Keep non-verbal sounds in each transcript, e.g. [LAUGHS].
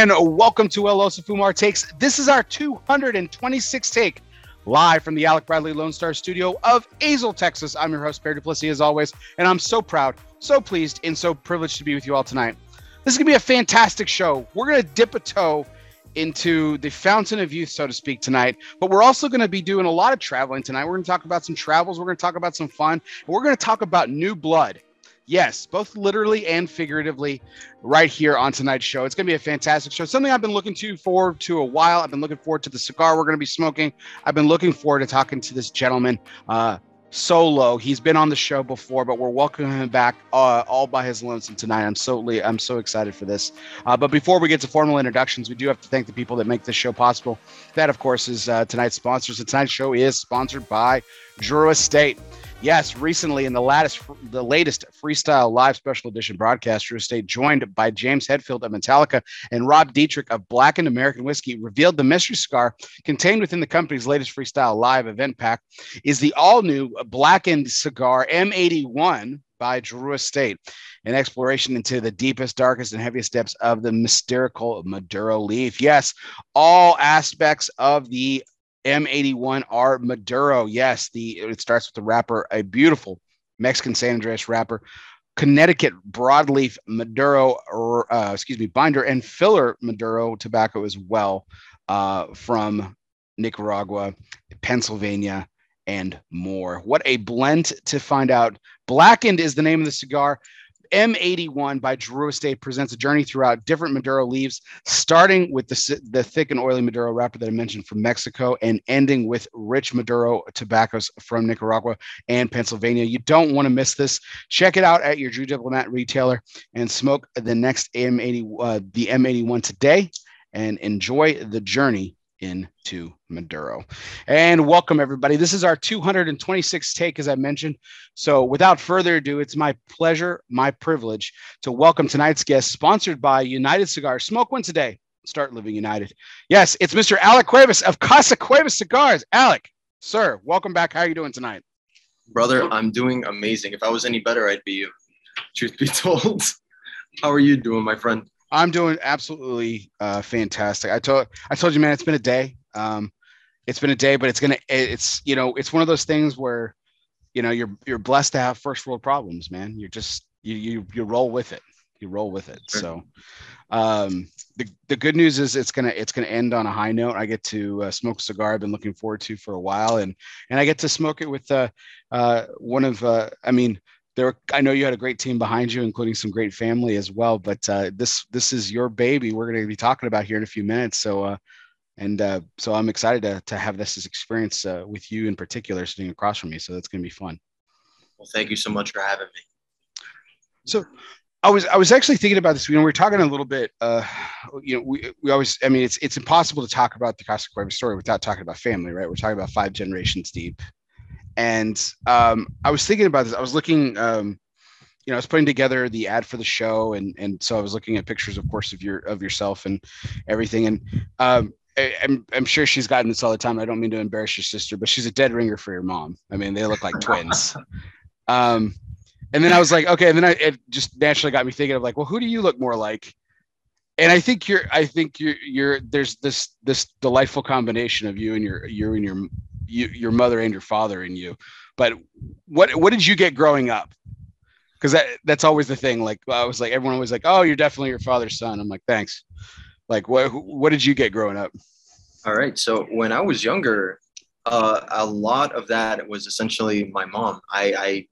And welcome to El Fumar Takes. This is our 226th take live from the Alec Bradley Lone Star studio of Azle, Texas. I'm your host, Perry Duplessis, as always, and I'm so proud, so pleased, and so privileged to be with you all tonight. This is going to be a fantastic show. We're going to dip a toe into the fountain of youth, so to speak, tonight. But we're also going to be doing a lot of traveling tonight. We're going to talk about some travels. We're going to talk about some fun. We're going to talk about new blood. Yes, both literally and figuratively, right here on tonight's show. It's going to be a fantastic show. Something I've been looking to forward to a while. I've been looking forward to the cigar we're going to be smoking. I've been looking forward to talking to this gentleman uh, solo. He's been on the show before, but we're welcoming him back uh, all by his lonesome tonight. I'm so I'm so excited for this. Uh, but before we get to formal introductions, we do have to thank the people that make this show possible. That, of course, is uh, tonight's sponsors. Tonight's show is sponsored by Drew Estate. Yes, recently in the latest the latest freestyle live special edition broadcast, Drew Estate, joined by James Hetfield of Metallica and Rob Dietrich of Blackened American Whiskey, revealed the mystery cigar contained within the company's latest freestyle live event pack is the all new blackened cigar M81 by Drew Estate, an exploration into the deepest, darkest, and heaviest depths of the mystical Maduro leaf. Yes, all aspects of the M81 are Maduro. Yes, the it starts with the wrapper, a beautiful Mexican San Andrés wrapper. Connecticut broadleaf Maduro, or uh, excuse me, binder and filler Maduro tobacco as well uh, from Nicaragua, Pennsylvania, and more. What a blend to find out. Blackened is the name of the cigar. M81 by Drew Estate presents a journey throughout different Maduro leaves, starting with the, the thick and oily Maduro wrapper that I mentioned from Mexico and ending with rich Maduro tobaccos from Nicaragua and Pennsylvania. You don't want to miss this. Check it out at your Drew Diplomat retailer and smoke the next M80, uh, the M81 today and enjoy the journey into Maduro. And welcome, everybody. This is our 226th take, as I mentioned. So, without further ado, it's my pleasure, my privilege to welcome tonight's guest, sponsored by United Cigars. Smoke one today. Start living united. Yes, it's Mr. Alec Cuevas of Casa Cuevas Cigars. Alec, sir, welcome back. How are you doing tonight? Brother, I'm doing amazing. If I was any better, I'd be you. Truth be [LAUGHS] told. How are you doing, my friend? I'm doing absolutely uh, fantastic. I told I told you, man, it's been a day. Um, it's been a day, but it's gonna it's you know it's one of those things where you know you're you're blessed to have first world problems, man. You're just you you you roll with it. You roll with it. Sure. So um, the the good news is it's gonna it's gonna end on a high note. I get to uh, smoke a cigar I've been looking forward to for a while, and and I get to smoke it with uh, uh, one of uh, I mean there I know you had a great team behind you, including some great family as well. But uh, this this is your baby. We're going to be talking about here in a few minutes. So uh, and uh, so I'm excited to to have this experience uh, with you in particular, sitting across from me. So that's going to be fun. Well, thank you so much for having me. So I was I was actually thinking about this. You know, we were talking a little bit. Uh, you know, we, we always. I mean, it's it's impossible to talk about the Casa story without talking about family, right? We're talking about five generations deep, and um, I was thinking about this. I was looking, um, you know, I was putting together the ad for the show, and and so I was looking at pictures, of course, of your of yourself and everything. And um, I, I'm I'm sure she's gotten this all the time. I don't mean to embarrass your sister, but she's a dead ringer for your mom. I mean, they look like twins. [LAUGHS] Um, and then I was like, okay. And then I, it just naturally got me thinking of like, well, who do you look more like? And I think you're, I think you're, you're, there's this, this delightful combination of you and your, you and your you, your mother and your father in you. But what what did you get growing up? Because that that's always the thing. Like I was like everyone was like, oh, you're definitely your father's son. I'm like, thanks. Like what what did you get growing up? All right. So when I was younger, uh, a lot of that was essentially my mom. I, I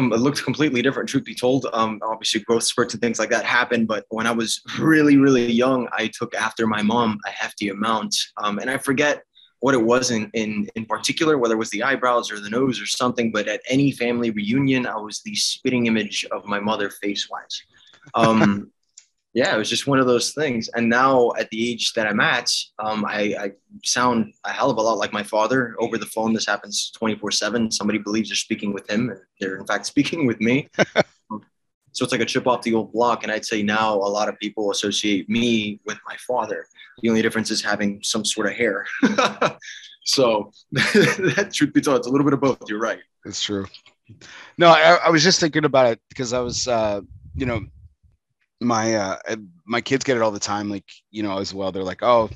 looked completely different, truth be told. Um, obviously, growth spurts and things like that happened. But when I was really, really young, I took after my mom a hefty amount. Um, and I forget what it was in, in in particular, whether it was the eyebrows or the nose or something. But at any family reunion, I was the spitting image of my mother face wise. [LAUGHS] Um, yeah, it was just one of those things. And now at the age that I'm at, um, I, I, sound a hell of a lot like my father over the phone. This happens 24 seven. Somebody believes they're speaking with him and they're in fact [LAUGHS] speaking with me. [LAUGHS] So it's like a chip off the old block. And I'd say now a lot of people associate me with my father. The only difference is having some sort of hair. [LAUGHS] so [LAUGHS] that truth be told, it's a little bit of both. You're right. That's true. No, I, I was just thinking about it because I was, uh, you know, my uh my kids get it all the time like you know as well they're like oh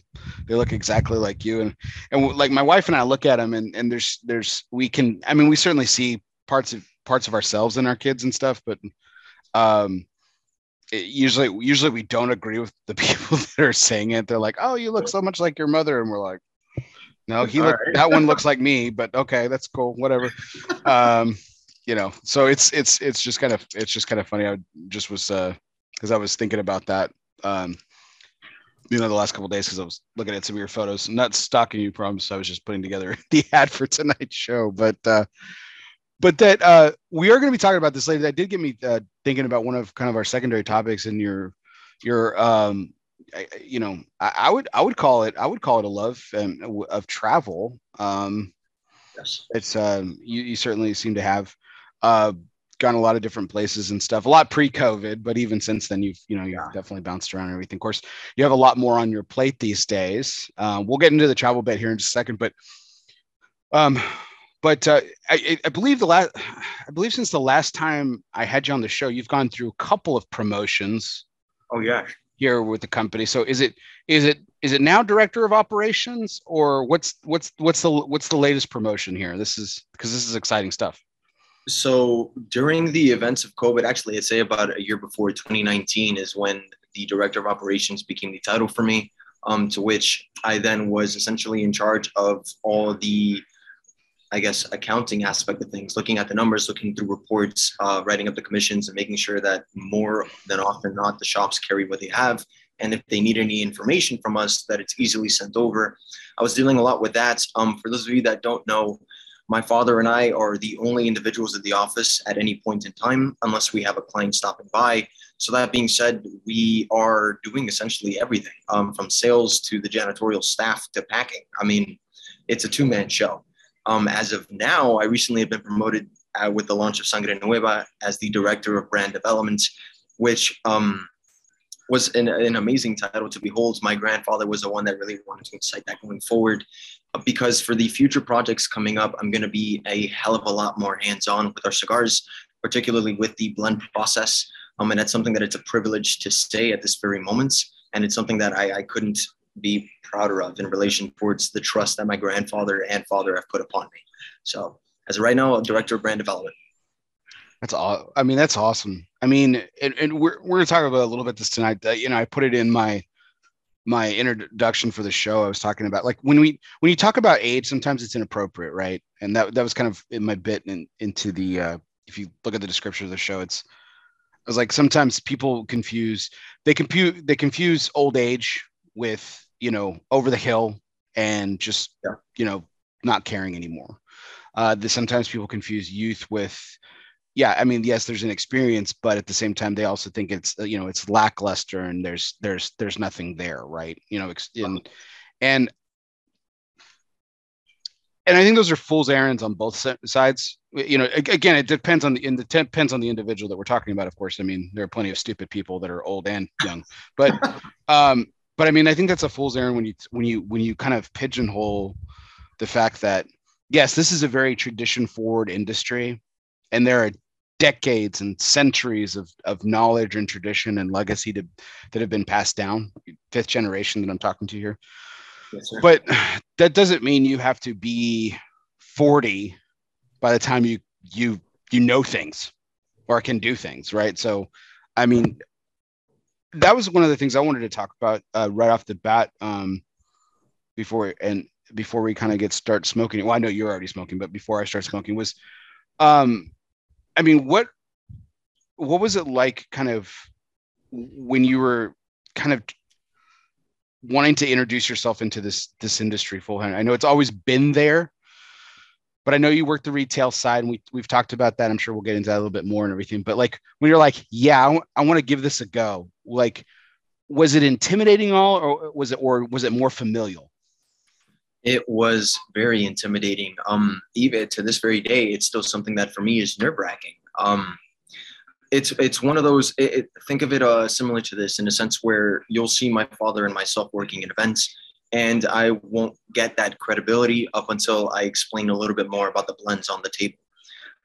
they look exactly like you and and like my wife and i look at them and and there's there's we can i mean we certainly see parts of parts of ourselves in our kids and stuff but um it, usually usually we don't agree with the [LAUGHS] people that are saying it they're like oh you look so much like your mother and we're like no he look, right. that one looks like me but okay that's cool whatever um you know so it's it's it's just kind of it's just kind of funny i just was uh because I was thinking about that. Um, you know, the last couple days because I was looking at some of your photos. Not stalking you, promise. I was just putting together [LAUGHS] the ad for tonight's show, but uh, but that uh, we are going to be talking about this later. That did get me uh, thinking about one of kind of our secondary topics and your your um, you know, I, I, would I would call it I would call it a love um, of travel. Um, yes, it's um, you, you certainly seem to have. Uh, gone a lot of different places and stuff. A lot pre-COVID, but even since then, you've you know you've yeah. definitely bounced around and everything. Of course, you have a lot more on your plate these days. Um, we'll get into the travel bit here in just a second, but um, but uh, I, I believe the last I believe since the last time I had you on the show, you've gone through a couple of promotions. Oh yeah, here with the company. So is it is it is it now director of operations or what's what's what's the what's the latest promotion here? This is because this is exciting stuff so during the events of COVID, actually, I'd say about a year before 2019 is when the director of operations became the title for me, um, to which I then was essentially in charge of all the, I guess, accounting aspect of things, looking at the numbers, looking through reports, uh, writing up the commissions, and making sure that more than often not the shops carry what they have. And if they need any information from us, that it's easily sent over. I was dealing a lot with that. Um, for those of you that don't know, my father and I are the only individuals at the office at any point in time, unless we have a client stopping by. So, that being said, we are doing essentially everything um, from sales to the janitorial staff to packing. I mean, it's a two man show. Um, as of now, I recently have been promoted uh, with the launch of Sangre Nueva as the director of brand development, which um, was an, an, amazing title to behold. My grandfather was the one that really wanted to incite that going forward because for the future projects coming up, I'm going to be a hell of a lot more hands on with our cigars, particularly with the blend process. Um, and that's something that it's a privilege to say at this very moment. And it's something that I, I couldn't be prouder of in relation towards the trust that my grandfather and father have put upon me. So, as of right now, director of brand development. That's all. I mean, that's awesome. I mean, and, and we're we're gonna talk about a little bit this tonight. That you know, I put it in my my introduction for the show. I was talking about like when we when you talk about age, sometimes it's inappropriate, right? And that that was kind of in my bit in, into the uh, if you look at the description of the show, it's I was like sometimes people confuse they compute they confuse old age with you know over the hill and just yeah. you know not caring anymore. Uh, the, sometimes people confuse youth with yeah, I mean, yes, there's an experience, but at the same time, they also think it's you know it's lackluster and there's there's there's nothing there, right? You know, and and and I think those are fool's errands on both sides. You know, again, it depends on the in the depends on the individual that we're talking about. Of course, I mean, there are plenty of stupid people that are old and young, but [LAUGHS] um, but I mean, I think that's a fool's errand when you when you when you kind of pigeonhole the fact that yes, this is a very tradition forward industry, and there are decades and centuries of, of knowledge and tradition and legacy to, that have been passed down fifth generation that i'm talking to here. Yes, but that doesn't mean you have to be 40 by the time you you you know things or can do things right? So i mean that was one of the things i wanted to talk about uh, right off the bat um, before and before we kind of get start smoking well i know you're already smoking but before i start smoking was um I mean, what what was it like, kind of, when you were kind of wanting to introduce yourself into this this industry full hand? I know it's always been there, but I know you work the retail side, and we we've talked about that. I'm sure we'll get into that a little bit more and everything. But like when you're like, yeah, I, w- I want to give this a go. Like, was it intimidating all, or was it, or was it more familial? it was very intimidating. Um, even to this very day, it's still something that for me is nerve wracking. Um, it's it's one of those. It, it, think of it uh, similar to this in a sense where you'll see my father and myself working in events, and I won't get that credibility up until I explain a little bit more about the blends on the table.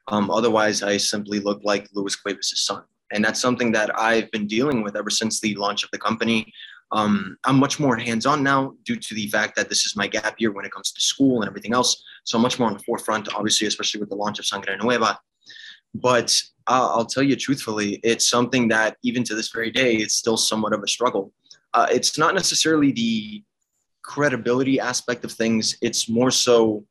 Um, otherwise, I simply look like Luis Cuevas' son. And that's something that I've been dealing with ever since the launch of the company. Um, I'm much more hands on now due to the fact that this is my gap year when it comes to school and everything else. So I'm much more on the forefront, obviously, especially with the launch of Sangre Nueva. But uh, I'll tell you truthfully, it's something that even to this very day, it's still somewhat of a struggle. Uh, it's not necessarily the credibility aspect of things, it's more so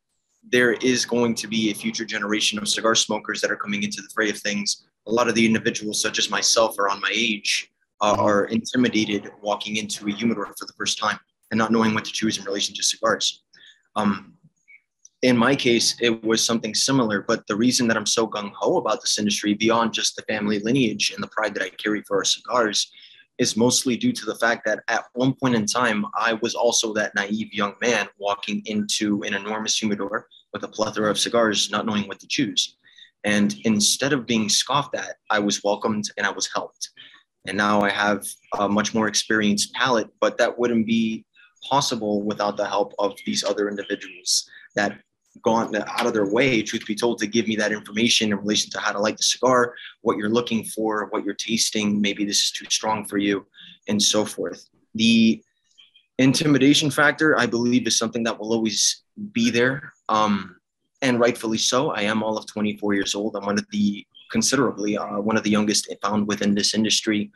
there is going to be a future generation of cigar smokers that are coming into the fray of things. A lot of the individuals, such as myself, are on my age, uh, are intimidated walking into a humidor for the first time and not knowing what to choose in relation to cigars. Um, in my case, it was something similar, but the reason that I'm so gung ho about this industry, beyond just the family lineage and the pride that I carry for our cigars, is mostly due to the fact that at one point in time, I was also that naive young man walking into an enormous humidor with a plethora of cigars, not knowing what to choose. And instead of being scoffed at, I was welcomed and I was helped. And now I have a much more experienced palate, but that wouldn't be possible without the help of these other individuals that gone out of their way, truth be told, to give me that information in relation to how to light the cigar, what you're looking for, what you're tasting, maybe this is too strong for you, and so forth. The intimidation factor, I believe, is something that will always be there, um, and rightfully so. I am all of 24 years old. I'm one of the considerably uh, one of the youngest found within this industry.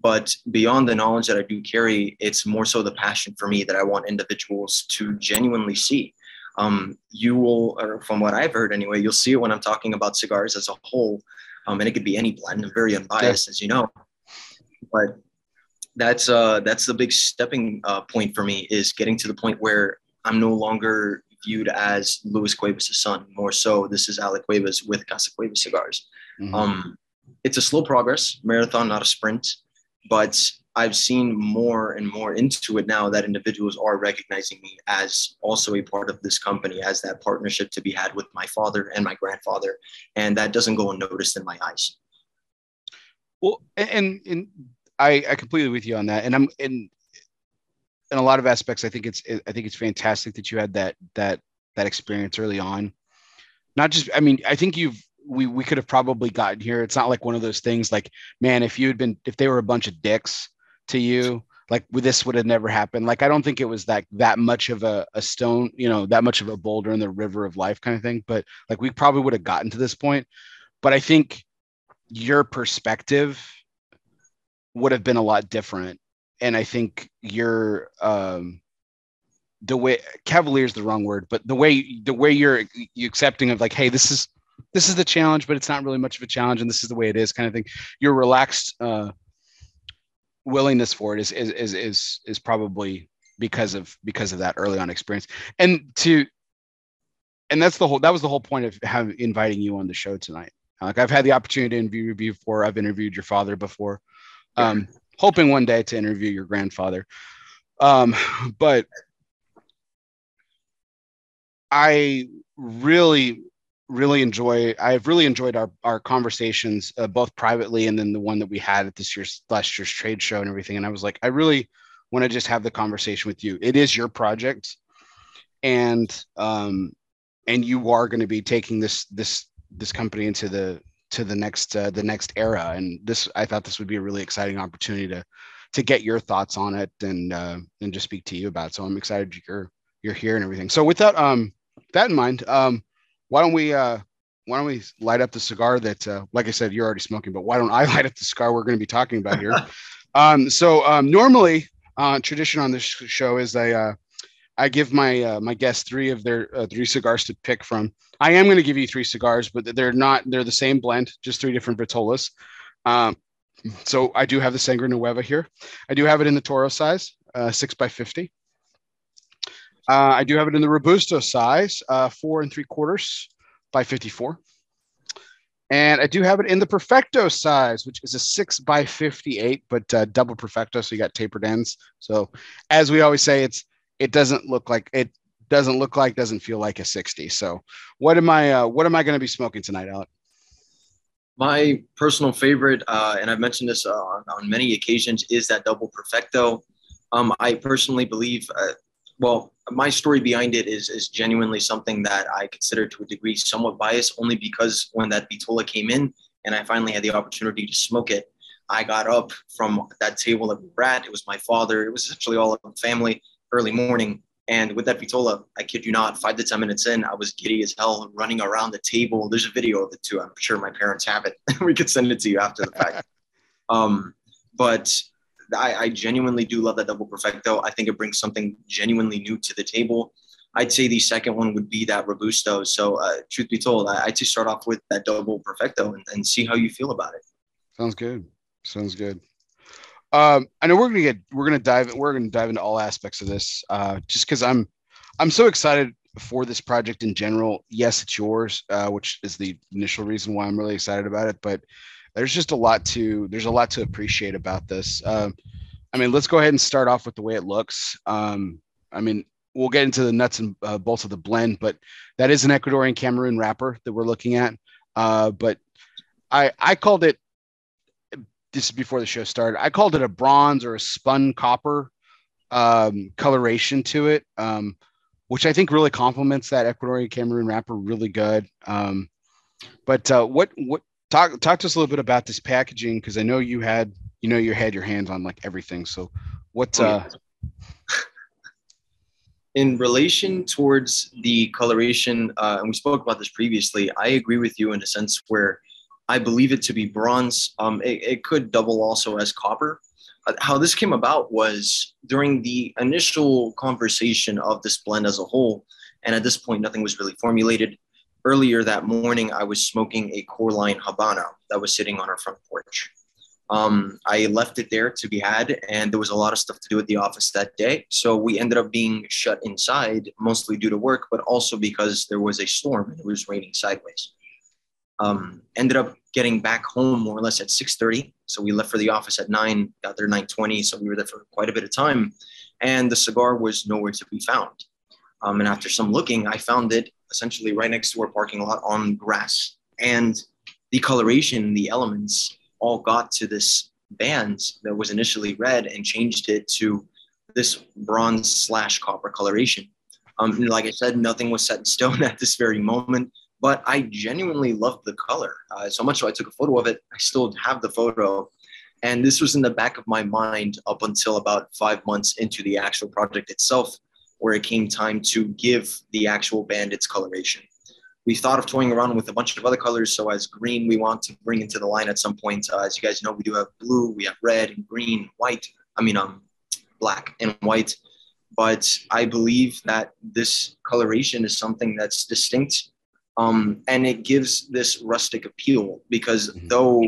But beyond the knowledge that I do carry, it's more so the passion for me that I want individuals to genuinely see um, you will, or from what I've heard anyway, you'll see it when I'm talking about cigars as a whole. Um, and it could be any blend, I'm very unbiased, yeah. as you know. But that's uh, that's the big stepping uh, point for me is getting to the point where I'm no longer viewed as Luis Cuevas' son. More so, this is Alec Cuevas with Casa Cuevas cigars. Mm-hmm. Um, it's a slow progress, marathon, not a sprint. But I've seen more and more into it now that individuals are recognizing me as also a part of this company, as that partnership to be had with my father and my grandfather. And that doesn't go unnoticed in my eyes. Well, and, and I, I completely with you on that. And I'm in, in a lot of aspects, I think it's, I think it's fantastic that you had that, that, that experience early on. Not just, I mean, I think you've, we we could have probably gotten here. It's not like one of those things like, man, if you had been if they were a bunch of dicks, to you like this would have never happened. Like i don't think it was that that much of a, a stone you know that much of a boulder in the river of life kind of thing but like we probably would have gotten to this point. But i think your perspective would have been a lot different. And i think your um the way cavalier is the wrong word but the way the way you're you accepting of like hey this is this is the challenge but it's not really much of a challenge and this is the way it is kind of thing you're relaxed uh willingness for it is is is is, is probably because of because of that early on experience. And to and that's the whole that was the whole point of having inviting you on the show tonight. Like i've had the opportunity to interview you before. I've interviewed your father before. Um hoping one day to interview your grandfather. Um but i really really enjoy i've really enjoyed our, our conversations uh, both privately and then the one that we had at this year's last year's trade show and everything. And i was like i really want to just have the conversation with you. It is your project. And um and you are going to be taking this this this company into the to the next uh, the next era. And this i thought this would be a really exciting opportunity to to get your thoughts on it and uh and just speak to you about it. so i'm excited you're you're here and everything. So with that um that in mind um why don't we uh why don't we light up the cigar that uh, like i said you're already smoking but why don't i [LAUGHS] light up the cigar we're going to be talking about here? [LAUGHS] Um so um normally uh tradition on this show is i uh i give my uh, my guests three of their uh, three cigars to pick from. I am going to give you three cigars but they're not they're the same blend just three different vitolas. Um so i do have the sangre nueva here. I do have it in the toro size uh six by 50 uh, I do have it in the Robusto size, uh, four and three quarters by 54. And I do have it in the Perfecto size, which is a six by 58, but uh, double Perfecto. So you got tapered ends. So as we always say, it's, it doesn't look like it doesn't look like, doesn't feel like a 60. So what am I, uh, what am I going to be smoking tonight, Alec? My personal favorite, uh, and I've mentioned this uh, on, on many occasions, is that double Perfecto. Um, I personally believe, uh, well, my story behind it is is genuinely something that I consider to a degree somewhat biased, only because when that Vitola came in and I finally had the opportunity to smoke it, I got up from that table that we were at. It was my father. It was essentially all of the family early morning. And with that vitola, I kid you not, five to 10 minutes in, I was giddy as hell running around the table. There's a video of it too. I'm sure my parents have it. [LAUGHS] we could send it to you after the fact. [LAUGHS] um, but I, I genuinely do love that double perfecto. I think it brings something genuinely new to the table. I'd say the second one would be that robusto. So, uh, truth be told, I, I'd just start off with that double perfecto and, and see how you feel about it. Sounds good. Sounds good. Um, I know we're gonna get we're gonna dive we're gonna dive into all aspects of this. Uh, just because I'm I'm so excited for this project in general. Yes, it's yours, uh, which is the initial reason why I'm really excited about it. But there's just a lot to there's a lot to appreciate about this. Um, I mean, let's go ahead and start off with the way it looks. Um, I mean, we'll get into the nuts and uh, bolts of the blend, but that is an Ecuadorian Cameroon wrapper that we're looking at. Uh, but I I called it this is before the show started. I called it a bronze or a spun copper um, coloration to it, um, which I think really complements that Ecuadorian Cameroon wrapper really good. Um, but uh, what what talk talk to us a little bit about this packaging because I know you had you know you had your hands on like everything. So what? Oh, uh, [LAUGHS] in relation towards the coloration, uh, and we spoke about this previously, I agree with you in a sense where I believe it to be bronze. Um, it, it could double also as copper. Uh, how this came about was during the initial conversation of this blend as a whole, and at this point, nothing was really formulated. Earlier that morning, I was smoking a Coreline Habano that was sitting on our front porch. Um, I left it there to be had, and there was a lot of stuff to do at the office that day. So we ended up being shut inside, mostly due to work, but also because there was a storm and it was raining sideways. Um, ended up getting back home more or less at 6:30. So we left for the office at nine, got there 9:20. So we were there for quite a bit of time, and the cigar was nowhere to be found. Um, and after some looking, I found it essentially right next to our parking lot on grass, and the coloration, the elements, all got to this band that was initially red and changed it to this bronze slash copper coloration. Um, like I said, nothing was set in stone [LAUGHS] at this very moment, but I genuinely loved the color. Uh, so much so I took a photo of it. I still have the photo. And this was in the back of my mind up until about five months into the actual project itself, where it came time to give the actual band its coloration we thought of toying around with a bunch of other colors. So as green, we want to bring into the line at some point. Uh, as you guys know, we do have blue, we have red and green, white. I mean, um, black and white. But I believe that this coloration is something that's distinct, um, and it gives this rustic appeal. Because mm-hmm. though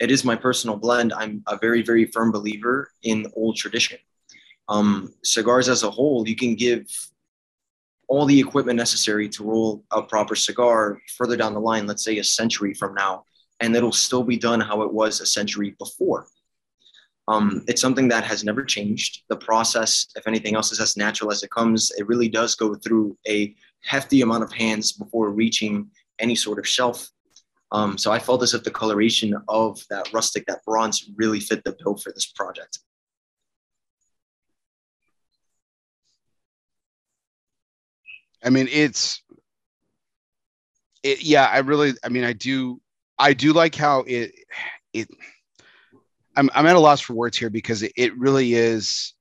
it is my personal blend, I'm a very, very firm believer in old tradition. Um, cigars as a whole, you can give all the equipment necessary to roll a proper cigar further down the line, let's say a century from now, and it'll still be done how it was a century before. Um, it's something that has never changed. The process, if anything else, is as natural as it comes. It really does go through a hefty amount of hands before reaching any sort of shelf. Um, so I felt as if the coloration of that rustic, that bronze, really fit the bill for this project. I mean, it's it, yeah, I really, I mean, I do, I do like how it, it, I'm, I'm at a loss for words here because it, it really is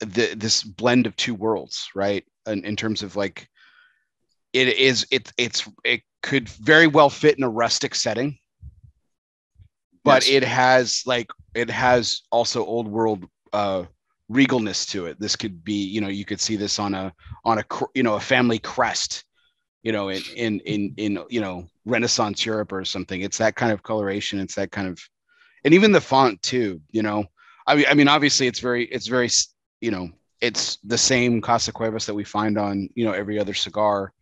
the, this blend of two worlds, right? In, in terms of like, it is, it, it's, it could very well fit in a rustic setting, but yes. it has like, it has also old world, uh, regalness to it. This could be, you know, you could see this on a on a you know a family crest, you know, in in in in you know Renaissance Europe or something. It's that kind of coloration. It's that kind of, and even the font too. You know, I mean, I mean, obviously it's very it's very you know it's the same Casa Cuevas that we find on you know every other cigar,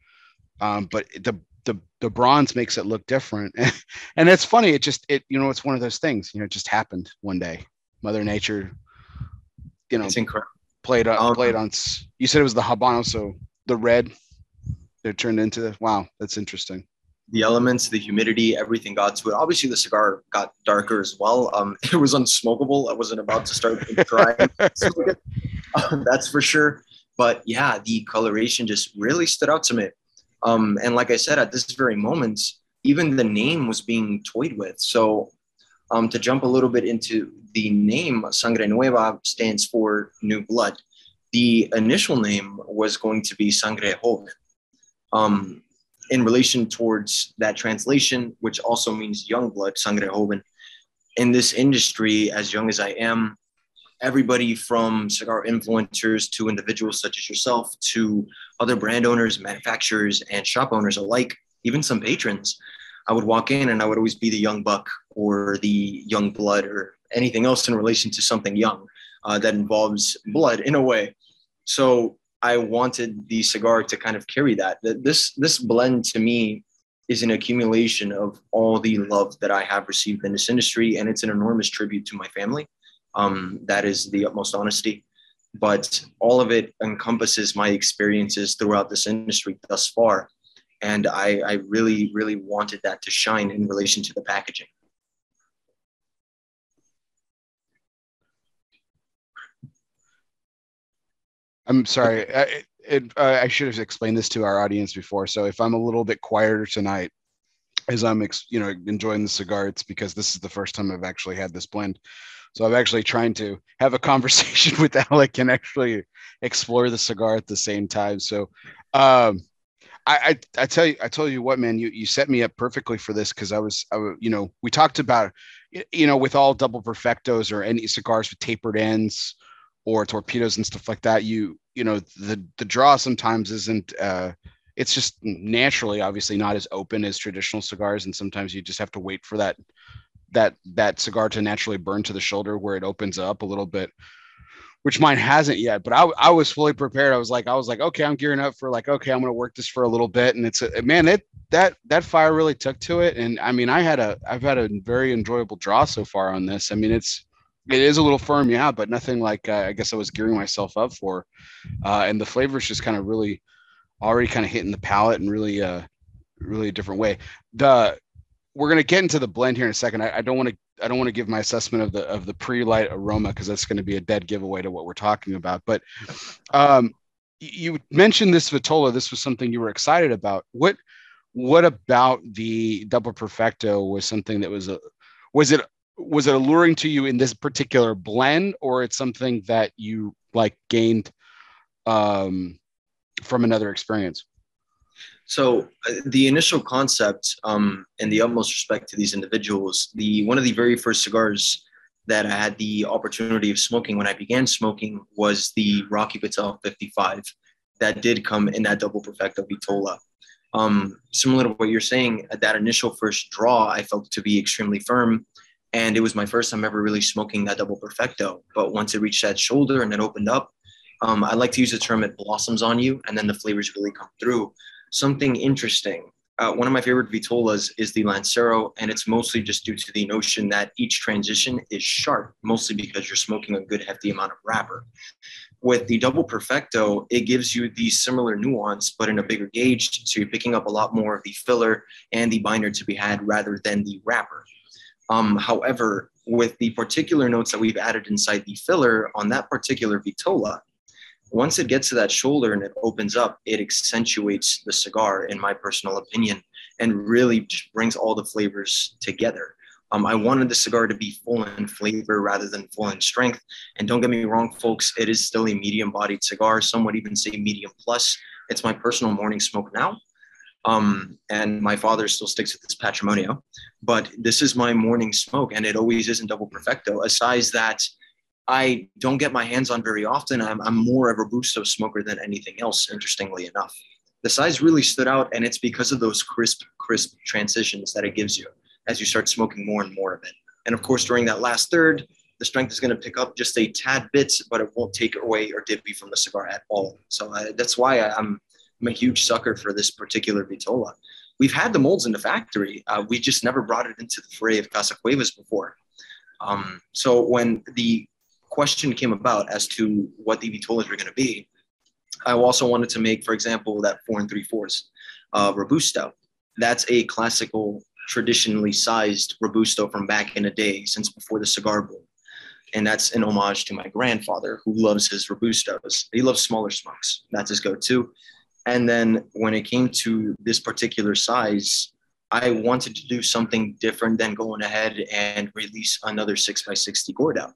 um, but the the the bronze makes it look different, [LAUGHS] and it's funny. It just it you know it's one of those things. You know, it just happened one day. Mother Nature you know, it's incredible. Played on, um, played on. You said it was the habano, so the red. They're turned into the, wow. That's interesting. The elements, the humidity, everything got to it. Obviously, the cigar got darker as well. Um, [LAUGHS] it was unsmokable. I wasn't about to start crying. [LAUGHS] um, that's for sure. But yeah, the coloration just really stood out to me. Um, and like I said, at this very moment, even the name was being toyed with. So um, to jump a little bit into the name, Sangre Nueva stands for new blood. The initial name was going to be Sangre Joven. Um, in relation towards that translation, which also means young blood, Sangre Joven, in this industry, as young as I am, everybody from cigar influencers to individuals such as yourself to other brand owners, manufacturers, and shop owners alike, even some patrons, I would walk in and I would always be the young buck or the young blood or anything else in relation to something young uh, that involves blood in a way. So I wanted the cigar to kind of carry that. This this blend to me is an accumulation of all the love that I have received in this industry, and it's an enormous tribute to my family. Um, that is the utmost honesty. But all of it encompasses my experiences throughout this industry thus far. And I, I really, really wanted that to shine in relation to the packaging. I'm sorry. I, it, uh, I should have explained this to our audience before. So if I'm a little bit quieter tonight, as I'm, ex- you know, enjoying the cigar, it's because this is the first time I've actually had this blend. So I'm actually trying to have a [LAUGHS] conversation with Alec and actually explore the cigar at the same time. So, um, I, I, I tell you, I told you what, man, you, you set me up perfectly for this. Cause I was, I, you know, we talked about, you know, with all double perfectos or any cigars with tapered ends, or torpedoes and stuff like that you you know the the draw sometimes isn't uh it's just naturally obviously not as open as traditional cigars and sometimes you just have to wait for that that that cigar to naturally burn to the shoulder where it opens up a little bit which mine hasn't yet but i, I was fully prepared. I was like i was like okay i'm gearing up for like okay i'm going to work this for a little bit and it's a man it that that fire really took to it and i mean i had a i've had a very enjoyable draw so far on this. I mean it's it is a little firm, yeah, but nothing like uh, I guess I was gearing myself up for. Uh, and the flavor is just kind of really already kind of hitting the palate in really, uh, really a different way. The we're gonna get into the blend here in a second. I, I don't want to I don't want to give my assessment of the of the pre-light aroma because that's going to be a dead giveaway to what we're talking about. But um, you mentioned this Vitola. This was something you were excited about. What what about the double perfecto was something that was a was it was it alluring to you in this particular blend or it's something that you like gained um, from another experience? So uh, the initial concept um, and the utmost respect to these individuals the one of the very first cigars that i had the opportunity of smoking when i began smoking was the rocky patel 55 that did come in that double perfecto vitola. Um, similar to what you're saying at that initial first draw i felt to be extremely firm and it was my first time ever really smoking that double perfecto. But once it reached that shoulder and it opened up, um, I like to use the term it blossoms on you, and then the flavors really come through. Something interesting. Uh, one of my favorite vitolas is the Lancero, and it's mostly just due to the notion that each transition is sharp, mostly because you're smoking a good hefty amount of wrapper. With the double perfecto, it gives you the similar nuance, but in a bigger gauge. So you're picking up a lot more of the filler and the binder to be had rather than the wrapper. Um, however, with the particular notes that we've added inside the filler on that particular Vitola, once it gets to that shoulder and it opens up, it accentuates the cigar, in my personal opinion, and really just brings all the flavors together. Um, I wanted the cigar to be full in flavor rather than full in strength. And don't get me wrong, folks, it is still a medium bodied cigar. Some would even say medium plus. It's my personal morning smoke now. Um, and my father still sticks with this patrimonio, but this is my morning smoke, and it always is in double perfecto. A size that I don't get my hands on very often. I'm, I'm more of a Robusto smoker than anything else, interestingly enough. The size really stood out, and it's because of those crisp, crisp transitions that it gives you as you start smoking more and more of it. And of course, during that last third, the strength is going to pick up just a tad bit, but it won't take away or dip you from the cigar at all. So uh, that's why I, I'm I'm a huge sucker for this particular Vitola. We've had the molds in the factory. Uh, we just never brought it into the fray of Casa Cuevas before. Um, so when the question came about as to what the Vitolas were going to be, I also wanted to make, for example, that four and three fourths uh, Robusto. That's a classical, traditionally sized Robusto from back in the day, since before the cigar boom. And that's an homage to my grandfather who loves his Robustos. He loves smaller smokes. That's his go to. And then when it came to this particular size, I wanted to do something different than going ahead and release another 6x60 Gordo.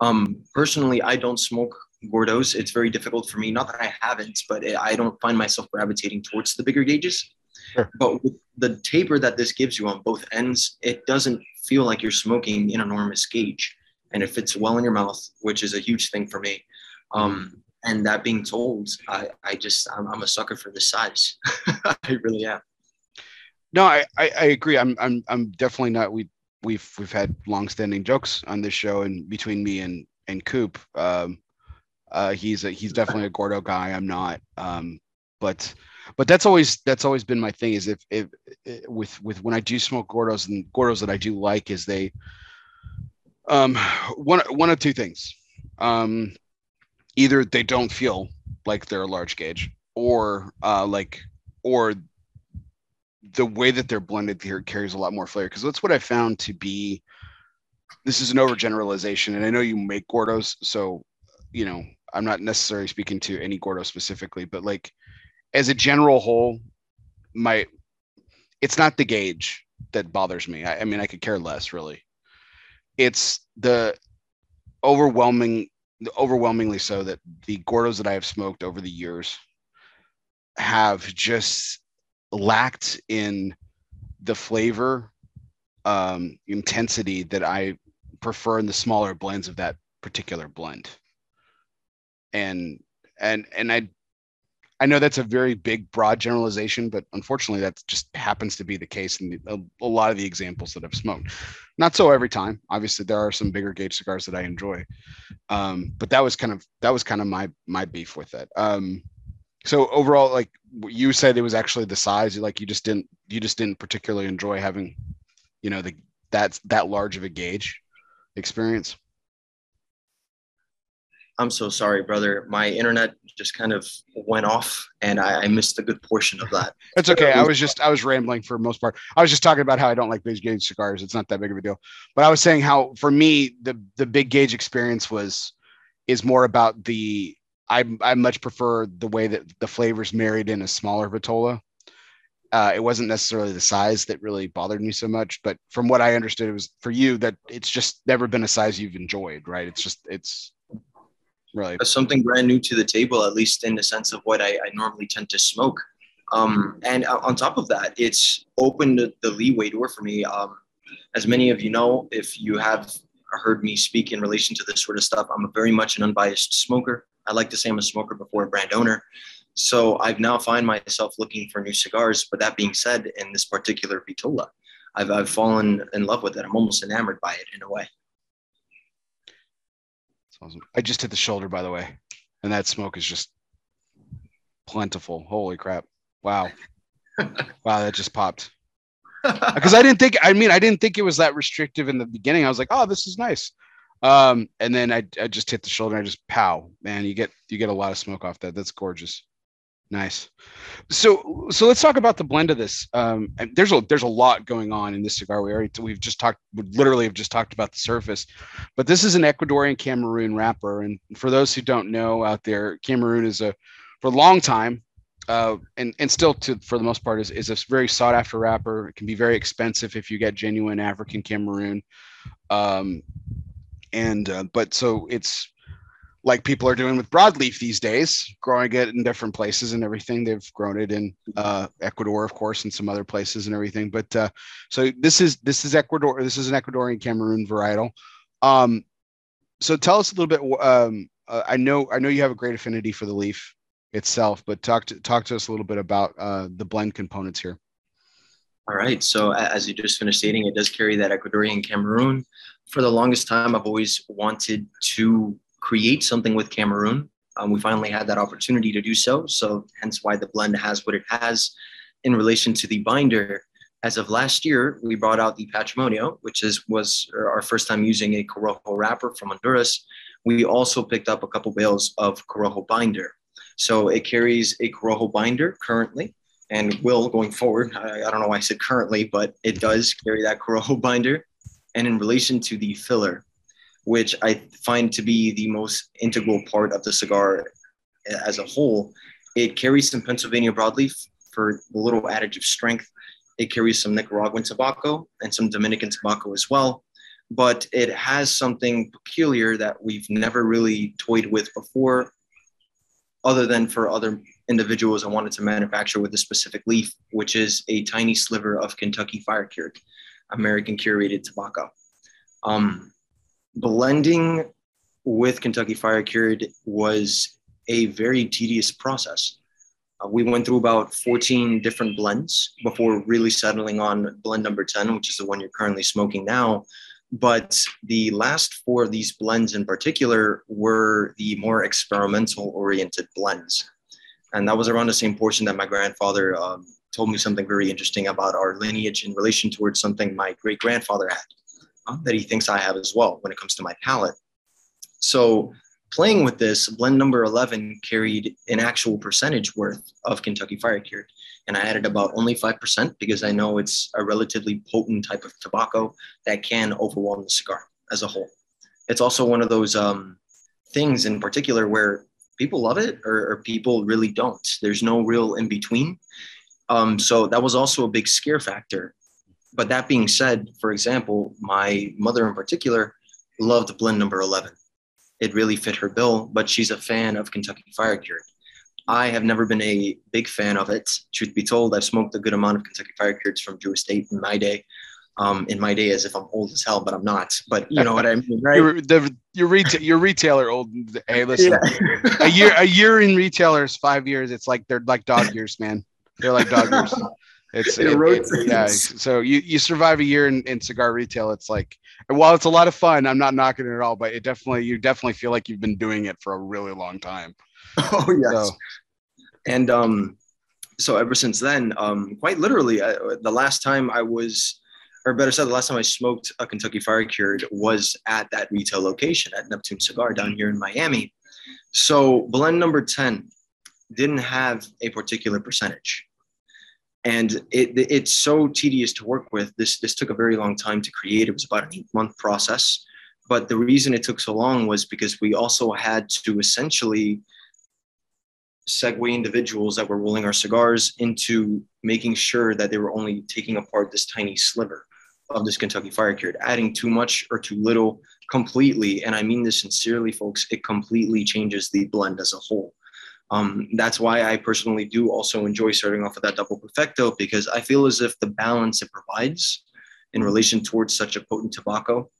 Um, personally, I don't smoke Gordos. It's very difficult for me. Not that I haven't, but I don't find myself gravitating towards the bigger gauges. Sure. But with the taper that this gives you on both ends, it doesn't feel like you're smoking an enormous gauge and it fits well in your mouth, which is a huge thing for me. Um, and that being told, I, I just, I'm, I'm a sucker for the size. [LAUGHS] I really am. No, I, I, I, agree. I'm, I'm, I'm definitely not. We, we've, we've had long-standing jokes on this show, and between me and and Coop, um, uh, he's a, he's definitely a Gordo guy. I'm not. Um, but but that's always that's always been my thing. Is if, if, if with with when I do smoke Gordos and Gordos that I do like is they um one one of two things. Um, either they don't feel like they're a large gauge, or uh, like or the way that they're blended here carries a lot more flavor because that's what I found to be. This is an overgeneralization, and I know you make Gordos, so you know I'm not necessarily speaking to any Gordo specifically, but like as a general whole, my it's not the gauge that bothers me. I, I mean, I could care less really. It's the overwhelming, overwhelmingly so that the Gordos that I have smoked over the years have just lacked in the flavor um, intensity that I prefer in the smaller blends of that particular blend. And and and I I know that's a very big broad generalization, but unfortunately that just happens to be the case in a, a lot of the examples that I've smoked. Not so every time. Obviously, there are some bigger gauge cigars that I enjoy, um, but that was kind of that was kind of my my beef with it. Um, so overall like you said it was actually the size like you just didn't you just didn't particularly enjoy having you know the that's that large of a gauge experience i'm so sorry brother. My internet just kind of went off and i, I missed a good portion of that. [LAUGHS] That's okay. I was [LAUGHS] just i was rambling for most part. I was just talking about how i don't like big gauge cigars. It's not that big of a deal. But i was saying how for me the the big gauge experience was is more about the I I much prefer the way that the flavors married in a smaller vitola. Uh, it wasn't necessarily the size that really bothered me so much, but from what I understood, it was for you that it's just never been a size you've enjoyed, right? It's just it's really something brand new to the table, at least in the sense of what I, I normally tend to smoke. Um, and on top of that, it's opened the leeway door for me. Um, as many of you know, if you have heard me speak in relation to this sort of stuff, I'm a very much an unbiased smoker. I like to say I'm a smoker before a brand owner. So I've now find myself looking for new cigars. But that being said, in this particular Vitola, I've, I've fallen in love with it. I'm almost enamored by it in a way. Awesome. I just hit the shoulder, by the way, and that smoke is just plentiful. Holy crap! Wow, [LAUGHS] wow, that just popped. Because I didn't think. I mean, I didn't think it was that restrictive in the beginning. I was like, oh, this is nice. Um, and then I, I just hit the shoulder. I just pow, man. You get you get a lot of smoke off that. That's gorgeous. Nice. So so let's talk about the blend of this. Um, there's a there's a lot going on in this cigar. We already we've just talked we literally have just talked about the surface, but this is an Ecuadorian Cameroon wrapper. And for those who don't know out there, Cameroon is a for a long time, uh, and and still to for the most part is is a very sought after wrapper. It can be very expensive if you get genuine African Cameroon. Um, and uh, but so it's like people are doing with broadleaf these days, growing it in different places and everything. They've grown it in uh, Ecuador, of course, and some other places and everything. But uh, so this is this is Ecuador. This is an Ecuadorian Cameroon varietal. Um, so tell us a little bit. Um, uh, I know I know you have a great affinity for the leaf itself, but talk to talk to us a little bit about uh, the blend components here. All right. So as you just finished stating, it does carry that Ecuadorian Cameroon. For the longest time, I've always wanted to create something with Cameroon. Um, we finally had that opportunity to do so. So hence why the blend has what it has in relation to the binder. As of last year, we brought out the Patrimonio, which is was our first time using a Corojo wrapper from Honduras. We also picked up a couple bales of Corojo binder. So it carries a Corojo binder currently and will going forward. I, I, don't know why I said currently, but it does carry that Corojo [LAUGHS] binder. And in relation to the filler, which I find to be the most integral part of the cigar as a whole, it carries some Pennsylvania broadleaf for a little adage of strength. It carries some Nicaraguan tobacco and some Dominican tobacco as well. But it has something peculiar that we've never really toyed with before, other than for other individuals I wanted to manufacture with a specific leaf, which is a tiny sliver of Kentucky Fire Cured, American curated tobacco. Um, blending with Kentucky Fire Cured was a very tedious process. Uh, we went through about 14 different blends before really settling on blend number 10, which is the one you're currently smoking now. But the last four of these blends in particular were the more experimental oriented blends. And that was around the same portion that my grandfather um, told me something very interesting about our lineage in relation towards something my great grandfather had that he thinks I have as well when it comes to my palate. So playing with this, blend number 11 carried an actual percentage worth of Kentucky Fire Cured. And I added about only 5% because I know it's a relatively potent type of tobacco that can overwhelm the cigar as a whole. It's also one of those um, things in particular where people love it or, or, people really don't. There's no real in between. Um, so that was also a big scare factor. But that being said, for example, my mother in particular loved blend number 11 it really fit her bill, but she's a fan of Kentucky Fire Cured. I have never been a big fan of it. Truth be told, I've smoked a good amount of Kentucky Fire Cureds from Drew Estate in my day. Um, in my day, as if I'm old as hell, but I'm not. But you know what I mean, right? Your, the, your, reta- your retailer old. Hey, listen, yeah. a year a year in retailers, five years. It's like they're like dog years, man. They're like dog years. [LAUGHS] It's it, it, yeah. So you you survive a year in, in cigar retail. It's like and while it's a lot of fun, I'm not knocking it at all, but it definitely you definitely feel like you've been doing it for a really long time. [LAUGHS] Oh yes. So. And um, so ever since then, um, quite literally, I, the last time I was, or better said, the last time I smoked a Kentucky Fire Cured was at that retail location at Neptune Cigar down here in Miami. So blend number ten didn't have a particular percentage and it, it's so tedious to work with. This this took a very long time to create. It was about an eight month process, but the reason it took so long was because we also had to essentially segue individuals that were rolling our cigars into making sure that they were only taking apart this tiny sliver of this Kentucky Fire Cured. Adding too much or too little completely, and I mean this sincerely, folks, it completely changes the blend as a whole. Um, that's why I personally do also enjoy starting off with that double perfecto because I feel as if the balance it provides in relation towards such a potent tobacco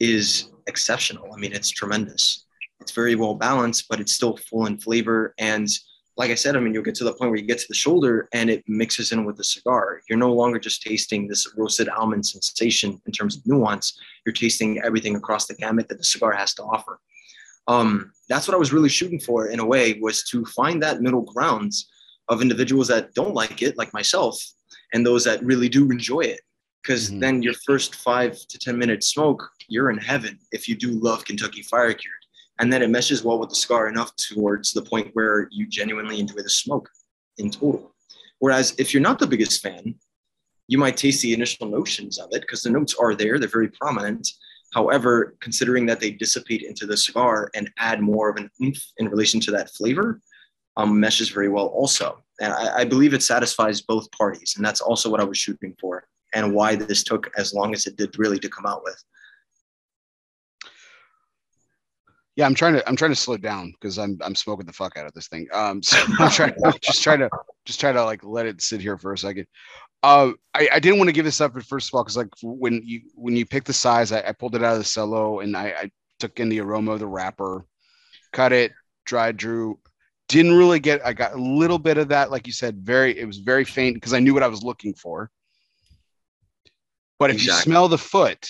is exceptional. I mean, it's tremendous. It's very well balanced, but it's still full in flavor. And like I said, I mean, you'll get to the point where you get to the shoulder and it mixes in with the cigar. You're no longer just tasting this roasted almond sensation in terms of nuance. You're tasting everything across the gamut that the cigar has to offer um, that's what I was really shooting for in a way was to find that middle ground of individuals that don't like it, like myself, and those that really do enjoy it. Because mm-hmm. then your first five to 10 minute smoke, you're in heaven if you do love Kentucky Fire Cured. And then it meshes well with the scar enough towards the point where you genuinely enjoy the smoke in total. Whereas if you're not the biggest fan, you might taste the initial notions of it because the notes are there, they're very prominent, However, considering that they dissipate into the cigar and add more of an oomph in relation to that flavor, um, meshes very well also. And I, I, believe it satisfies both parties. And that's also what I was shooting for and why this took as long as it did really to come out with. Yeah, I'm trying to I'm trying to slow down because I'm I'm smoking the fuck out of this thing. Um, so [LAUGHS] I'm trying just try to just try to like let it sit here for a second. Uh, I, I didn't want to give this up at first of all because like when you when you pick the size, I, I pulled it out of the cello and I, I, took in the aroma of the wrapper, cut it, dried, drew. Didn't really get. I got a little bit of that, like you said, very. It was very faint because I knew what I was looking for. But if exactly. you smell the foot,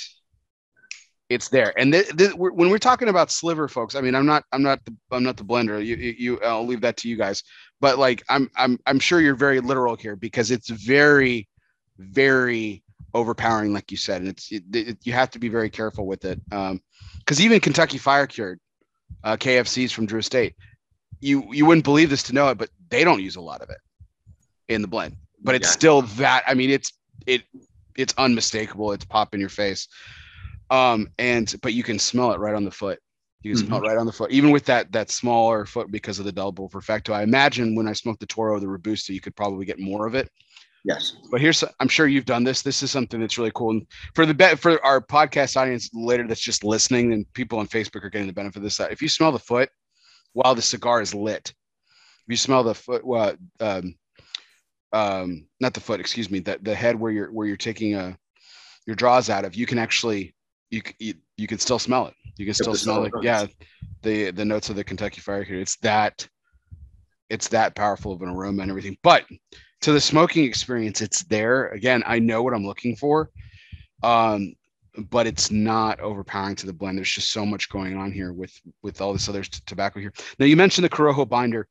it's there. And th- th- when we're talking about sliver, folks, I mean, I'm not, I'm not, the, I'm not the blender. You, you, I'll leave that to you guys but like I'm I'm I'm sure you're very literal here because it's very very overpowering like you said and it's it, it, you have to be very careful with it. Um because even Kentucky Fire Cured uh, KFCs from Drew Estate you you wouldn't believe this to know it but they don't use a lot of it in the blend but it's yeah. still that I mean it's it it's unmistakable. It's pop in your face. Um and but you can smell it right on the foot you can mm-hmm. smell it right on the foot, even with that that smaller foot because of the double perfecto. I imagine when I smoked the Toro, the Robusto, you could probably get more of it. Yes. But here's I'm sure you've done this. This is something that's really cool. And for the bet for our podcast audience later that's just listening and people on Facebook are getting the benefit of this. If you smell the foot while the cigar is lit, if you smell the foot, well, um, um, not the foot, excuse me, that the head where you're where you're taking a uh, your draws out of, you can actually you you, you can still smell it. You can still smell it. Yeah, the the notes of the Kentucky Fire here. It's that it's that powerful of an aroma and everything. But to the smoking experience, it's there. Again, I know what I'm looking for. Um, but it's not overpowering to the blend. There's just so much going on here with with all this other t- tobacco here. Now you mentioned the Corojo binder,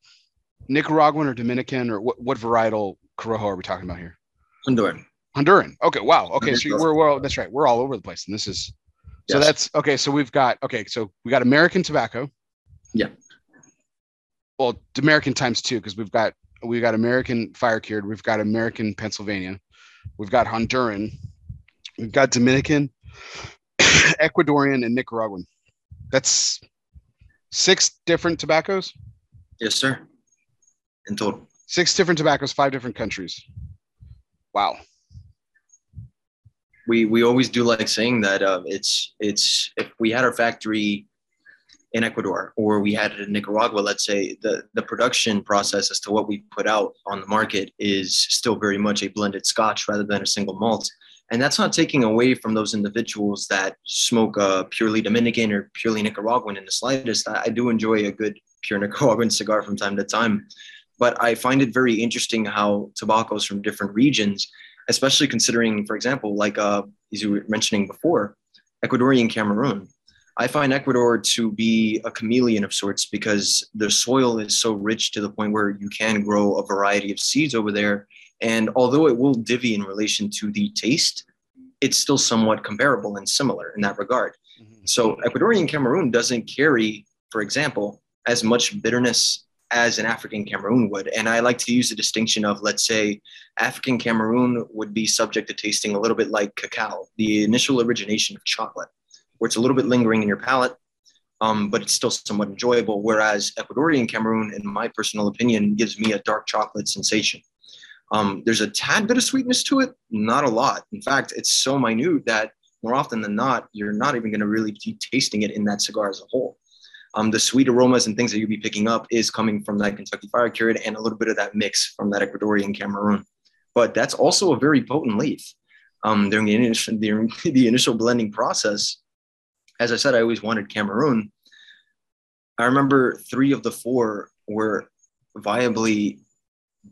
Nicaraguan or Dominican or what what varietal Corojo are we talking about here? Honduran. Honduran. Okay. Wow. Okay. So we're, we're that's right. We're all over the place, and this is so yes. that's okay. So we've got okay. So we got American tobacco. Yeah. Well, American times two because we've got we've got American fire cured. We've got American Pennsylvania. We've got Honduran. We've got Dominican, [COUGHS] Ecuadorian, and Nicaraguan. That's six different tobaccos. Yes, sir. In total. Six different tobaccos, five different countries. Wow we we always do like saying that uh, it's it's if we had our factory in Ecuador or we had it in Nicaragua, let's say the the production process as to what we put out on the market is still very much a blended Scotch rather than a single malt. And that's not taking away from those individuals that smoke a purely Dominican or purely Nicaraguan in the slightest. I, I do enjoy a good pure [LAUGHS] Nicaraguan cigar from time to time, but I find it very interesting how tobaccos from different regions especially considering, for example, like uh, as you were mentioning before, Ecuadorian Cameroon. I find Ecuador to be a chameleon of sorts because the soil is so rich to the point where you can grow a variety of seeds over there. And although it will divvy in relation to the taste, it's still somewhat comparable and similar in that regard. Mm-hmm. So Ecuadorian Cameroon doesn't carry, for example, as much bitterness as an African Cameroon would. And I like to use the distinction of, let's say, African Cameroon would be subject to tasting a little bit like cacao, the initial origination of chocolate, where it's a little bit lingering in your palate, um, but it's still somewhat enjoyable. Whereas Ecuadorian Cameroon, in my personal opinion, gives me a dark chocolate sensation. Um, there's a tad bit of sweetness to it, not a lot. In fact, it's so minute that more often than not, you're not even going to really be tasting it in that cigar as a whole um, the sweet aromas and things that you'll be picking up is coming from that Kentucky Fire Cured and a little bit of that mix from that Ecuadorian Cameroon. But that's also a very potent leaf. Um, during the initial, [LAUGHS] the, the initial blending process, as I said, I always wanted Cameroon. I remember three of the four were viably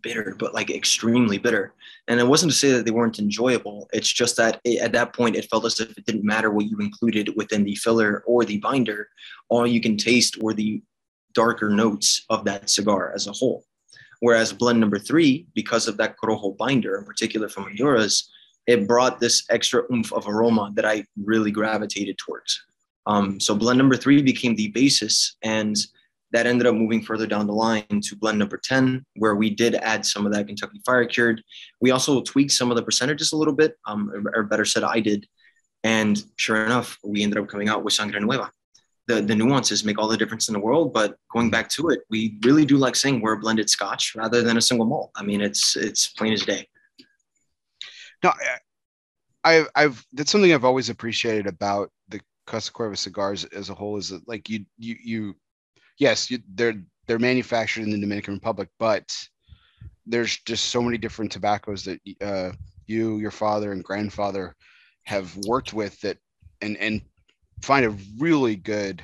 bitter, but like extremely bitter. And it wasn't to say that they weren't enjoyable. It's just that it, at that point, it felt as if it didn't matter what you included within the filler or the binder. All you can taste were the darker notes of that cigar as a whole. Whereas blend number three, because of that Corojo binder, in particular from Honduras, it brought this extra oomph of aroma that I really gravitated towards. Um, so blend number three became the basis and that ended up moving further down the line to blend number 10, where we did add some of that Kentucky Fire Cured. We also tweaked some of the percentages a little bit, um, or better said, I did. And sure enough, we ended up coming out with Sangre Nueva. The, the nuances make all the difference in the world, but going back to it, we really do like saying we're a blended Scotch rather than a single malt. I mean, it's it's plain as day. No, I've I've that's something I've always appreciated about the Casa Cuevas cigars as a whole is that like you you you yes, you, they're they're manufactured in the Dominican Republic, but there's just so many different tobaccos that uh, you, your father, and grandfather have worked with that, and and find a really good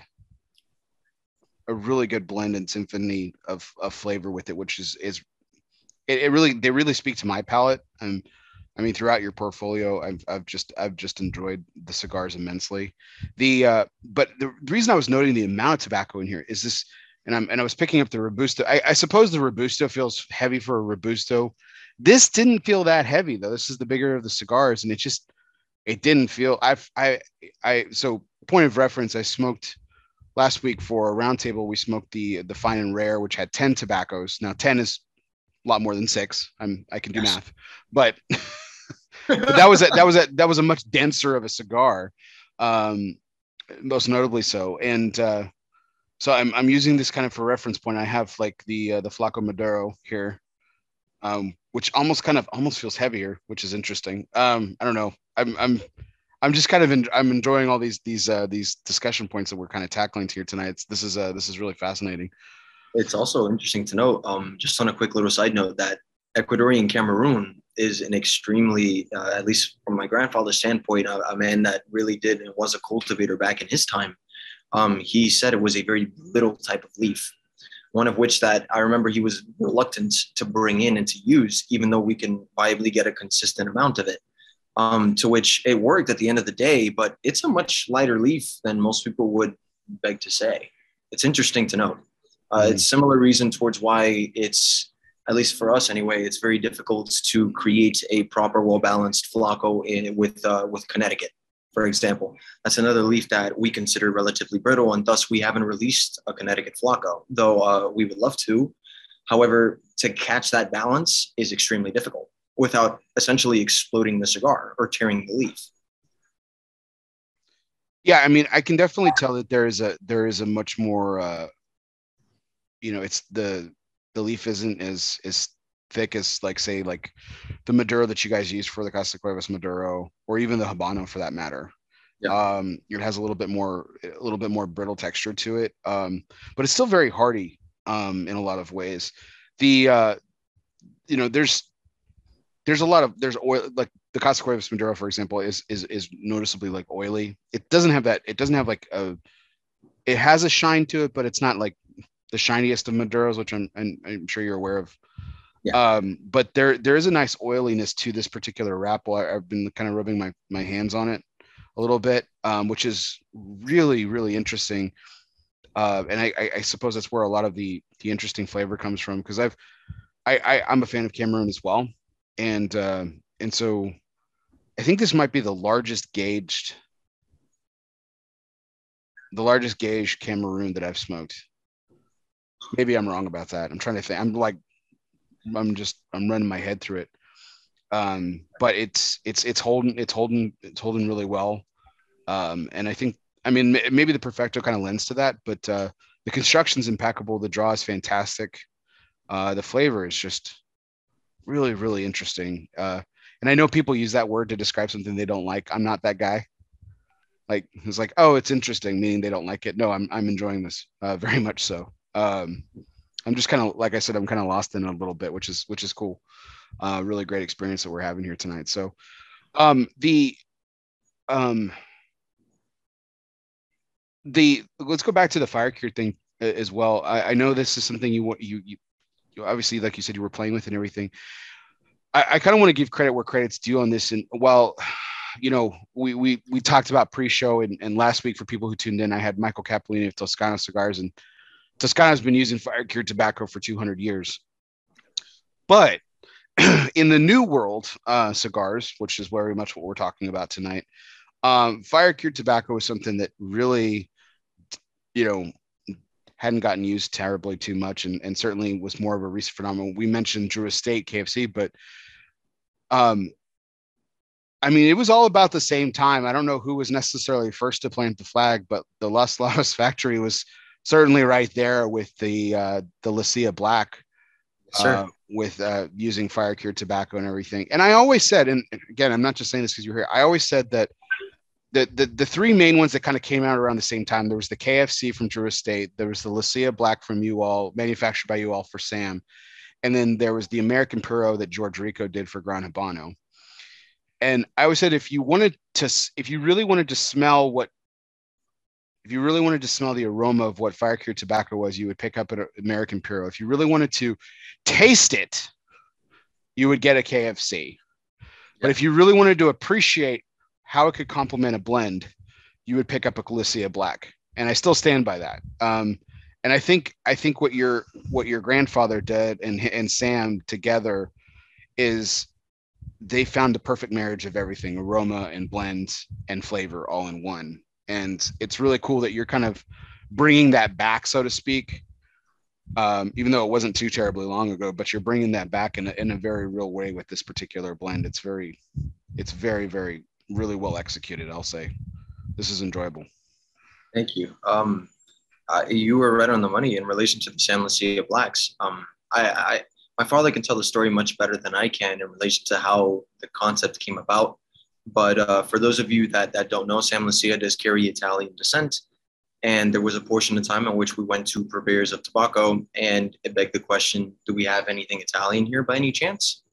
a really good blend and symphony of, of flavor with it, which is is it, it really they really speak to my palate. And I mean, throughout your portfolio, I've I've just I've just enjoyed the cigars immensely. The uh, but the reason I was noting the amount of tobacco in here is this, and I'm and I was picking up the robusto. I, I suppose the robusto feels heavy for a robusto. This didn't feel that heavy though. This is the bigger of the cigars, and it just it didn't feel. I I I so point of reference. I smoked last week for a roundtable. We smoked the the fine and rare, which had ten tobaccos. Now ten is a lot more than six. I'm I can do yes. math, but [LAUGHS] but that was a, that was a that was a much denser of a cigar, um, most notably so. And uh, so I'm I'm using this kind of for reference point. I have like the uh, the Flaco Maduro here, um, which almost kind of almost feels heavier, which is interesting. Um, I don't know. I'm I'm I'm just kind of in, I'm enjoying all these these uh, these discussion points that we're kind of tackling here tonight. It's, this is uh, this is really fascinating. It's also interesting to note, um, just on a quick little side note, that Ecuadorian Cameroon is an extremely, uh, at least from my grandfather's standpoint, a, a, man that really did and was a cultivator back in his time. Um, he said it was a very little type of leaf, one of which that I remember he was reluctant to bring in and to use, even though we can viably get a consistent amount of it. Um, to which it worked at the end of the day, but it's a much lighter leaf than most people would beg to say. It's interesting to note. Uh, mm-hmm. It's similar reason towards why it's, at least for us anyway, it's very difficult to create a proper, well-balanced Flaco in, with uh, with Connecticut, for example. That's another leaf that we consider relatively brittle, and thus we haven't released a Connecticut Flaco, though uh, we would love to. However, to catch that balance is extremely difficult without essentially exploding the cigar or tearing the leaf. Yeah, I mean, I can definitely tell that there is a there is a much more uh, you know it's the the leaf isn't as as thick as like say like the Maduro that you guys use for the Casa Cuevas Maduro or even the Habano for that matter. Yeah. Um, it has a little bit more a little bit more brittle texture to it, um, but it's still very hardy um, in a lot of ways. The uh, you know there's there's a lot of there's oil like the Casa Cuevas Maduro for example is is is noticeably like oily. It doesn't have that. It doesn't have like a. It has a shine to it, but it's not like the shiniest of Maduros, which I'm, I'm, I'm sure you're aware of. Yeah. Um, but there there is a nice oiliness to this particular wrap. I, have been kind of rubbing my my hands on it a little bit, um, which is really really interesting. Uh, and I, I, I, suppose that's where a lot of the the interesting flavor comes from because I've I, I am a fan of Cameroon as well, and uh, and so I think this might be the largest gauged the largest gauge Cameroon that I've smoked. Maybe I'm wrong about that. I'm trying to think. I'm like, I'm just, I'm running my head through it. Um, but it's, it's, it's holding, it's holding, it's holding really well. Um, and I think, I mean, maybe the perfecto kind of lends to that, but uh, the construction's impeccable. The draw is fantastic. Uh, the flavor is just really, really interesting. Uh, and I know people use that word to describe something they don't like. I'm not that guy. Like it's like, oh, it's interesting, meaning they don't like it. No, I'm I'm enjoying this uh, [LAUGHS] very much so um, I'm just kind of like I said, I'm kind of lost in a little bit, which is which is cool. Uh, really great experience that we're having here tonight. So um, the um, the let's go back to the fire cure thing as well. I, I know this is something you want you, you you obviously like you said you were playing with and everything. I, I kind of want to give credit where credit's due on this. And while you know, we we we talked about pre-show and, and last week for people who tuned in, I had Michael Capolini of Toscano Cigars and Toscano's been using fire cured tobacco for 200 years. But [CLEARS THROAT] in the new world uh, cigars, which is very much what we're talking about tonight, um, fire cured tobacco is something that really, you know, hadn't gotten used terribly too much and, and certainly was more of a recent phenomenon. We mentioned Drew Estate KFC, but um, I mean, it was all about the same time. I don't know who was necessarily first to plant the flag, but the Las Lavas [LAUGHS] factory was certainly right there with the uh, the Leccia Black, sure. uh, with uh, using fire cured tobacco and everything. And I always said, and again, I'm not just saying this because you're here. I always said that the, the the three main ones that kind of came out around the same time. There was the KFC from Drew Estate. There was the Leccia Black from you all, manufactured by you all for Sam, and then there was the American Puro that George Rico did for Gran Habano. And I always said if you wanted to, if you really wanted to smell what if you really wanted to smell the aroma of what fire cured tobacco was, you would pick up an American Puro. If you really wanted to taste it, you would get a KFC. Yeah. But if you really wanted to appreciate how it could complement a blend, you would pick up a Leccia Black. And I still stand by that. Um, and I think I think what your what your grandfather did and and Sam together is they found the perfect marriage of everything aroma and blend and flavor all in one and it's really cool that you're kind of bringing that back, so to speak. Um, even though it wasn't too terribly long ago, but you're bringing that back in a, in a very real way with this particular blend. It's very, it's very, very, really well executed. I'll say, this is enjoyable. Thank you. Um, you were right on the money in relation to the Sam Leccia Blacks. Um, I, I my father can tell the story much better than I can in relation to how the concept came about. But uh, for those of you that, that don't know, Sam Leccia does carry Italian descent. And there was a portion of time in which we went to purveyors of tobacco, and it begged the question do we have anything Italian here by any chance?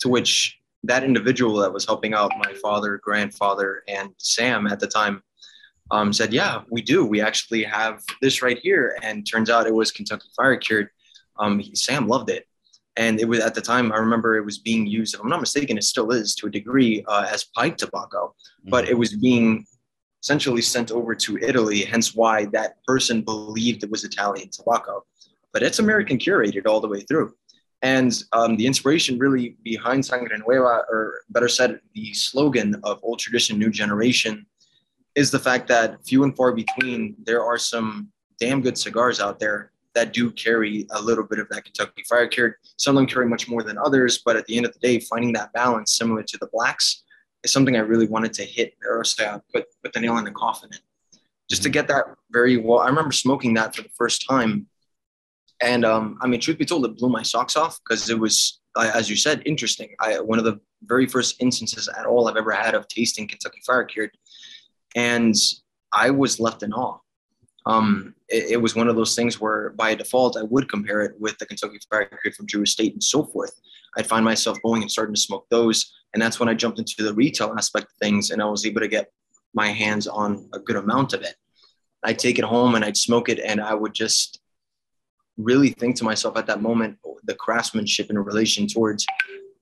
To which that individual that was helping out my father, grandfather, and Sam at the time um, said, Yeah, we do. We actually have this right here. And turns out it was Kentucky Fire Cured. Um, Sam loved it. And it was at the time, I remember it was being used, if I'm not mistaken, it still is to a degree uh, as pipe tobacco, mm-hmm. but it was being essentially sent over to Italy, hence why that person believed it was Italian tobacco. But it's American curated all the way through. And um, the inspiration really behind Sangre Nueva, or better said, the slogan of Old Tradition, New Generation, is the fact that few and far between, there are some damn good cigars out there that do carry a little bit of that Kentucky Fire Cured. Some of them carry much more than others, but at the end of the day, finding that balance similar to the blacks is something I really wanted to hit or say put put the nail in the coffin in. Just to mm-hmm. get that very well. I remember smoking that for the first time. And um, I mean, truth be told, it blew my socks off because it was, as you said, interesting. I one of the very first instances at all I've ever had of tasting Kentucky Fire Cured, and I was left in awe um, it, it, was one of those things where by default I would compare it with the Kentucky Fire Cured from Drew Estate and so forth. I'd find myself going and starting to smoke those, and that's when I jumped into the retail aspect of things, and I was able to get my hands on a good amount of it. I'd take it home and I'd smoke it, and I would just really think to myself at that moment the craftsmanship in relation towards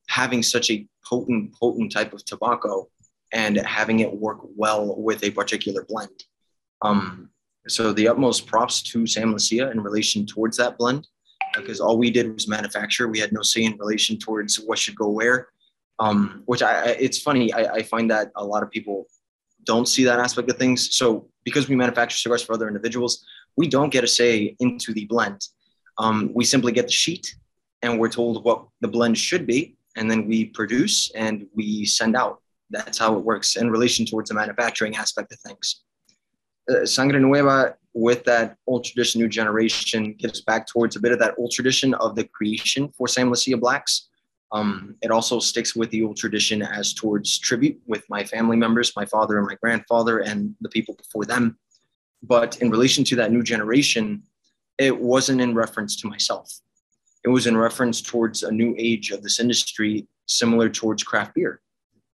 having such a potent, potent type of tobacco and having it work well with a particular blend. Um, so the utmost props to Sam Leccia in relation towards that blend, because all we did was manufacture. We had no say in relation towards what should go where. Um, which I, it's funny. I, I find that a lot of people don't see that aspect of things. So because we manufacture cigars for other individuals, we don't get a say into the blend. Um, we simply get the sheet and we're told what the blend should be, and then we produce and we send out. That's how it works in relation towards the manufacturing aspect of things uh, Sangre Nueva with that old tradition, new generation gives back towards a bit of that old tradition of the creation for Sam Leccia Blacks. Um, it also sticks with the old tradition as towards tribute with my family members, my father and my grandfather, and the people before them. But in relation to that new generation, it wasn't in reference to myself. It was in reference towards a new age of this industry, similar towards craft beer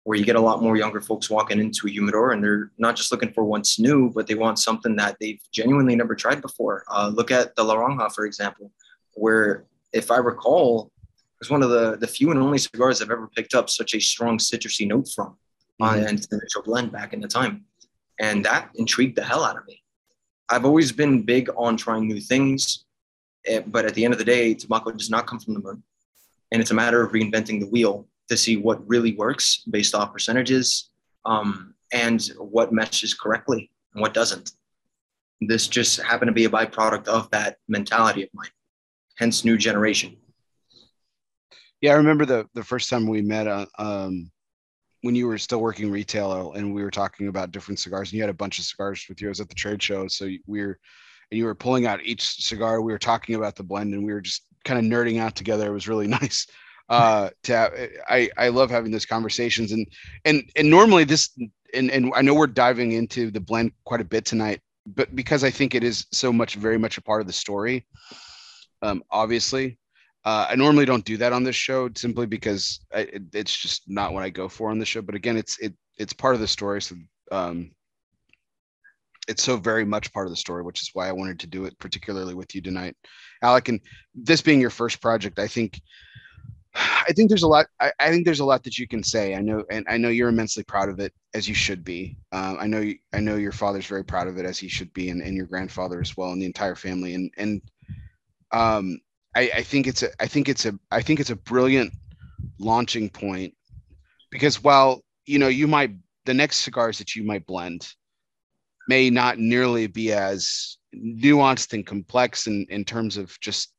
where you get a lot more younger folks walking into a humidor and they're not just looking for what's new, but they want something that they've genuinely never tried before. Uh, look at the Laranja, for example, where if I recall, it's one of the, the few and only cigars I've ever picked up such a strong citrusy note from mm-hmm. uh, and the initial blend back in the time. And that intrigued the hell out of me. I've always been big on trying new things, eh, but at the end of the day, tobacco does not come from the moon. And it's a matter of reinventing the wheel to see what really works based off percentages um, and what meshes correctly and what doesn't. This just happened to be a byproduct of that mentality of mine, hence new generation. Yeah, I remember the the first time we met uh, um, when you were still working retail and we were talking about different cigars and you had a bunch of cigars with you. I was at the trade show, so we were and you were pulling out each cigar. We were talking about the blend and we were just kind of nerding out together. It was really [LAUGHS] nice uh to have, i i love having those conversations and and and normally this and and i know we're diving into the blend quite a bit tonight but because i think it is so much very much a part of the story um obviously uh, I normally don't do that on this show simply because I, it, it's just not what I go for on the show. But again, it's it it's part of the story, so um, it's so very much part of the story, which is why I wanted to do it particularly with you tonight, Alec. And this being your first project, I think I think there's a lot. I, I, think there's a lot that you can say. I know, and I know you're immensely proud of it, as you should be. Um, I know, you, I know your father's very proud of it, as he should be, and, and your grandfather as well, and the entire family. And and um, I, I think it's a, I think it's a, I think it's a brilliant launching point because while you know you might the next cigars that you might blend may not nearly be as nuanced and complex in, in terms of just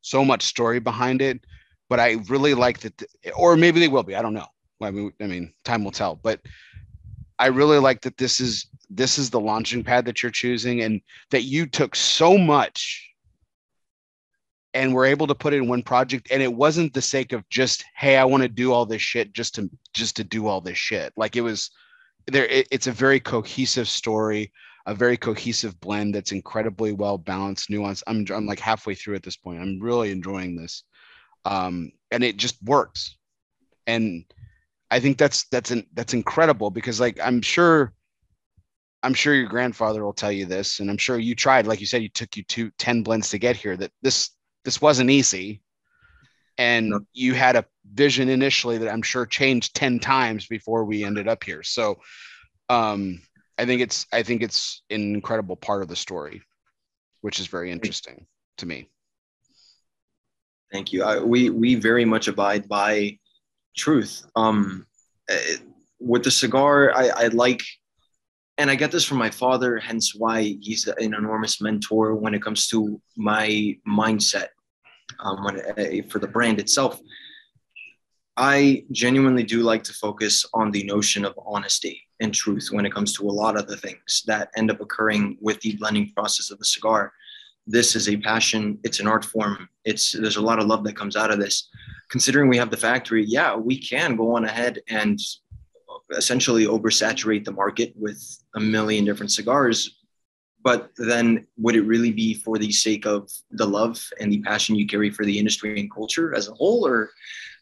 so much story behind it but I really like that, or maybe they will be. I don't know. I mean, I mean, time will tell. But I really like that this is this is the launching pad that you're choosing, and that you took so much and we're able to put it in one project and it wasn't the sake of just hey i want to do all this shit just to just to do all this shit like it was there it, it's a very cohesive story a very cohesive blend that's incredibly well balanced nuanced i'm, I'm like halfway through at this point i'm really enjoying this um, and it just works. And i think that's that's an, that's incredible because like i'm sure i'm sure your grandfather will tell you this and i'm sure you tried like you said you took you two 10 blends to get here that this this wasn't easy. And no. you had a vision initially that i'm sure changed 10 times before we ended up here. So um i think it's i think it's an incredible part of the story which is very interesting to me thank you I, we we very much abide by truth um eh, with the cigar i i like and I get this from my father, hence why he's an enormous mentor when it comes to my mindset um, when, uh, for the brand itself. I genuinely do like to focus on the notion of honesty and truth when it comes to a lot of the things that end up occurring with the blending process of the cigar. This is a passion. It's an art form. It's there's a lot of love that comes out of this. Considering we have the factory, yeah, we can go on ahead and essentially oversaturate the market with a million different cigars but then would it really be for the sake of the love and the passion you carry for the industry and culture as a whole or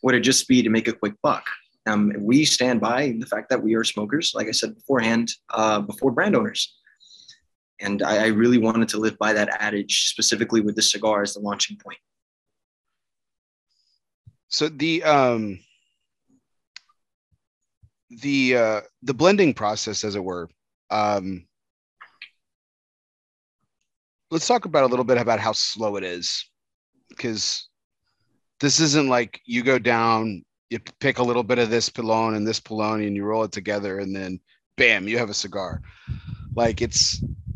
would it just be to make a quick buck um, we stand by the fact that we are smokers like i said beforehand uh, before brand owners and I, I really wanted to live by that adage specifically with the cigar as the launching point so the um the uh, the blending process, as it were. Um, let's talk about a little bit about how slow it is, because this isn't like you go down, you pick a little bit of this pilon and this pilon, and you roll it together, and then bam, you have a cigar. Like it's, it's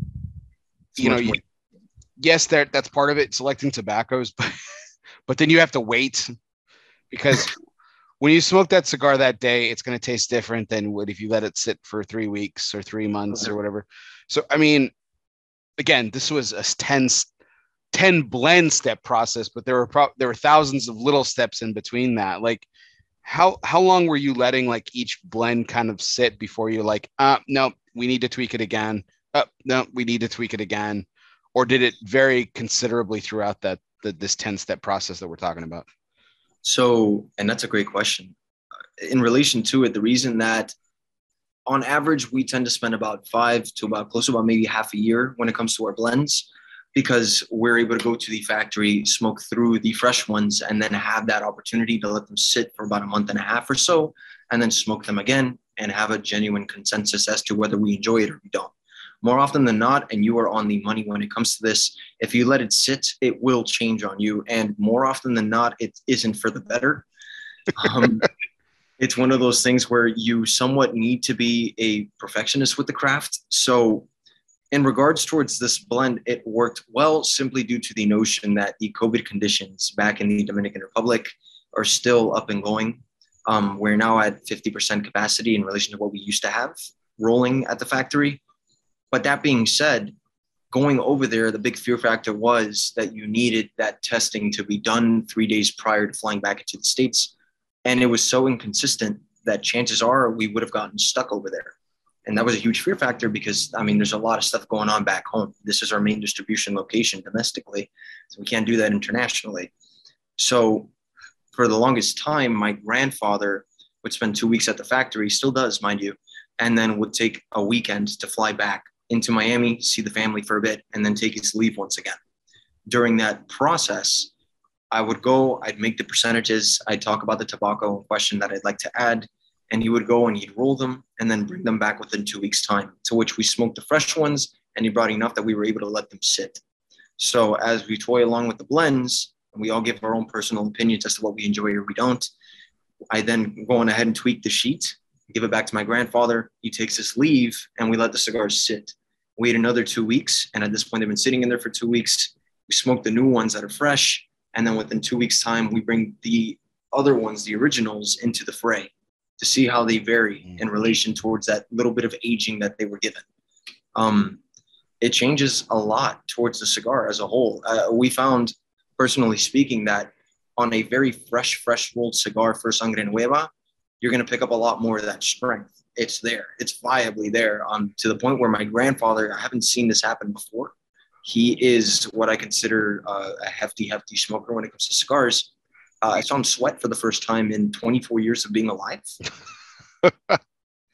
you know, you, yes, that that's part of it, selecting tobaccos, [LAUGHS] but but then you have to wait because [LAUGHS] when you smoke that cigar that day, it's going to taste different than what if you let it sit for three weeks or three months or whatever. So, I mean, again, this was a 10, 10 blend step process, but there were pro- there were thousands of little steps in between that. Like, how how long were you letting like each blend kind of sit before you're like, uh, no, we need to tweak it again. Uh, no, we need to tweak it again, or did it vary considerably throughout that the, this 10 step process that we're talking about? So, and that's a great question. In relation to it, the reason that on average we tend to spend about five to about close to about maybe half a year when it comes to our blends because we're able to go to the factory, smoke through the fresh ones, and then have that opportunity to let them sit for about a month and a half or so, and then smoke them again and have a genuine consensus as to whether we enjoy it or we don't more often than not, and you are on the money when it comes to this, if you let it sit, it will change on you. And more often than not, it isn't for the better. Um, [LAUGHS] it's one of those things where you somewhat need to be a perfectionist with the craft. So, in regards towards this blend, it worked well simply due to the notion that the COVID conditions back in the Dominican Republic are still up and going. Um, we're now at 50% capacity in relation to what we used to have rolling at the factory. But that being said, going over there, the big fear factor was that you needed that testing to be done three days prior to flying back into the States. And it was so inconsistent that chances are we would have gotten stuck over there. And that was a huge fear factor because, I mean, there's a lot of stuff going on back home. This is our main distribution location domestically. So we can't do that internationally. So for the longest time, my grandfather would spend two weeks at the factory, still does, mind you, and then would take a weekend to fly back into Miami, see the family for a bit, and then take his leave once again. During that process, I would go, I'd make the percentages, I'd talk about the tobacco question that I'd like to add, and he would go and he'd roll them and then bring them back within two weeks' time, to which we smoked the fresh ones, and he brought enough that we were able to let them sit. So as we toy along with the blends, and we all give our own personal opinions as to what we enjoy or we don't, I then go on ahead and tweak the sheet give it back to my grandfather. He takes his leave, and we let the cigars sit. Wait another two weeks, and at this point, they've been sitting in there for two weeks. We smoke the new ones that are fresh, and then within two weeks' time, we bring the other ones, the originals, into the fray to see how they vary mm. in relation towards that little bit of aging that they were given. Um, it changes a lot towards the cigar as a whole. Uh, we found personally speaking, that on a very fresh, fresh rolled cigar for Sangre Nueva, you're going to pick up a lot more of that strength. It's there. It's viably there. Um, to the point where my grandfather, I haven't seen this happen before. He is what I consider uh, a hefty, hefty smoker when it comes to cigars. Uh, I saw him sweat for the first time in 24 years of being alive, [LAUGHS]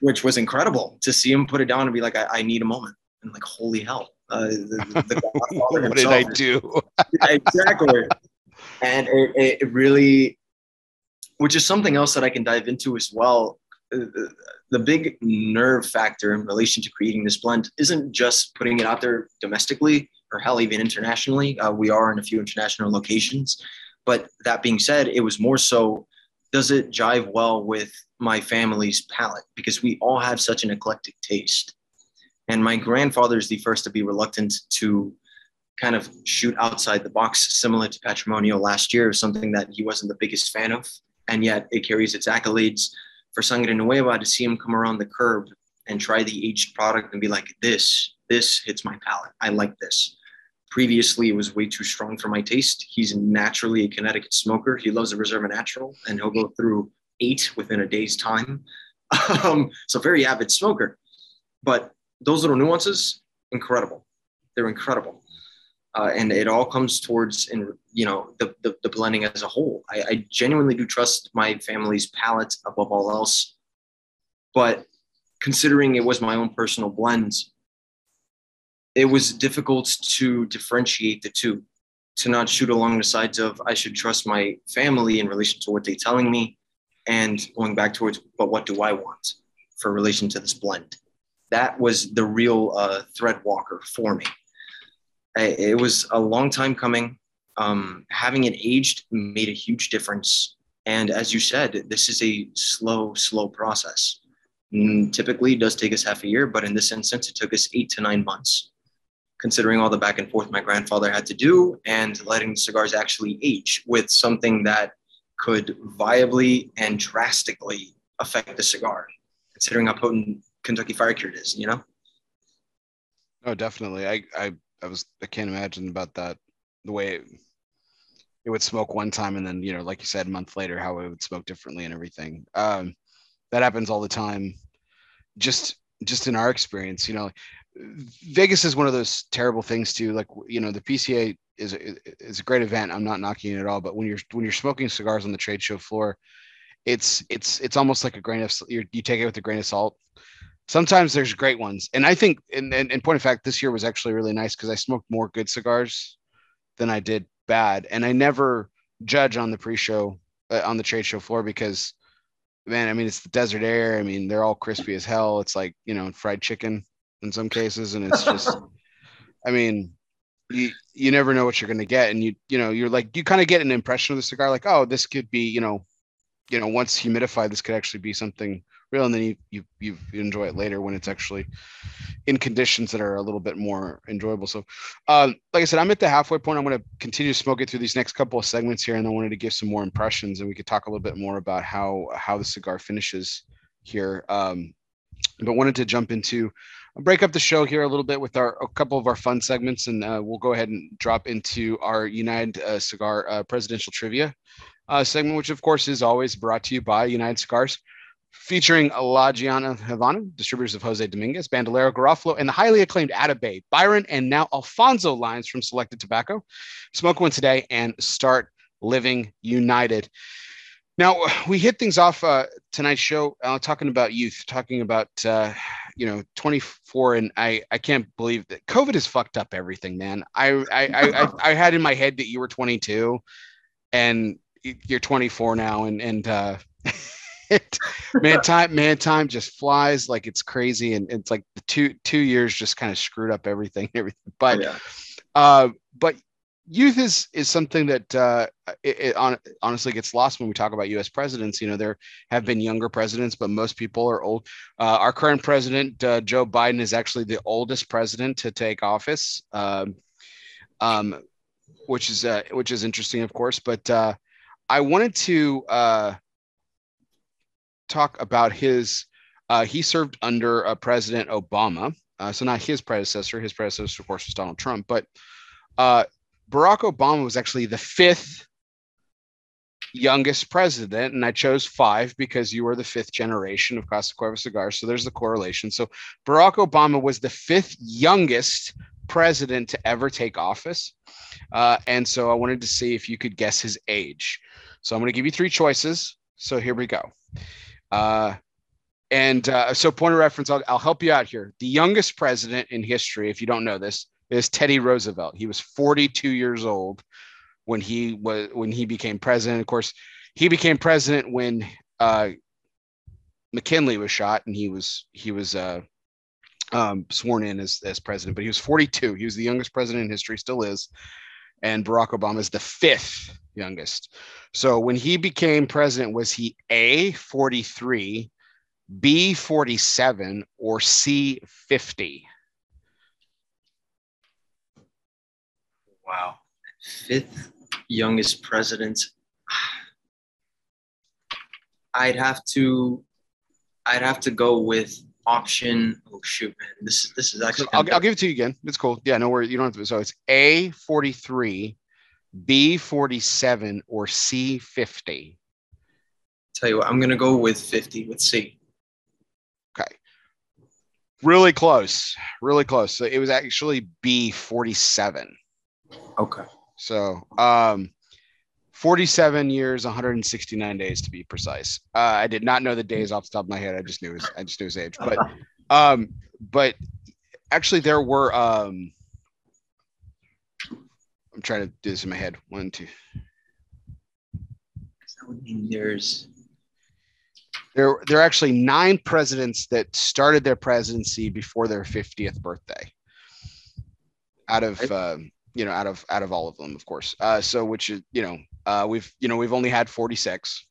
which was incredible to see him put it down and be like, I, I need a moment. And like, holy hell. Uh, the, the [LAUGHS] what did I do? [LAUGHS] exactly. And it, it really, which is something else that I can dive into as well. The big nerve factor in relation to creating this blend isn't just putting it out there domestically or hell, even internationally. Uh, we are in a few international locations. But that being said, it was more so does it jive well with my family's palate? Because we all have such an eclectic taste. And my grandfather is the first to be reluctant to kind of shoot outside the box, similar to patrimonial last year, something that he wasn't the biggest fan of. And yet it carries its accolades for Sangre Nueva to see him come around the curb and try the aged product and be like, this, this hits my palate. I like this. Previously, it was way too strong for my taste. He's naturally a Connecticut smoker. He loves the Reserva Natural, and he'll go through eight within a day's time. [LAUGHS] Um, so, very avid smoker. But those little nuances, incredible. They're incredible. Uh, and it all comes towards in you know the, the, the blending as a whole. I, I, genuinely do trust my family's palate above all else. But considering it was my own personal blend it was difficult to differentiate the two to not shoot along the sides of i should trust my family in relation to what they're telling me and going back towards but what do i want for relation to this blend? That was the real uh, thread walker for me. It was a long time coming. Um, having it aged made a huge difference. And as you said, this is a slow, slow process. Mm, typically, does take us half a year, but in this instance, it took us eight to nine months, considering all the back and forth my grandfather had to do and letting the cigars actually age with something that could viably and drastically affect the cigar, considering how potent Kentucky Fire Cured is, you know? Oh, definitely. I, I, I was, I can't imagine about that. The way it, it would smoke one time and then, you know, like you said, a month later, how it would smoke differently and everything. Um, that happens all the time. Just, just in our experience, you know, Vegas is one of those terrible things too. Like, you know, the PCA is is a great event. I'm not knocking it at all, but when you're when you're smoking cigars on the trade show floor, it's it's it's almost like a grain of you take it with a grain of salt sometimes there's great ones. And I think, in, in, in point of fact, this year was actually really nice because I smoked more good cigars than I did bad. And I never judge on the pre-show uh, on the trade show floor because, man, I mean, it's the desert air. I mean, they're all crispy as hell. It's like you know, fried chicken in some cases, and it's just, [LAUGHS] I mean, you you never know what you're gonna get, and you you know, you're like you kind of get an impression of the cigar, like, oh, this could be, you know, you know, once humidified, this could actually be something real and then you, you you enjoy it later when it's actually in conditions that are a little bit more enjoyable. So um, like i said i'm at the halfway point. I'm going to continue to smoke it through these next couple of segments here and i wanted to give some more impressions and we could talk a little bit more about how how the cigar finishes here. Um, but wanted to jump into break up the show here a little bit with our a couple of our fun segments and uh, we'll go ahead and drop into our united uh, cigar uh, presidential trivia uh, segment which of course is always brought to you by united cigars featuring La Gianna Havana, distributors of Jose Dominguez, Bandolero, Garofalo, and the highly acclaimed Atabey, Byron, and now Alfonso lines from Selected Tobacco. Smoke one today and start living united. Now we hit things off uh, tonight's show uh, talking about youth, talking about uh, you know 24, and I I can't believe that COVID has fucked up everything, man. I I I, I, [LAUGHS] I had in my head that you were 22, and you're 24 now, and and uh, [LAUGHS] it, [LAUGHS] man, time, man, time just flies like it's crazy, and it's like the two two years just kind of screwed up everything, [LAUGHS] everything. But, yeah. uh, but youth is is something that uh, it, it on, honestly gets lost when we talk about U.S. presidents. You know, there have been younger presidents, but most people are old. Uh, our current president, uh, Joe Biden, is actually the oldest president to take office, um, um, which is uh, which is interesting, of course. But uh, I wanted to uh, talk about his. Uh, he served under uh, President Obama, uh, so not his predecessor. His predecessor, of course, was Donald Trump. But uh, Barack Obama was actually the fifth youngest president, and I chose five because you were the fifth generation of Casa Cuevas cigars. So there's the correlation. So Barack Obama was the fifth youngest president to ever take office. Uh, and so I wanted to see if you could guess his age. So I'm going to give you three choices. So here we go. Uh, and uh, so, point of reference, I'll, I'll help you out here. The youngest president in history, if you don't know this, is Teddy Roosevelt. He was 42 years old when he was when he became president. Of course, he became president when uh, McKinley was shot, and he was he was uh, um, sworn in as as president. But he was 42. He was the youngest president in history, still is. And Barack Obama is the fifth youngest. So when he became president, was he A 43? B 47 or C 50? Wow. Fifth youngest president. I'd have to I'd have to go with option. Oh shoot, man. This is this is actually I'll, I'll give it to you again. It's cool. Yeah, no worries. You don't have to. So it's A 43, B 47, or C 50. Tell you what, I'm gonna go with 50 with C. Okay. Really close. Really close. So it was actually B 47. Okay. So um 47 years, 169 days to be precise. Uh, I did not know the days off the top of my head. I just knew his, I just knew his age. But um, but actually there were um I'm trying to do this in my head. One, two. That would mean there's There, there are actually nine presidents that started their presidency before their 50th birthday. Out of um, you know, out of out of all of them, of course. Uh, so which is you know, uh, we've you know we've only had 46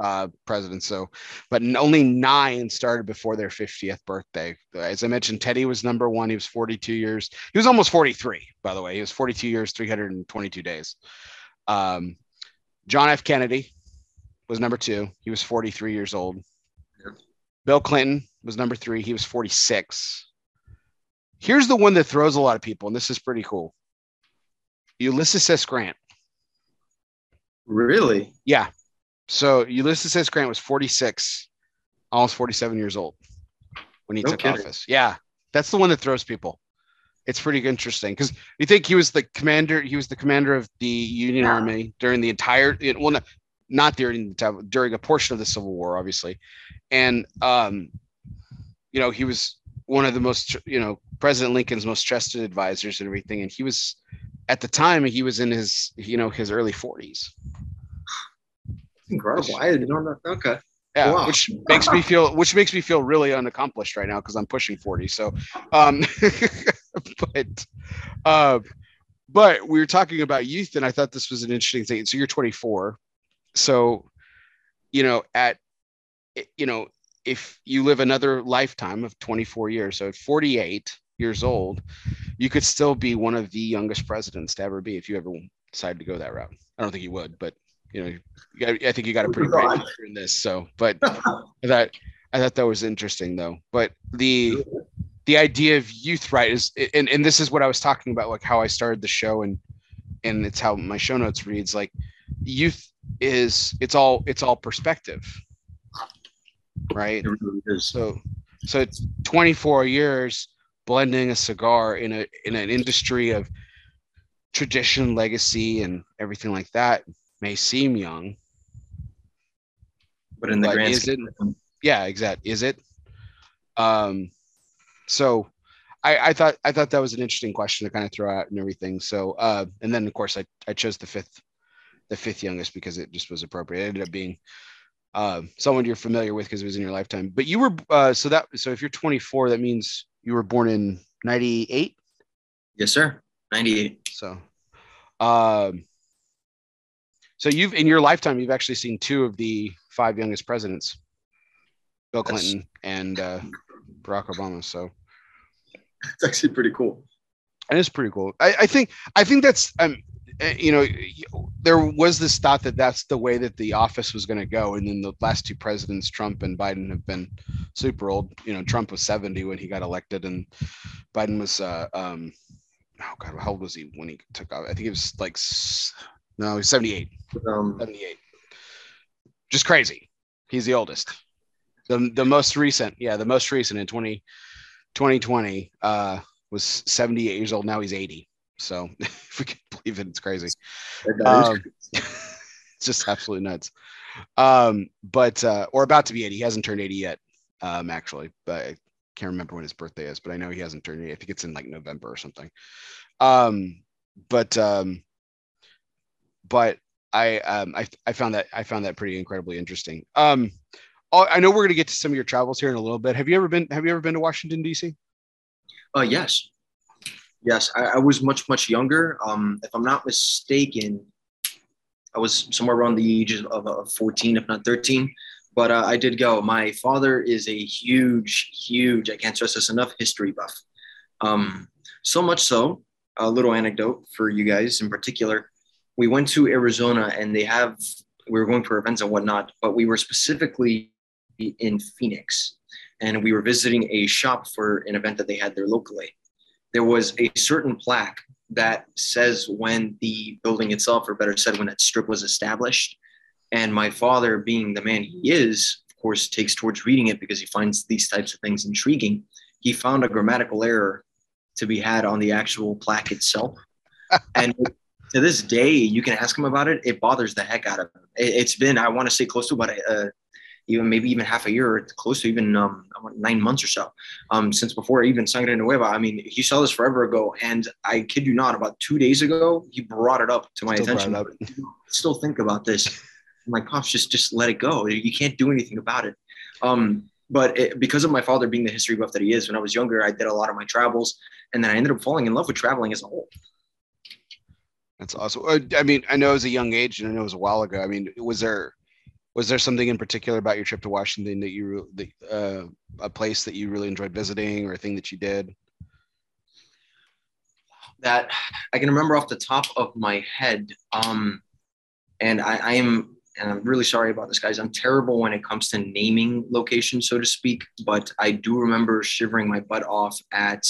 uh, presidents. So, but only nine started before their 50th birthday. As I mentioned, Teddy was number one. He was 42 years. He was almost 43, by the way. He was 42 years, 322 days. Um, John F. Kennedy was number two. He was 43 years old. Yep. Bill Clinton was number three. He was 46. Here's the one that throws a lot of people, and this is pretty cool. Ulysses S. Grant. really Yeah. So Ulysses S. Grant was 46, almost 47 years old when he No took kidding. office. Yeah. That's the one that throws people. It's pretty interesting because you think he was the commander, he was the commander of the Union Yeah. Army during the entire well not, not during the time, during a portion of the Civil War, obviously. And um, you know, he was one of the most, you know, President Lincoln's most trusted advisors and everything. And he was at the time he was in his, you know, his early 40s. Incredible. I didn't know that. Okay. yeah Wow. which makes me feel which makes me feel really unaccomplished right now because i'm pushing 40 so um [LAUGHS] but uh but we were talking about youth and i thought this was an interesting thing so you're 24 so you know at you know if you live another lifetime of 24 years so at 48 years old you could still be one of the youngest presidents to ever be if you ever decide to go that route i don't think you would but you know you got, i think you got a pretty bright future in this so but [LAUGHS] I thought I thought that was interesting though. But the the idea of youth right is and, and this is what I was talking about, like how I started the show and and it's how my show notes reads like youth is it's all it's all perspective. Right. Really. So so it's 24 years blending a cigar in a in an industry of tradition, legacy, and everything like that may seem young. But in the But grand is of yeah exact is it um so I, I thought I thought that was an interesting question to kind of throw out and everything. So uh, and then of course I, I chose the fifth the fifth youngest because it just was appropriate. It ended up being uh, someone you're familiar with because it was in your lifetime. But you were uh, so that so if you're 24, that means you were born in 98. yes, sir. 98. So um so you've in your lifetime you've actually seen two of the five youngest presidents, Bill That's- Clinton and uh, Barack Obama. So It's actually pretty cool. and it's pretty cool. I, I think I think that's um uh, you know there was this thought that that's the way that the office was going to go, and then the last two presidents, Trump and Biden, have been super old. You know, Trump was seventy when he got elected, and Biden was uh, um oh god, how old was he when he took off? I think it was like no, he's 78. Um, 78. Just crazy. He's the oldest. The the most recent, yeah, the most recent in 20, 2020 uh, was 78 years old. Now he's 80. So [LAUGHS] if we can believe it, it's crazy. Um, it's [LAUGHS] just absolutely nuts. Um, but uh, or about to be 80. He hasn't turned 80 yet, um, actually, but I can't remember when his birthday is, but I know he hasn't turned 80. I think it's in like November or something. Um, but um, but I um I, I found that I found that pretty incredibly interesting. Um, oh, I know we're gonna get to some of your travels here in a little bit. Have you ever been Have you ever been to Washington D.C.? Uh, yes, yes. I, I was much much younger. Um, if I'm not mistaken, I was somewhere around the age of, of 14, if not 13. But uh, I did go. My father is a huge, huge, I can't stress this enough, history buff. Um, so much so, a little anecdote for you guys in particular. We went to Arizona and they have, we were going for events and whatnot, but we were specifically in Phoenix and we were visiting a shop for an event that they had there locally. There was a certain plaque that says when the building itself, or better said, when that strip was established. And my father, being the man he is, of course, takes towards reading it because he finds these types of things intriguing. He found a grammatical error to be had on the actual plaque itself. [LAUGHS] and to this day, you can ask him about it. It bothers the heck out of him. It's been, I want to say, close to about a, even maybe even half a year, or close to even um, nine months or so, um, since before even Sangre Nueva. I mean, he saw this forever ago, and I kid you not, about two days ago, he brought it up to my still attention. [LAUGHS] Still think about this. I'm like, pops, just just let it go. You can't do anything about it. Um, but it, because of my father being the history buff that he is, when I was younger, I did a lot of my travels, and then I ended up falling in love with traveling as a whole. That's awesome. I mean, I know it was a young age, and I know it was a while ago. I mean, was there was there something in particular about your trip to Washington that you uh, a place that you really enjoyed visiting or a thing that you did? That I can remember off the top of my head. Um, and I, I am, and I'm really sorry about this, guys. I'm terrible when it comes to naming locations, so to speak. But I do remember shivering my butt off at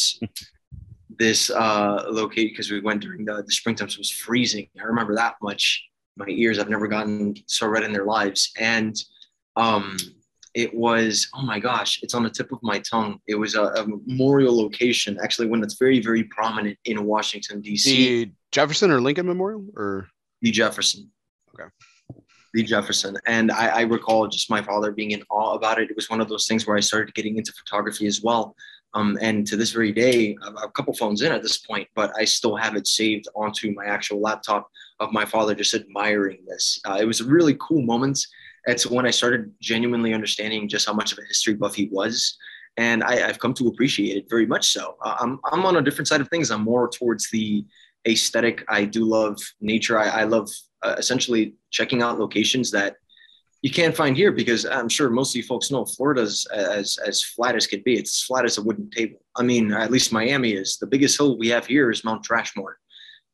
this uh, location because we went during the, the springtime, so it was freezing. I remember that much my ears. I've never gotten so red in their lives. And um, it was, oh my gosh, it's on the tip of my tongue. It was a, a memorial location, actually, one that's very, very prominent in Washington, D.C. The Jefferson or Lincoln Memorial or? The Jefferson. Okay. The Jefferson. And I, I recall just my father being in awe about it. It was one of those things where I started getting into photography as well. Um, and to this very day, a couple phones in at this point, but I still have it saved onto my actual laptop of my father just admiring this. Uh, it was a really cool moment. It's when I started genuinely understanding just how much of a history buff he was. And I, have come to appreciate it very much so. Uh, I'm, I'm on a different side of things. I'm more towards the aesthetic. I do love nature. I, I love uh, essentially checking out locations that you can't find here because I'm sure most of you folks know Florida's as as flat as could be. It's flat as a wooden table. I mean, at least Miami is. The biggest hill we have here is Mount Trashmore,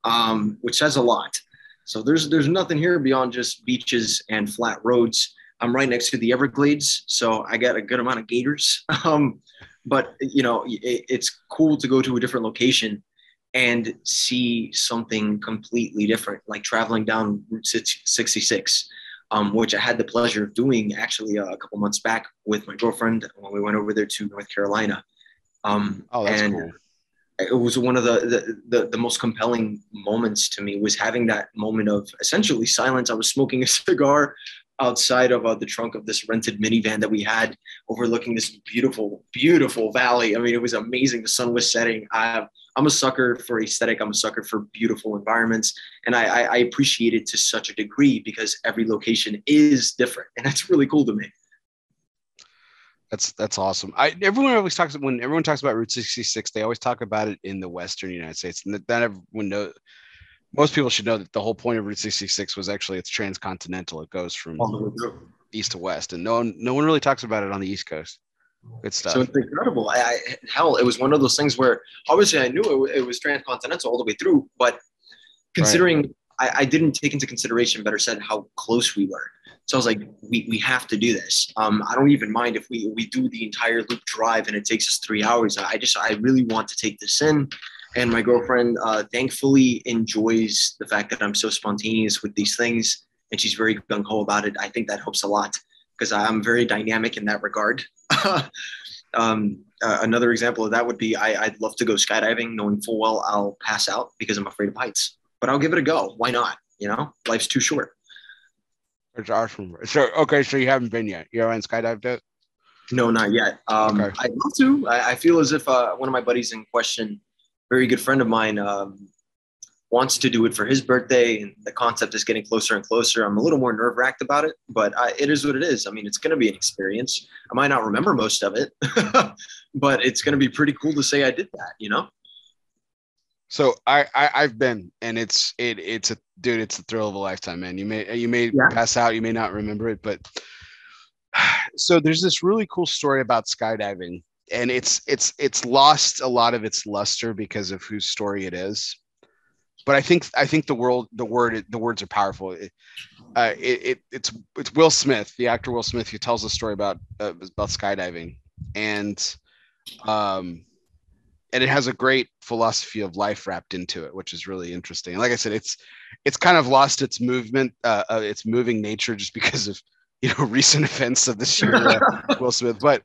um, which says a lot. So there's there's nothing here beyond just beaches and flat roads. I'm right next to the Everglades, so I got a good amount of gators. [LAUGHS] Um, but you know, it, it's cool to go to a different location and see something completely different, like traveling down Route 66 um, which I had the pleasure of doing actually uh, a couple months back with my girlfriend when we went over there to North Carolina. Um, oh, that's and cool. It was one of the, the, the the most compelling moments to me was having that moment of essentially silence. I was smoking a [LAUGHS] cigar outside of uh, the trunk of this rented minivan that we had overlooking this beautiful, beautiful valley. I mean, it was amazing. The sun was setting. I have I'm a sucker for aesthetic. I'm a sucker for beautiful environments, and I, I, I appreciate it to such a degree because every location is different, and that's really cool to me. That's that's awesome. I everyone always talks when everyone talks about Route 66, they always talk about it in the Western United States, and that, everyone know. Most people should know that the whole point of Route 66 was actually it's transcontinental. It goes from east to west, and no one no one really talks about it on the East Coast. Good stuff. So it's incredible. I, I, hell, it was one of those things where obviously I knew it, it was transcontinental all the way through, but considering right. I, I, didn't take into consideration, better said, how close we were. So I was like, we, we have to do this. Um, I don't even mind if we we do the entire loop drive and it takes us three hours. I just I really want to take this in and my girlfriend uh, thankfully enjoys the fact that I'm so spontaneous with these things, and she's very gung ho about it. I think that helps a lot because I'm very dynamic in that regard. [LAUGHS] um, uh, another example of that would be I, would love to go skydiving, knowing full well I'll pass out because I'm afraid of heights. But I'll give it a go. Why not? You know, life's too short. It's awesome. So okay, so you haven't been yet. You haven't skydived yet? No, not yet. Um, okay. I'd love to. I, I feel as if uh, one of my buddies in question, very good friend of mine, um, wants to do it for his birthday, and the concept is getting closer and closer. I'm a little more nerve wracked about it, but I, it is what it is. I mean, it's going to be an experience. I might not remember most of it, [LAUGHS] but it's going to be pretty cool to say I did that. You know. So I, I have been, and it's it it's a dude, it's a thrill of a lifetime, man. You may you may yeah. pass out, you may not remember it, but [SIGHS] so there's this really cool story about skydiving, and it's it's it's lost a lot of its luster because of whose story it is. But I think I think the world the word the words are powerful. It, uh, it, it it's it's Will Smith, the actor Will Smith, who tells a story about uh, about skydiving, and um and it has a great philosophy of life wrapped into it, which is really interesting. And like I said, it's it's kind of lost its movement, uh, uh its moving nature, just because of you know [LAUGHS] recent events of this year, uh, [LAUGHS] Will Smith. But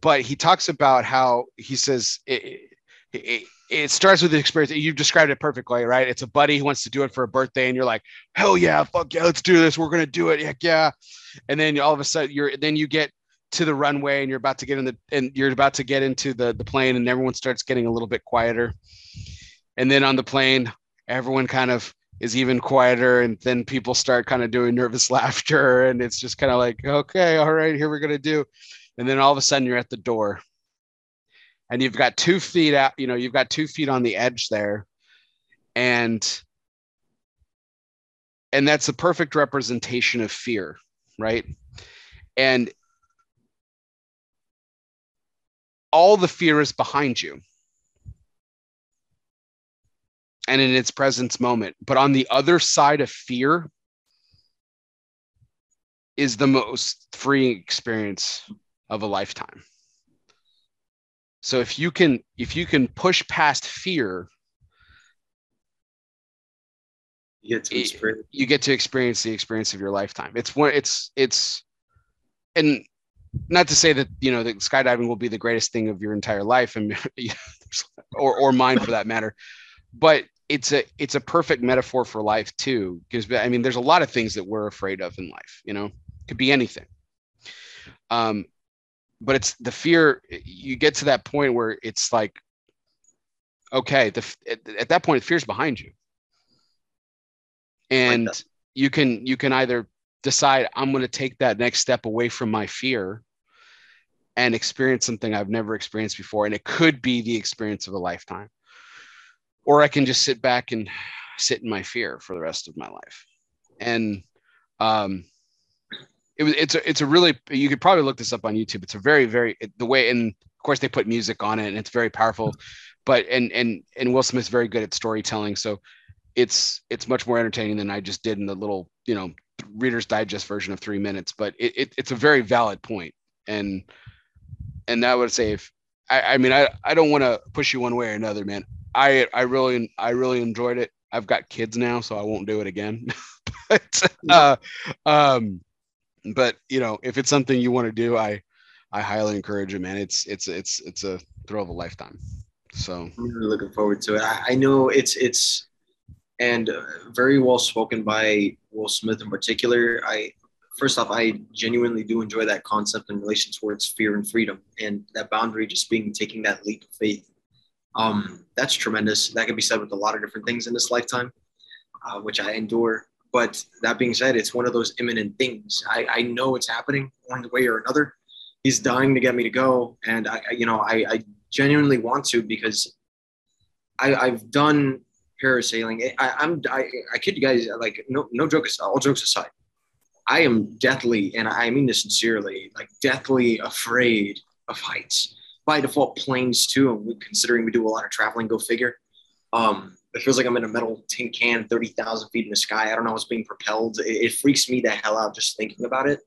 but he talks about how he says it, it, it starts with the experience. You described it perfectly, right? It's a buddy who wants to do it for a birthday, and you're like, hell yeah, fuck yeah, let's do this. We're gonna do it, heck yeah. And then all of a sudden, you're then you get to the runway and you're about to get in the and you're about to get into the the plane and everyone starts getting a little bit quieter and then on the plane everyone kind of is even quieter and then people start kind of doing nervous [LAUGHS] laughter and it's just kind of like okay all right here we're to do and then all of a sudden you're at the door and you've got two feet out you know you've got two feet on the edge there and and that's a perfect representation of fear right and all the fear is behind you and in its presence moment. But on the other side of fear is the most freeing experience of a lifetime. So if you can if you can push past fear, you get to experience, you get to experience the experience of your lifetime. It's one it's it's and not to say that you know that skydiving will be the greatest thing of your entire life and [LAUGHS] or or mine for that matter but it's a it's a perfect metaphor for life too because i mean there's a lot of things that we're afraid of in life you know could be anything um but it's the fear you get to that point where it's like okay the at, at that point the fear's behind you and like you can you can either decide i'm going to take that next step away from my fear and experience something I've never experienced before. And it could be the experience of a lifetime. Or I can just sit back and [SIGHS] sit in my fear for the rest of my life. And um, it was it's a it's a really you could probably look this up on YouTube. It's a very very it, the way and of course they put music on it and it's very powerful. But and and and Will Smith's very good at storytelling, so it's it's much more entertaining than I just did in the little you know Reader's Digest version of three minutes. But it, it it's a very valid point and and I would say if I, I mean I, I don't want to push you one way or another, man. I I really I really enjoyed it. I've got kids now, so I won't do it again. [LAUGHS] but uh, um, but you know, if it's something you want to do, I I highly encourage it, man. It's it's it's it's a thrill of a lifetime. So I'm really looking forward to it. I, I know it's it's and very well spoken by Will Smith in particular. I first off, I genuinely do enjoy that concept in relation towards fear and freedom, and that boundary just being taking that leap of faith. Um, that's tremendous. That can be said with a lot of different things in this lifetime, uh, which I endure. But that being said, it's one of those imminent things. I, I know it's happening one way or another. He's dying to get me to go, and I, you know, I, I genuinely want to because I, I've done parasailing. I, I'm, I, I kid you guys, like no, no joke all jokes aside. I am deathly, and I mean this sincerely, like deathly afraid of heights. By default, planes too. And considering we do a lot of traveling, go figure. Um, it feels like I'm in a metal tin can, thirty thousand feet in the sky. I don't know what's being propelled. It, it freaks me the hell out just thinking about it.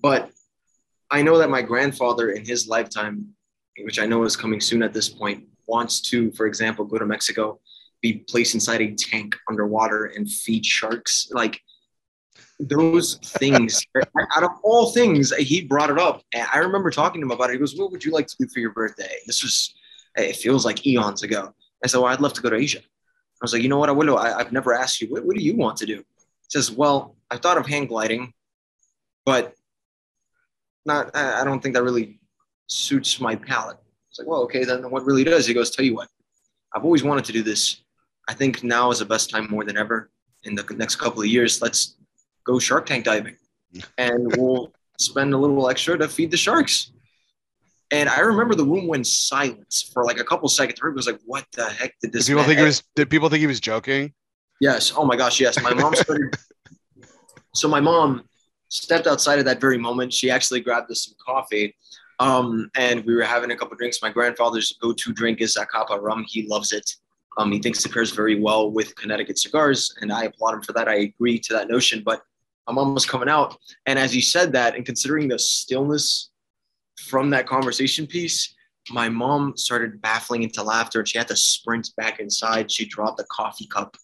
But I know that my grandfather, in his lifetime, which I know is coming soon at this point, wants to, for example, go to Mexico, be placed inside a tank underwater and feed sharks. Like those things, [LAUGHS] out of all things, he brought it up. And I remember talking to him about it. He goes, What would you like to do for your birthday? This was, it feels like eons ago. I said, Well, I'd love to go to Asia. I was like, You know what, Abuelo, I, I've never asked you, what, what do you want to do? He says, Well, I thought of hang gliding, but not, I don't think that really suits my palate. It's like, well, okay, then what really does? He goes, tell you what, I've always wanted to do this. I think now is the best time more than ever. In the next couple of years, let's go Shark Tank diving, [LAUGHS] and we'll spend a little extra to feed the sharks. And I remember the room went silent for like a couple seconds. Everybody was like, "What the heck did this?" Did people think he was? Did people think he was joking? Yes. Oh my gosh. Yes. My mom started. [LAUGHS] so my mom stepped outside at that very moment. She actually grabbed us some coffee, um, and we were having a couple drinks. My grandfather's go-to drink is Zacapa rum. He loves it. Um, he thinks it pairs very well with Connecticut cigars, and I applaud him for that. I agree to that notion. But my mom was coming out, and as you said that, and considering the stillness from that conversation piece, my mom started baffling into laughter, and she had to sprint back inside. She dropped a coffee cup.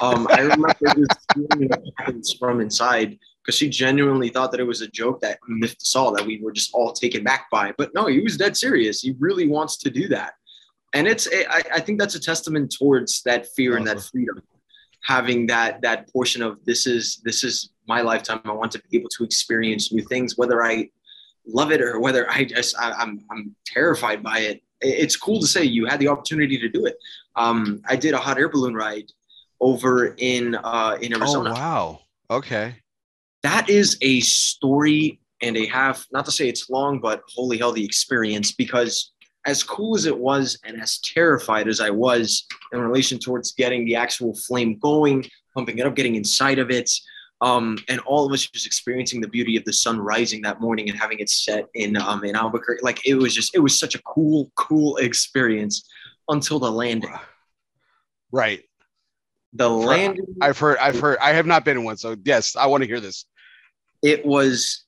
Um, I remember [LAUGHS] just from inside because she genuinely thought that it was a joke that miffed us all, that we were just all taken back by. But no, he was dead serious. He really wants to do that and it's I, I think that's a testament towards that fear and that freedom having that that portion of this is this is my lifetime i want to be able to experience new things whether i love it or whether i just I, am I'm, I'm terrified by it it's cool to say you had the opportunity to do it. Um, i did a hot air balloon ride over in uh, in arizona. oh wow. Okay. That is a story and a half not to say it's long but holy hell the experience because as cool as it was and as terrified as I was in relation towards getting the actual flame going, pumping it up, getting inside of it, um, and all of us just experiencing the beauty of the sun rising that morning and having it set in um, in Albuquerque. Like it was just, it was such a cool, cool experience until the landing. Right. The landing. I've heard. I've heard. I have not been in one, so yes, I want to hear this. It was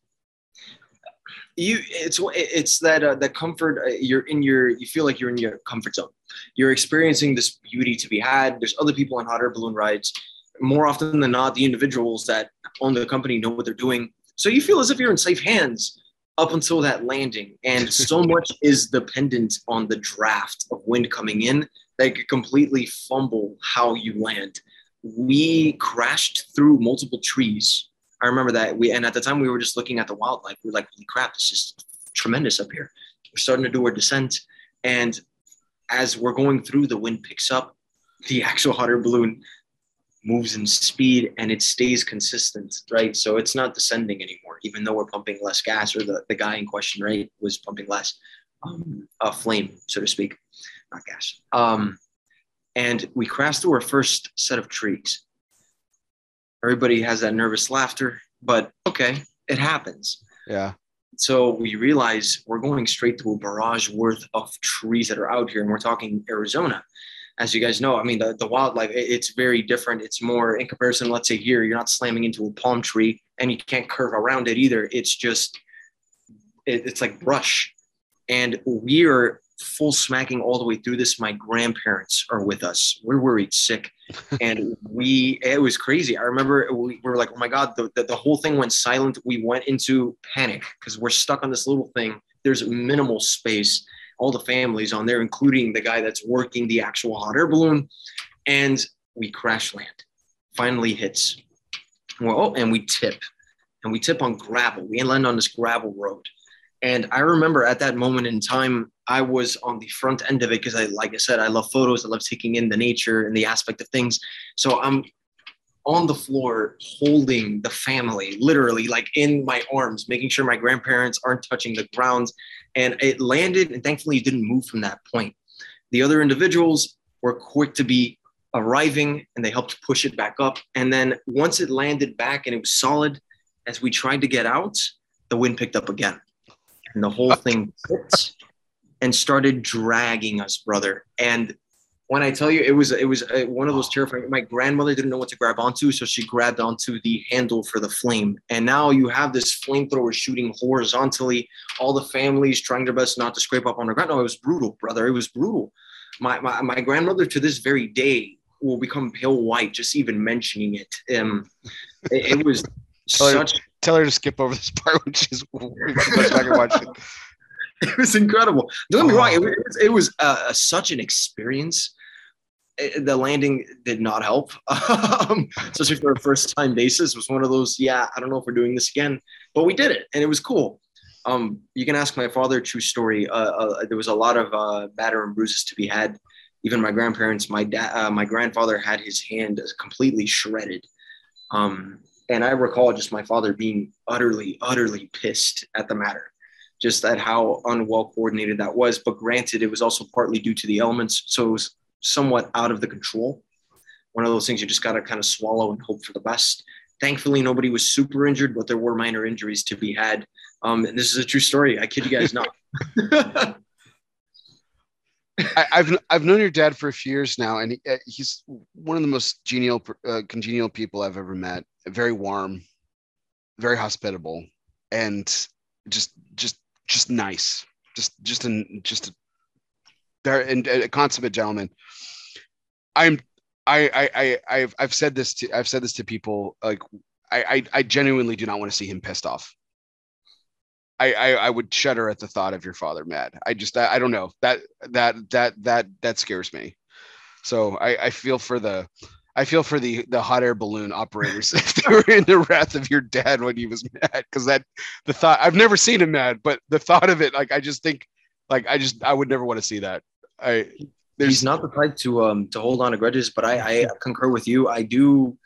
you it's it's that uh, that comfort uh, you're in your you feel like you're in your comfort zone you're experiencing this beauty to be had there's other people on hot air balloon rides more often than not the individuals that own the company know what they're doing so you feel as if you're in safe hands up until that landing and so [LAUGHS] much is dependent on the draft of wind coming in that could completely fumble how you land we crashed through multiple trees I remember that we, and at the time we were just looking at the wildlife. We are like, holy crap, it's just tremendous up here. We're starting to do our descent. And as we're going through, the wind picks up, the [LAUGHS] actual hot air balloon moves in speed and it stays consistent, right? So it's not descending anymore, even though we're pumping less gas or the, the guy in question, right, was pumping less um, uh, flame, so to speak, not gas. Um, and we crashed through our first set of trees everybody has that nervous laughter, but okay, it happens. Yeah. So we realize we're going straight to a barrage worth of trees that are out here, and we're talking Arizona. As you guys know, I mean, the, the wildlife, it's very different. It's more in comparison, let's say here, you're not slamming into a palm tree and you can't curve around it either. It's just, it, it's like brush. And we're full smacking all the way through this. My grandparents are with us. We're worried sick. [LAUGHS] And we, it was crazy. I remember we, were like, oh my God, the, the, the whole thing went silent. We went into panic because we're stuck on this little thing. There's minimal space. All the families on there, including the guy that's working the actual hot air balloon. And we crash land. Finally hits. Well, oh, and we tip. And we tip on gravel. We land on this gravel road. And I remember at that moment in time, I was on the front end of it because I, like I said, I love photos. I love taking in the nature and the aspect of things. So I'm on the floor holding the family, literally like in my arms, making sure my grandparents aren't touching the ground. And it landed, and thankfully, it didn't move from that point. The other individuals were quick to be arriving and they helped push it back up. And then once it landed back and it was solid, as we tried to get out, the wind picked up again. And the whole thing and started dragging us, brother. And when I tell you, it was it was uh, one of those terrifying. My grandmother didn't know what to grab onto, so she grabbed onto the handle for the flame. And now you have this flamethrower shooting horizontally. All the families trying their best not to scrape up on the ground. No, it was brutal, brother. It was brutal. my, my, my grandmother to this very day will become pale white just even mentioning it. Um, it, it was [LAUGHS] Tell her- such Tell her to skip over this part when she's when she goes back and watch it. [LAUGHS] it was incredible. Don't get me wrong, it Oh. was, it was uh, such an experience. Uh, The landing did not help, [LAUGHS] um, especially for a first time basis. Was one of those, yeah, I don't know if we're doing this again, but we did it and it was cool. Um, you can ask my father, true story. Uh, uh, there was a lot of uh, batter and bruises to be had. Even my grandparents, my dad, uh, my grandfather had his hand completely shredded. Um, and I recall just my father being utterly, utterly pissed at the matter just at how unwell coordinated that was. But granted, it was also partly due to the elements. So it was somewhat out of the control. One of those things you just got to kind of swallow and hope for the best. Thankfully, nobody was super injured, but there were minor injuries to be had. Um, and this is a true story. I kid you guys not. [LAUGHS] [LAUGHS] I, I've I've known your dad for a few years now, and he, uh, he's one of the most genial, uh, congenial people I've ever met. Very warm, very hospitable, and just just just nice. Just just an just a very and a consummate gentleman. I'm I I I I've I've said this to I've said this to people like I I, I genuinely do not want to see him pissed off. I, I, I would shudder at the thought of your father mad. I just I, I don't know that that that that that scares me. So I, I feel for the I feel for the the hot air balloon operators [LAUGHS] if they were in the wrath of your dad when he was mad because that the thought I've never seen him mad, but the thought of it like I just think like I just I would never want to see that. I there's He's not the type to um, to hold on to grudges, but I, I [LAUGHS] concur with you. I do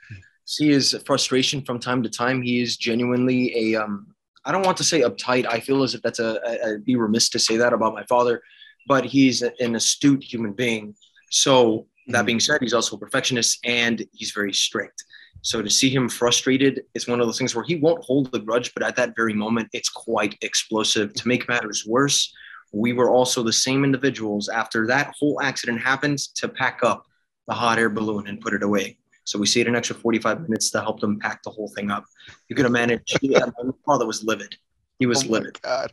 see his frustration from time to time. He is genuinely a um, I don't want to say uptight. I feel as if that's a, a I'd be remiss to say that about my father, but he's an astute human being. So that being said, he's also a perfectionist and he's very strict. So to see him frustrated is one of those things where he won't hold the grudge, but at that very moment, it's quite explosive. To make matters worse, we were also the same individuals after that whole accident happened to pack up the hot air balloon and put it away. So we stayed an extra 45 minutes to help them pack the whole thing up. You could have managed. Yeah, my father was livid. He was oh livid. God.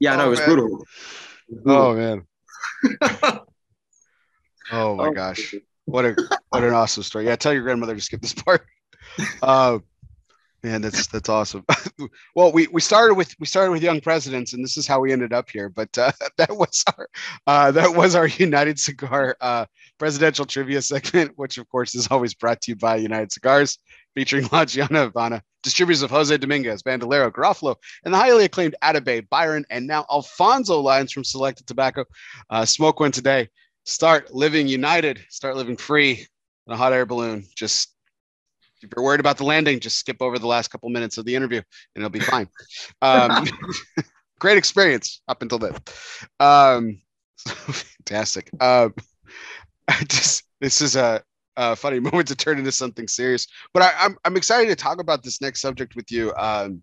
Yeah, no, Oh, it was brutal. It was brutal. Oh man. [LAUGHS] Oh my Oh, gosh. What a what an awesome story. Yeah, tell your grandmother to skip this part. [LAUGHS] Uh, man, that's that's awesome. [LAUGHS] well, we we started with we started with young presidents, and this is how we ended up here. But uh, [LAUGHS] that was our uh, that was our [LAUGHS] United Cigar uh, presidential trivia segment, which of course is always brought to you by United Cigars, featuring La Gianna Havana, distributors of Jose Dominguez, Bandolero, Garofalo, and the highly acclaimed Atabey, Byron, and now Alfonso lines from Selected Tobacco. Uh, smoke one today. Start living united. Start living free in a hot air balloon. Just if you're worried about the landing, just skip over the last couple minutes of the interview and it'll be fine. Um, [LAUGHS] great experience up until then. Um, [LAUGHS] fantastic. Um, [LAUGHS] just this is a, a funny moment to turn into something serious, but I, I'm I'm excited to talk about this next subject with you. Um,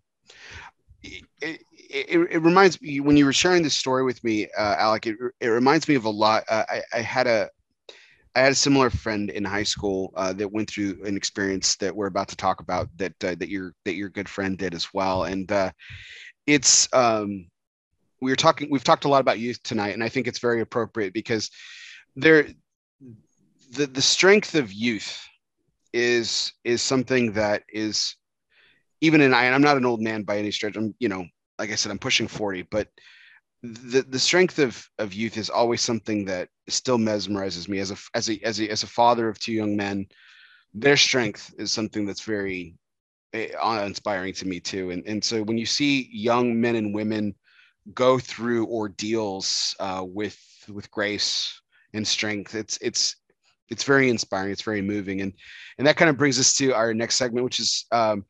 it, it, it reminds me when you were sharing this story with me, uh, Alec. It, it reminds me of a lot. Uh, I, I had a I had a similar friend in high school uh, that went through an experience that we're about to talk about that uh, that your that your good friend did as well, and uh, it's um, we were talking. We've talked a lot about youth tonight, and I think it's very appropriate because there the the strength of youth is is something that is even in I I'm not an old man by any stretch. I'm you know like I said I'm pushing 40, but the the strength of of youth is always something that still mesmerizes me as a as a as a as a father of two young men. Their strength is something that's very eh, inspiring to me too. And and so when you see young men and women go through ordeals uh, with with grace and strength, it's it's it's very inspiring. It's very moving, and and that kind of brings us to our next segment, which is um,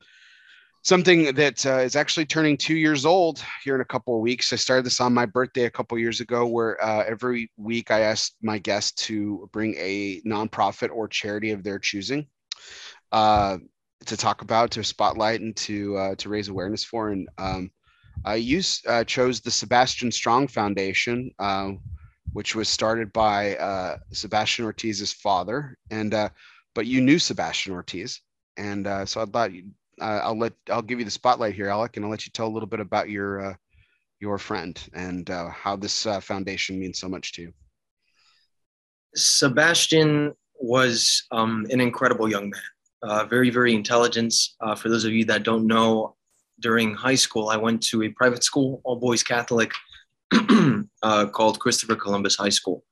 something that uh, is actually turning two years old here in a couple of weeks. I started this on my birthday a couple years ago, where uh, every week I asked my guests to bring a nonprofit or charity of their choosing uh, to talk about, to spotlight, and to uh, to raise awareness for. And um, I used uh, chose the Sebastian Strong Foundation, uh, which was started by Sebastian Ortiz's father, and but you knew Sebastian Ortiz, and so I thought you uh, I'll let I'll give you the spotlight here, Alec, and I'll let you tell a little bit about your uh, your friend and uh, how this uh, foundation means so much to you. Sebastian was um, an incredible young man, uh, very, very intelligent. Uh, for those of you that don't know, during high school, I went to a private school, all boys Catholic, [CLEARS THROAT] called Christopher Columbus High School.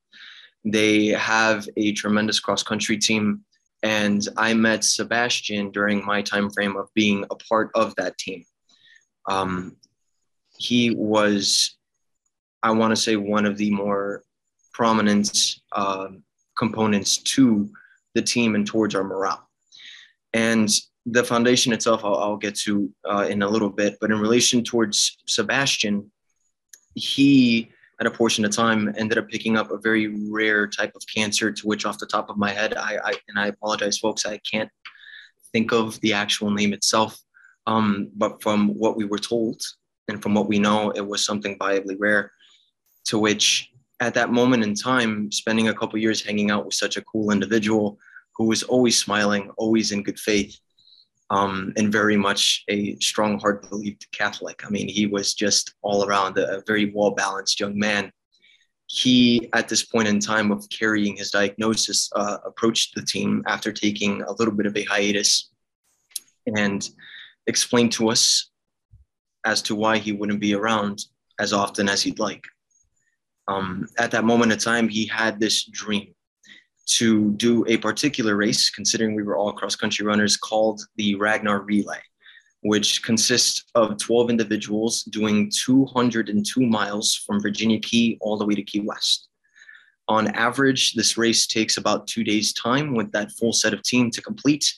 They have a tremendous cross country team, and I met Sebastian during my time frame of being a part of that team. Um, he was, I want to say, one of the more prominent uh, components to the team and towards our morale. And the foundation itself, I'll, I'll get to uh, in a little bit, but in relation towards Sebastian, he at a portion of time ended up picking up a very rare type of cancer to which off the top of my head I, I and i apologize folks i can't think of the actual name itself. Um, but from what we were told and from what we know it was something viably rare to which at that moment in time spending a couple years hanging out with such a cool individual who was always smiling always in good faith um, and very much a strong heart believed Catholic. I mean, he was just all around a, a very well balanced young man. He, at this point in time of carrying his diagnosis, uh, approached the team after taking a little bit of a hiatus and explained to us as to why he wouldn't be around as often as he'd like. Um, at that moment in time, he had this dream to do a particular race, considering we were all cross country runners, called the Ragnar Relay, which consists of 12 individuals doing 202 miles from Virginia Key all the way to Key West. On average, this race takes about two days' time with that full set of team to complete.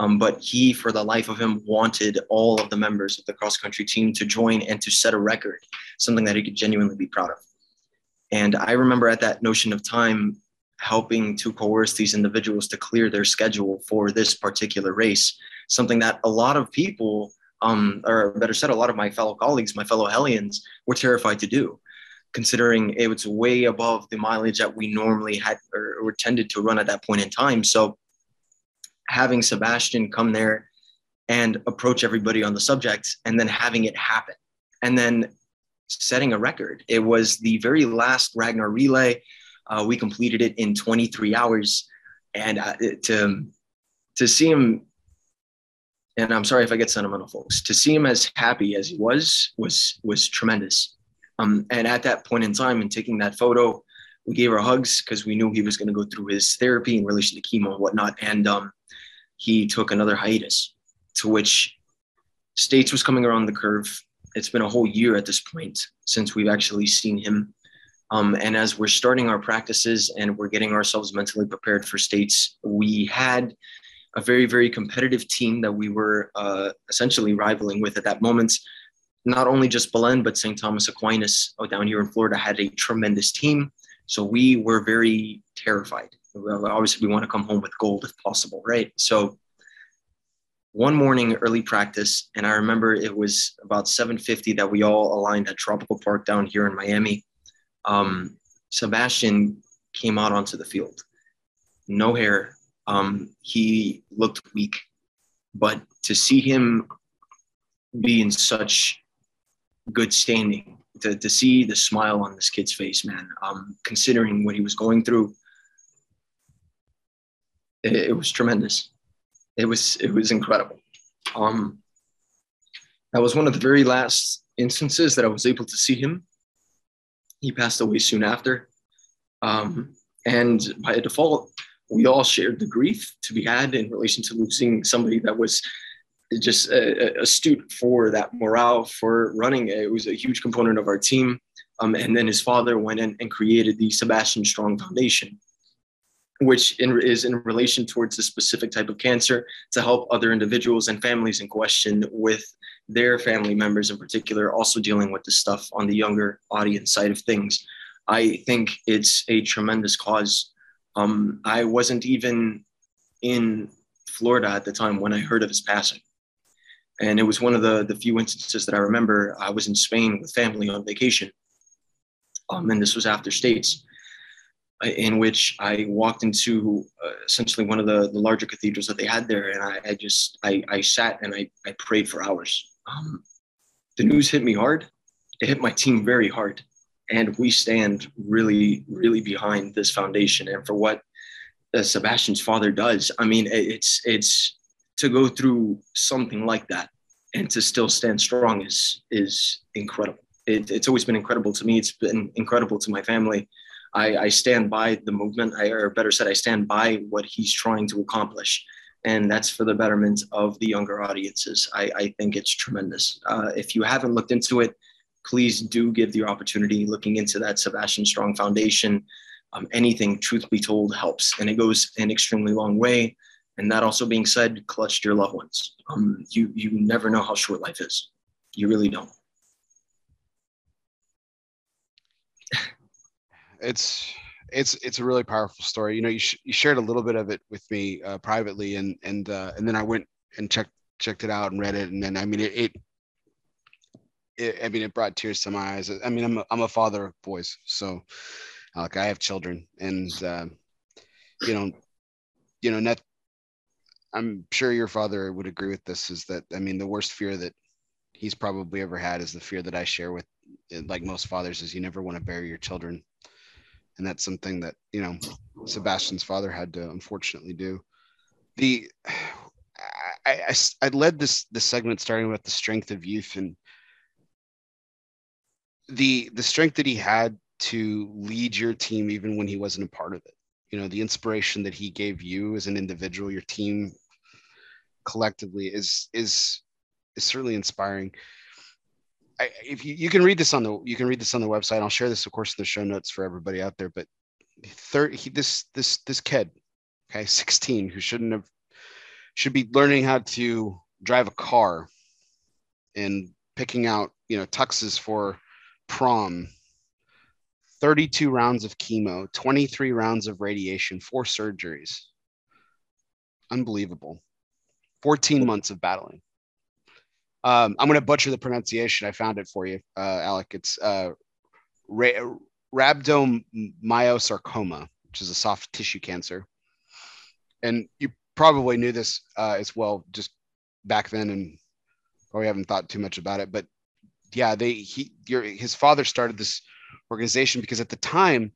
Um, but he, for the life of him, wanted all of the members of the cross country team to join and to set a record, something that he could genuinely be proud of. And I remember at that notion of time, helping to coerce these individuals to clear their schedule for this particular race, something that a lot of people, um, or better said, a lot of my fellow colleagues, my fellow Hellions, were terrified to do, considering it was way above the mileage that we normally had or, or tended to run at that point in time. So having Sebastian come there and approach everybody on the subject and then having it happen and then setting a record. It was the very last Ragnar relay uh, we completed it in 23 hours, and uh, to to see him, and I'm sorry if I get sentimental, folks. To see him as happy as he was was was tremendous. Um, and at that point in time, and taking that photo, we gave her hugs because we knew he was going to go through his therapy in relation to chemo and whatnot. And um, he took another hiatus, to which States was coming around the curve. It's been a whole year at this point since we've actually seen him um, and as we're starting our practices and we're getting ourselves mentally prepared for states, we had a very, very competitive team that we were uh, essentially rivaling with at that moment. Not only just Belen, but St. Thomas Aquinas oh, down here in Florida had a tremendous team. So we were very terrified. Obviously, we want to come home with gold if possible, right? So one morning early practice and i remember it was about 7.50 that we all aligned at tropical park down here in miami um, Sebastian came out onto the field. No hair. Um, he looked weak, but to see him be in such good standing, to, to see the smile on this kid's face, man, um, considering what he was going through, it, it was tremendous. It was it was incredible. Um, that was one of the very last instances that I was able to see him he passed away soon after. Um, and by default, we all shared the grief to be had in relation to losing somebody that was just a astute for that morale for running. It was a huge component of our team. Um, and then his father went in and created the Sebastian Strong Foundation, which in, is in relation towards a specific type of cancer to help other individuals and families in question with their family members in particular also dealing with this stuff on the younger audience side of things. I think it's a tremendous cause. Um, I wasn't even in Florida at the time when I heard of his passing. And it was one of the, the few instances that I remember. I was in Spain with family on vacation. Um, and this was after States, uh, in which I walked into uh, essentially one of the, the larger cathedrals that they had there. And I, I just, I, I sat and I, I prayed for hours um, the news hit me hard. It hit my team very hard. and we stand really, really behind this foundation and for what uh, Sebastian's father does. I mean, it's it's to go through something like that and to still stand strong is is incredible. It, it's always been incredible to me. It's been incredible to my family. I, I stand by the movement, I, or better said, I stand by what he's trying to accomplish. And that's for the betterment of the younger audiences. I, I think it's tremendous. Uh, if you haven't looked into it, please do give the opportunity looking into that Sebastian Strong Foundation. Um, anything, truth be told, helps, and it goes an extremely long way. And that also being said, clutch your loved ones. Um, you you never know how short life is. You really don't. it's it's it's a really powerful story. You know, you, sh- you shared a little bit of it with me uh, privately, and and uh, and then I went and checked checked it out and read it, and then I mean it, it, it I mean it brought tears to my eyes. I mean I'm a, I'm a father of boys, so like I have children, and uh, you know, you know, net. I'm sure your father would agree with this. Is that I mean the worst fear that he's probably ever had is the fear that I share with, like most fathers, is you never want to bury your children and that's something that you know Sebastian's father had to unfortunately do. The [SIGHS] I, I, I led this this segment starting with the strength of youth and the the strength that he had to lead your team even when he wasn't a part of it. You know, the inspiration that he gave you as an individual, your team collectively is is is certainly inspiring. I, if you, you can read this on the you can read this on the website. I'll share this, of course, in the show notes for everybody out there. But third, he, this this this kid, okay, 16, who shouldn't have should be learning how to drive a car and picking out you know tuxes for prom 32 rounds of chemo 23 rounds of radiation four surgeries unbelievable 14 months of battling um, I'm going to butcher the pronunciation. I found it for you, uh, Alec. It's uh, ra- rhabdomyosarcoma, which is a soft tissue cancer. And you probably knew this uh, as well, just back then, and probably haven't thought too much about it. But yeah, they he your his father started this organization because at the time,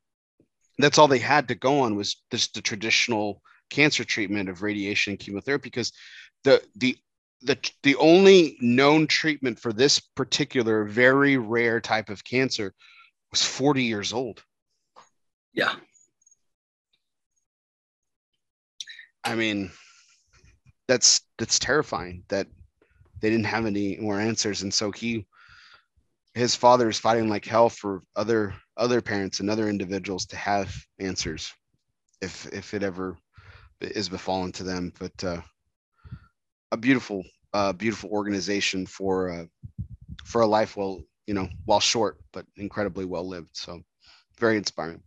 that's all they had to go on was just the traditional cancer treatment of radiation and chemotherapy because the the the the only known treatment for this particular very rare type of cancer was 40 years old. Yeah. I mean, that's that's terrifying that they didn't have any more answers, and so he, his father is fighting like hell for other other parents and other individuals to have answers, if if it ever is befallen to them. But uh, a beautiful, uh, beautiful organization for uh, for a life well, you know, while short but incredibly well lived. So very inspiring.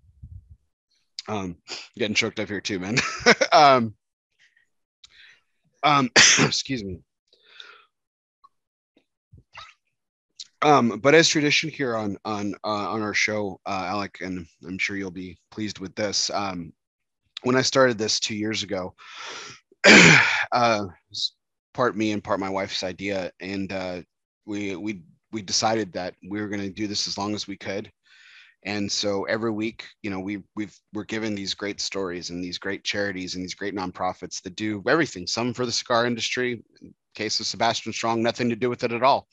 Um, getting choked up here too, man. [LAUGHS] um, um, [COUGHS] excuse me. Um, but as tradition here on on uh, on our show, uh, Alec, and I'm sure you'll be pleased with this. Um, when I started this two years ago, [COUGHS] uh, part me and part my wife's idea, and uh, we we we decided that we were going to do this as long as we could. And so every week, you know, we we've we're given these great stories and these great charities and these great nonprofits that do everything. Some for the cigar industry. In case of Sebastian Strong, nothing to do with it at all,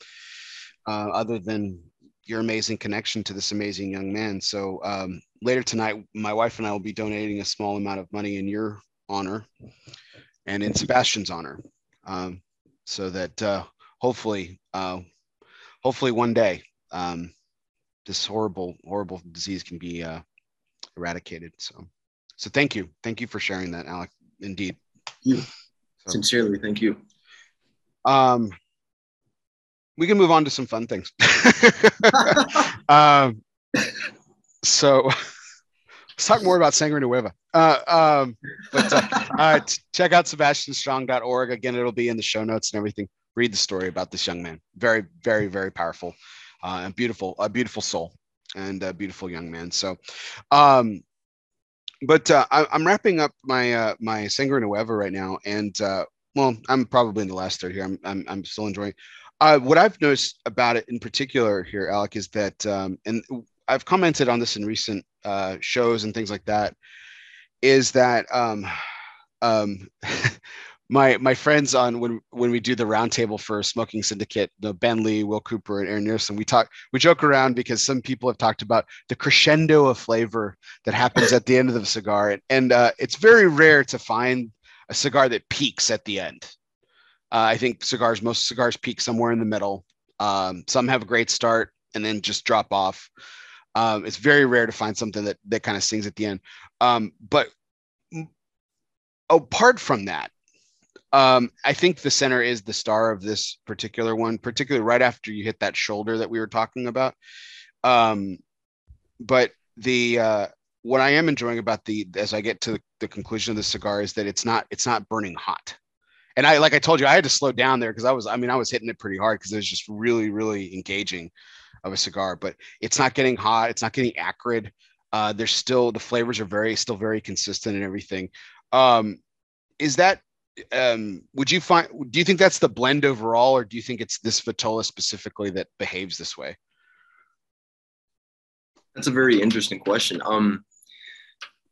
uh, other than your amazing connection to this amazing young man. So um, later tonight, my wife and I will be donating a small amount of money in your honor and in Sebastian's honor um, so that uh, hopefully, uh, hopefully one day, um, this horrible, horrible disease can be uh, eradicated. So, so thank you, thank you for sharing that, Alec. Indeed, you so, sincerely, thank you. Um, we can move on to some fun things. [LAUGHS] um, so let's talk more about Sangre Nueva. Uh, um, but uh, [LAUGHS] uh, check out sebastianstrong.org. Again, it'll be in the show notes and everything. Read the story about this young man. Very, very, very powerful uh, and beautiful, a beautiful soul and a beautiful young man. So, um, but uh, I, am wrapping up my uh, my Sangre Nueva right now, and uh, well, I'm probably in the last third here. I'm I'm, I'm still enjoying. Uh, what I've noticed about it in particular here, Alec, is that, um, and I've commented on this in recent uh, shows and things like that, is that um, um, [LAUGHS] my my friends on when when we do the roundtable for Smoking Syndicate, the Ben Lee, Will Cooper, and Aaron Nielsen, we talk we joke around because some people have talked about the crescendo of flavor that happens at the end of the cigar, and, and uh, it's very rare to find a cigar that peaks at the end. Uh, I think cigars, most cigars peak somewhere in the middle. Um, some have a great start and then just drop off. Um, it's very rare to find something that that kind of sings at the end. Um, but apart from that, um, I think the center is the star of this particular one, particularly right after you hit that shoulder that we were talking about. Um, but the uh, what I am enjoying about the as I get to the conclusion of the cigar is that it's not it's not burning hot. And I like I told you I had to slow down there because I was I mean I was hitting it pretty hard because it was just really really engaging of a cigar. But it's not getting hot. It's not getting acrid. Uh, there's still the flavors are very still very consistent and everything. Um, is that um, would you find do you think that's the blend overall or do you think it's this vitola specifically that behaves this way that's a very interesting question um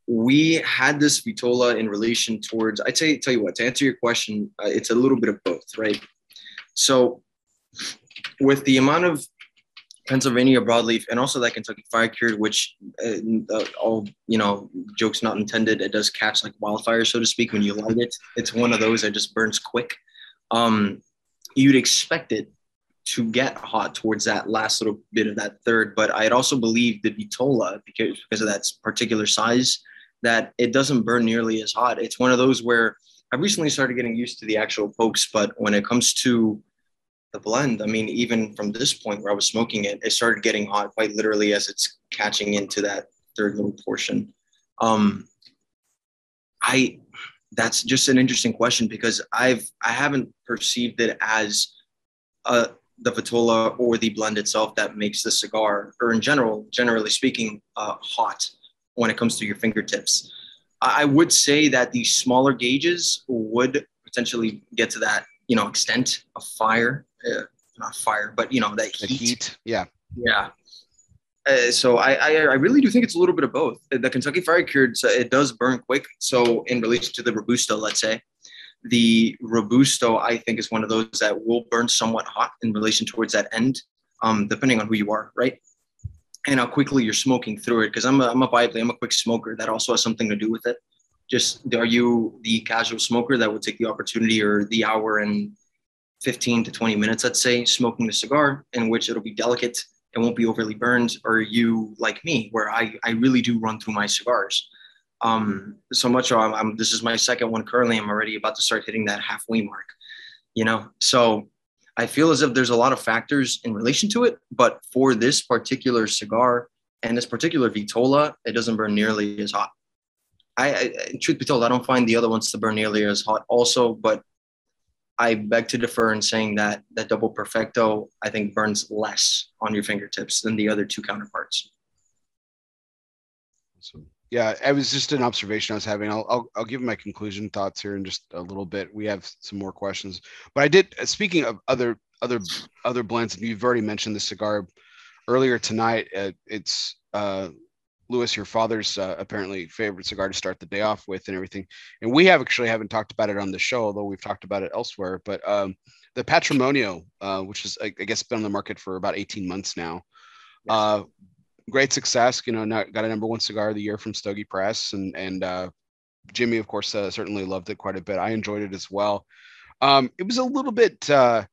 we had this vitola in relation towards i'd say tell you what to answer your question uh, it's a little bit of both right so with the amount of Pennsylvania broadleaf, and also that Kentucky fire cured, which uh, uh, all you know, jokes not intended, it does catch like wildfire, so to speak. When you light it, it's one of those that just burns quick. Um, you'd expect it to get hot towards that last little bit of that third, but I'd also believe the Vitola because because of that particular size that it doesn't burn nearly as hot. It's one of those where I recently started getting used to the actual pokes, but when it comes to the blend, I mean, even from this point where I was smoking it, it started getting hot quite literally as it's catching into that third little portion. Um, I that's just an interesting question because I've I haven't perceived it as uh, the vitola or the blend itself that makes the cigar, or in general, generally speaking, uh, hot when it comes to your fingertips. I would say that the smaller gauges would potentially get to that you know extent of fire uh, not fire but you know that heat. heat yeah. Yeah. Uh, so I, I, I really do think it's a little bit of both. The kentucky fire cured it does burn quick. So in relation to the robusto let's say the robusto i think is one of those that will burn somewhat hot in relation towards that end um, depending on who you are right? And how quickly you're smoking through it because i'm a, I'm a Bible, i'm a quick smoker. That also has something to do with it. Just are you the casual smoker that would take the opportunity or the hour and 15 to 20 minutes, let's say, smoking the cigar in which it'll be delicate and won't be overly burned? Or you like me, where I, I really do run through my cigars? Um, so much so I'm, I'm, this is my second one currently. I'm already about to start hitting that halfway mark, you know? So I feel as if there's a lot of factors in relation to it, but for this particular cigar and this particular Vitola, it doesn't burn nearly as hot. I, I, truth be told, I don't find the other ones to burn nearly as hot also, but I beg to defer in saying that that double perfecto I think burns less on your fingertips than the other two counterparts. So yeah, it was just an observation I was having. I'll, I'll, I'll give my conclusion thoughts here in just a little bit. We have some more questions, but I did. Speaking of other other other blends, and you've already mentioned the cigar earlier tonight. Uh, it's uh, Lewis, your father's uh, apparently favorite cigar to start the day off with and everything. And we have actually haven't talked about it on the show, although we've talked about it elsewhere. But um, the Patrimonio, uh, which is, I, guess, been on the market for about 18 months now. Yes. Uh, great success. You know, not, got a number one cigar of the year from Stogie Press. And, and uh, Jimmy, of course, uh, certainly loved it quite a bit. I enjoyed it as well. Um, it was a little bit. Uh,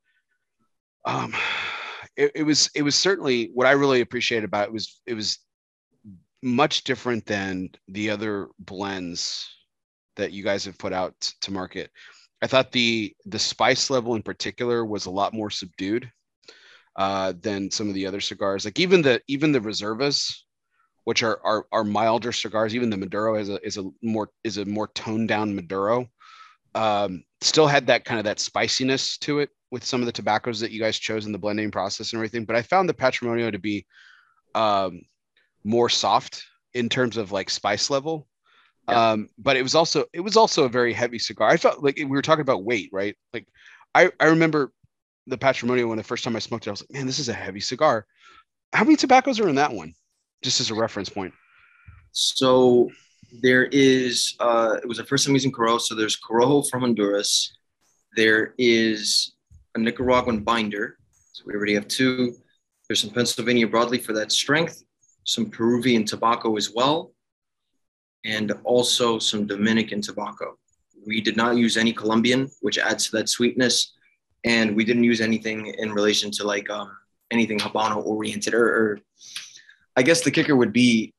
um, [SIGHS] it, it was it was certainly what I really appreciated about it was it was much different than the other blends that you guys have put out to market. I thought the the spice level in particular was a lot more subdued uh, than some of the other cigars. Like even the even the reservas, which are are, are milder cigars. Even the Maduro is a is a more is a more toned down Maduro. Um, still had that kind of that spiciness to it with some of the tobaccos that you guys chose in the blending process and everything. But I found the Patrimonio to be um, more soft in terms of like spice level. Yeah. Um, but it was also it was also a very heavy cigar. I felt like we were talking about weight, right? Like I, I remember the Patrimonio when the first time I smoked it, I was like, man, this is a heavy cigar. How many tobaccos are in that one? just as a reference point. So there is uh, it was the first time using Corojo. So there's Corojo from Honduras. There is a Nicaraguan binder. So we already have two. There's some Pennsylvania broadleaf for that strength, some Peruvian tobacco as well, and also some Dominican tobacco. We did not use any Colombian, which adds to that sweetness, and we didn't use anything in relation to like um, anything Habano oriented. Or, or I guess the kicker would be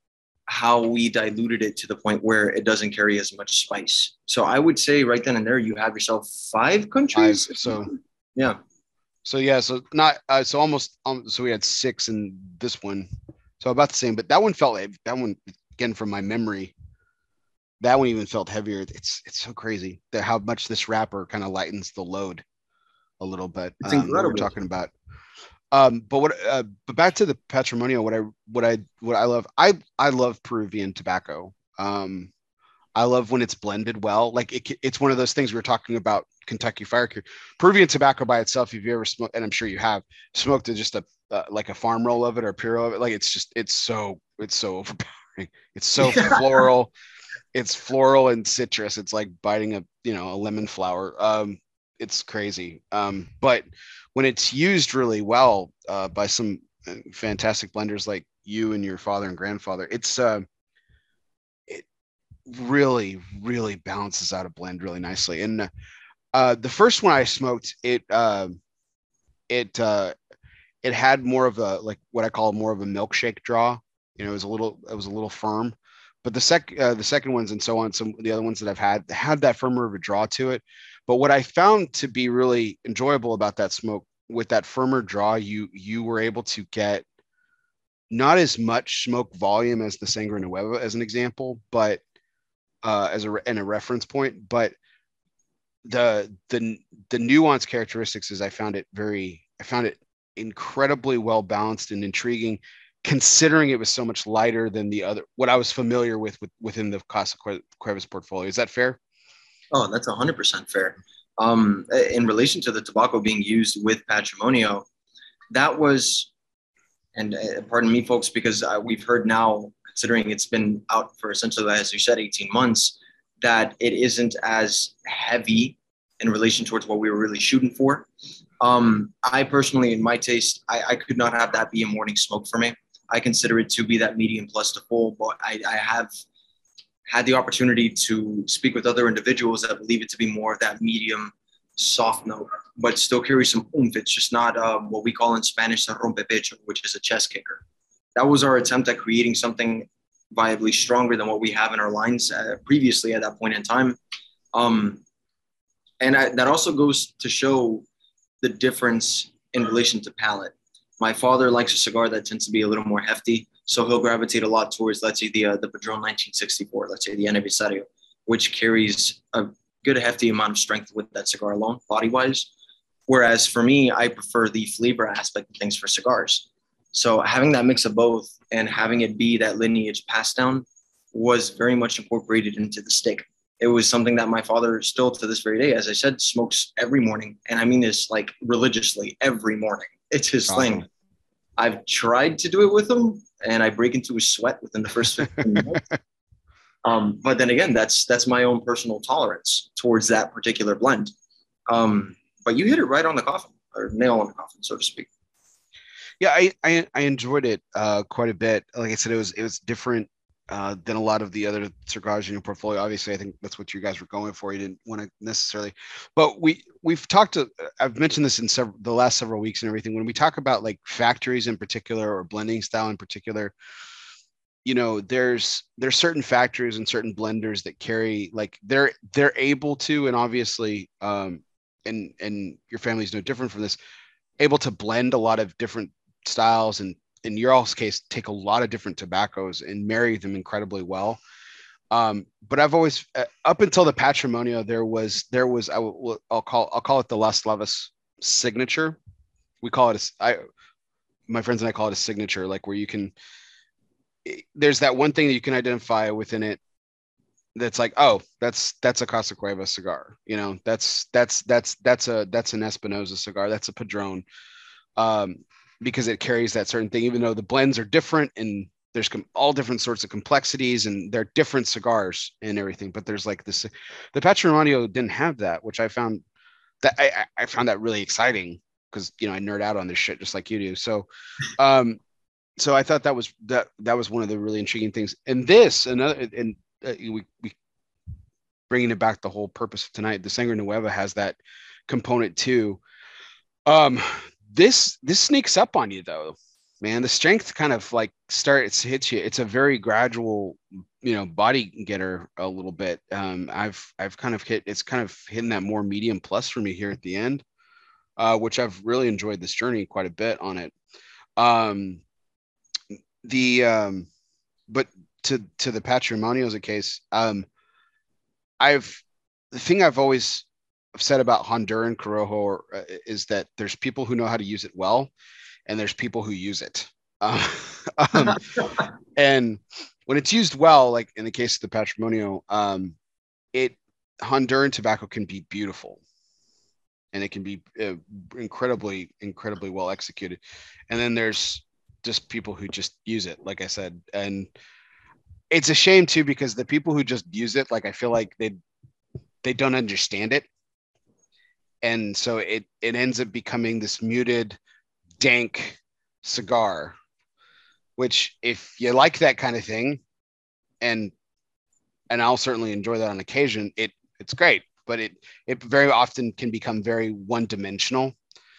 how we diluted it to the point where it doesn't carry as much spice. So I would say right then and there, you have yourself five countries. Five, so yeah. So yeah, so not uh, so almost um, so we had six in this one, so about the same. But that one felt that one again from my memory. That one even felt heavier. It's it's so crazy that how much this wrapper kind of lightens the load a little bit. It's um, incredible. We're talking about. Um, but what? Uh, but back to the patrimonio. What I what I what I love. I I love Peruvian tobacco. Um, I love when it's blended well. Like it, it's one of those things we were talking about Kentucky Fire Cure. Peruvian tobacco by itself, if you ever smoked, and I'm sure you have smoked just a uh, like a farm roll of it or a pure of it, like it's just it's so it's so [LAUGHS] overpowering. It's so floral. It's floral and citrus. It's like biting a you know a lemon flower. Um, it's crazy. Um, but when it's used really well uh, by some uh, fantastic blenders like you and your father and grandfather, it's uh, really really balances out a blend really nicely. And uh, the first one i smoked it uh, it uh, it had more of a like what i call more of a milkshake draw. You know it was a little it was a little firm. But the sec uh, the second ones and so on some the other ones that i've had had that firmer of a draw to it. But what i found to be really enjoyable about that smoke with that firmer draw you you were able to get not as much smoke volume as the Sangre Nueva as an example, but uh, as a and a reference point, but the the the nuance characteristics is I found it very I found it incredibly well balanced and intriguing, considering it was so much lighter than the other what I was familiar with, with within the Casa Cuevas portfolio. Is that fair? Oh, that's hundred percent fair. Um, in relation to the tobacco being used with patrimonio, that was, and uh, pardon me, folks, because uh, we've heard now considering it's been out for essentially, as you said, 18 months, that it isn't as heavy in relation towards what we were really shooting for. Um, I personally, in my taste, I, I, could not have that be a morning smoke for me. I consider it to be that medium plus to full, but I, I have had the opportunity to speak with other individuals that believe it to be more of that medium soft note, but still carry some oomph. It's just not uh, what we call in Spanish a rompepecho, which is a chest kicker that was our attempt at creating something viably stronger than what we have in our lines uh, previously at that point in time. Um, and I, that also goes to show the difference in relation to palate. My father likes a cigar that tends to be a little more hefty, so he'll gravitate a lot towards, let's say, the uh, the Padron 1964, let's say the Aniversario, which carries a good hefty amount of strength with that cigar alone, body wise. Whereas for me, I prefer the flavor aspect of things for cigars. So having that mix of both and having it be that lineage passed down was very much incorporated into the stick. It was something that my father still to this very day, as I said, smokes every morning. And I mean this like religiously every morning. It's his awesome. thing. I've tried to do it with him and I break into a sweat within the first 15 [LAUGHS] minutes. um, but then again, that's that's my own personal tolerance towards that particular blend. Um, but you hit it right on the coffin or nail on the coffin, so to speak yeah, I, I, I enjoyed it uh, quite a bit. Like I said, it was it was different uh, than a lot of the other cigars in your portfolio. Obviously, I think that's what you guys were going for. You didn't want to necessarily, but we we've talked to. I've mentioned this in several the last several weeks and everything. When we talk about like factories in particular or blending style in particular, you know, there's there's certain factories and certain blenders that carry like they're they're able to, and obviously, um, and and your family's no different from this, able to blend a lot of different styles and in your all's case take a lot of different tobaccos and marry them incredibly well um, but I've always uh, up until the patrimonio there was there was I will I'll call I'll call it the Las Lavas signature. We call it a I my friends and I call it a signature, like where you can there's that one thing that you can identify within it that's like oh that's that's a Casa Cuevas cigar you know that's that's that's that's a that's an Espinosa cigar that's a Padron um, because it carries that certain thing, even though the blends are different and there's com- all different sorts of complexities and they're different cigars and everything. But there's like this, the Patrimonio didn't have that, which I found that I, I found that really exciting because you know I nerd out on this shit just like you do. So, um, so I thought that was that that was one of the really intriguing things. And this another and uh, we we bringing it back the whole purpose of tonight. The Sangre Nueva has that component too. Um, this this sneaks up on you though man. The strength kind of like starts hits you. It's a very gradual you know body getter a little bit. Um i've i've kind of hit it's kind of hitting that more medium plus for me here at the end uh which i've really enjoyed this journey quite a bit on it. Um the um but to to the a case um i've the thing i've always said about honduran corojo uh, is that there's people who know how to use it well and there's people who use it. Uh, [LAUGHS] um, [LAUGHS] and when it's used well, like in the case of the Patrimonio, um, it Honduran tobacco can be beautiful, and it can be uh, incredibly, incredibly well executed. And then there's just people who just use it, like I said, and it's a shame too because the people who just use it, like I feel like they they don't understand it, and so it it ends up becoming this muted dank cigar, which if you like that kind of thing, and and I'll certainly enjoy that on occasion, it it's great. But it it very often can become very one dimensional.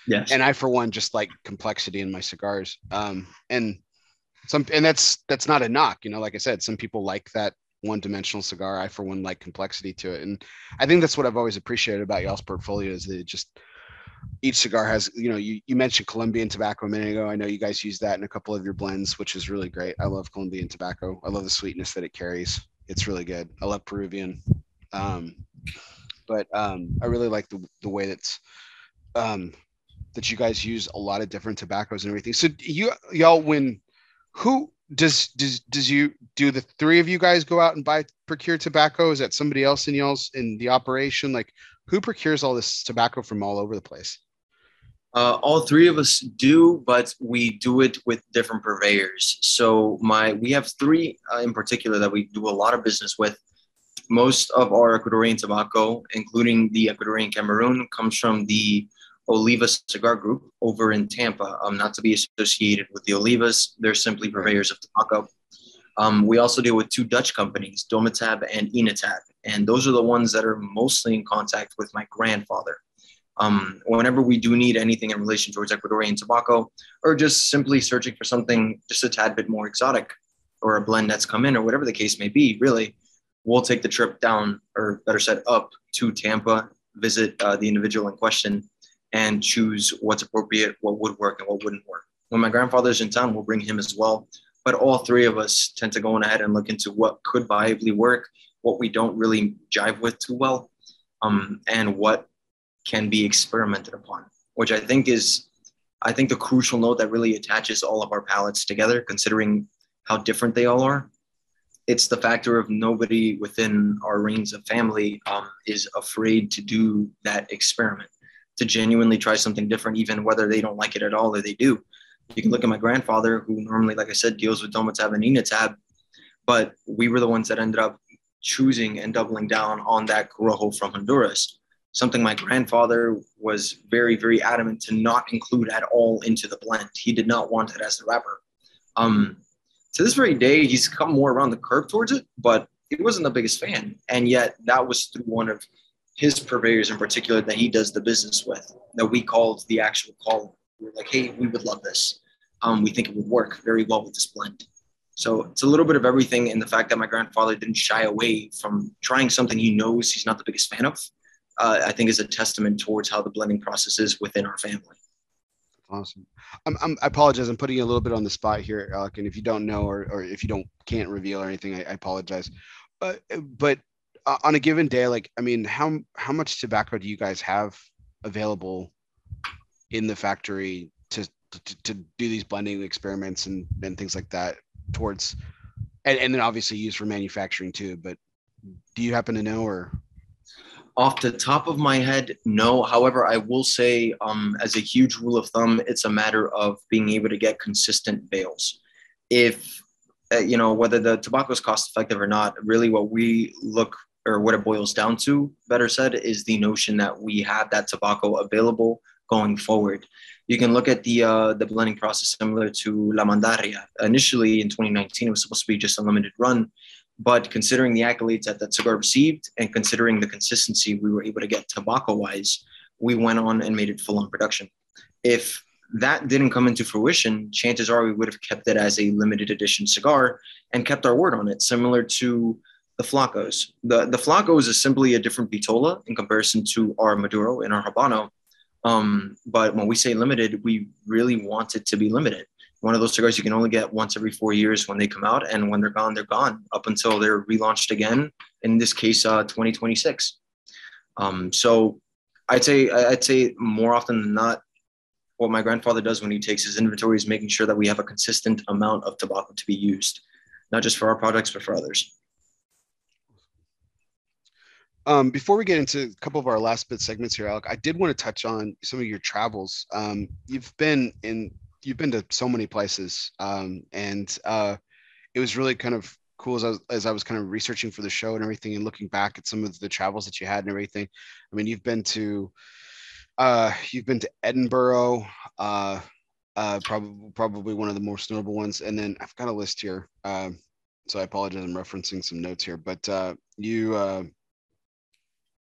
Yes. And I for one just like complexity in my cigars. Um and some and that's that's not a knock, you know, like I said, some people like that one dimensional cigar. I for one like complexity to it. And I think that's what I've always appreciated about y'all's portfolio is that it just each cigar has, you know, you, you mentioned Colombian tobacco a minute ago. I know you guys use that in a couple of your blends, which is really great. I love Colombian tobacco. I love the sweetness that it carries. It's really good. I love Peruvian. Um, but um, I really like the, the way that's um, that you guys use a lot of different tobaccos and everything. So you y'all when who does does does you do the three of you guys go out and buy procure tobacco? Is that somebody else in y'all's in the operation? Like who procures all this tobacco from all over the place? Uh, all three of us do, but we do it with different purveyors. So my we have three uh, in particular that we do a lot of business with. Most of our Ecuadorian tobacco, including the Ecuadorian Cameroon, comes from the Oliva Cigar Group over in Tampa. Um, not to be associated with the Olivas, they're simply purveyors of tobacco. Um, we also deal with two Dutch companies, Domitab and Inatab, and those are the ones that are mostly in contact with my grandfather. Um, whenever we do need anything in relation towards Ecuadorian tobacco, or just simply searching for something just a tad bit more exotic, or a blend that's come in, or whatever the case may be, really, we'll take the trip down, or better said, up to Tampa, visit uh, the individual in question, and choose what's appropriate, what would work, and what wouldn't work. When my grandfather's in town, we'll bring him as well. But all three of us tend to go on ahead and look into what could viably work, what we don't really jive with too well, um, and what can be experimented upon, which I think is, I think the crucial note that really attaches all of our palettes together, considering how different they all are. It's the factor of nobody within our rings of family um, is afraid to do that experiment, to genuinely try something different, even whether they don't like it at all or they do. You can look at my grandfather, who normally, like I said, deals with Domitab and Inatab, but we were the ones that ended up choosing and doubling down on that Corojo from Honduras, something my grandfather was very, very adamant to not include at all into the blend. He did not want it as the wrapper. Um, to this very day, he's come more around the curve towards it, but he wasn't the biggest fan. And yet, that was through one of his purveyors in particular that he does the business with, that we called the actual call. We were like, hey, we would love this. Um, we think it would work very well with this blend. So it's a little bit of everything. And the fact that my grandfather didn't shy away from trying something he knows he's not the biggest fan of, uh, I think is a testament towards how the blending process is within our family. Awesome. I'm, I'm, i apologize. I'm putting you a little bit on the spot here, Alec. And if you don't know, or, or if you don't can't reveal or anything, I, I apologize. Uh, but uh, on a given day, like, I mean, how how much tobacco do you guys have available in the factory to to, to do these blending experiments and, and things like that towards and, and then obviously used for manufacturing too but do you happen to know or? Off the top of my head no. However i will say um, as a huge rule of thumb it's a matter of being able to get consistent bales. If uh, you know, whether the tobacco is cost effective or not, really what we look or what it boils down to, better said, is the notion that we have that tobacco available going forward. You can look at the uh, the blending process similar to La Mandaria. Initially in 2019, it was supposed to be just a limited run, but considering the accolades that that cigar received and considering the consistency we were able to get tobacco wise, we went on and made it full on production. If that didn't come into fruition, chances are we would have kept it as a limited edition cigar and kept our word on it, similar to the Flacos. The, the Flacos is simply a different Vitola in comparison to our Maduro and our Habano. Um, but when we say limited, we really want it to be limited. One of those cigars you can only get once every four years when they come out, and when they're gone, they're gone up until they're relaunched again. In this case, uh, 2026. Um, so I'd say I'd say more often than not, what my grandfather does when he takes his inventory is making sure that we have a consistent amount of tobacco to be used, not just for our products, but for others. Um, before we get into a couple of our last bit segments here, Alec, I did want to touch on some of your travels. Um, you've been in, you've been to so many places, um, and uh, it was really kind of cool as I, was, as I was kind of researching for the show and everything, and looking back at some of the travels that you had and everything. I mean, you've been to uh, you've been to Edinburgh, uh, uh, probably probably one of the most notable ones, and then I've got a list here. Um, so I apologize, I'm referencing some notes here, but uh, you, uh,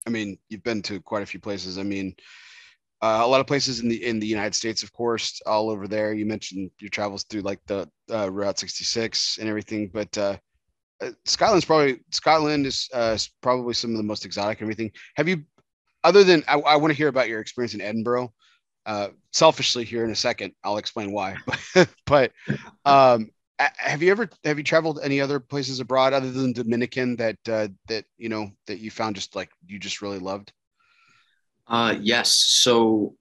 I mean, you've been to quite a few places. I mean, uh, a lot of places in the in the United States, of course, all over there. You mentioned your travels through like the uh, Route 66 and everything, but uh, uh, Scotland's probably Scotland is uh, probably some of the most exotic and everything. Have you other than I, I want to hear about your experience in Edinburgh. Uh, selfishly, here in a second, I'll explain why. [LAUGHS] But, but um, have you ever have you traveled any other places abroad other than Dominican that uh, that you know that you found just like you just really loved? Uh, yes. So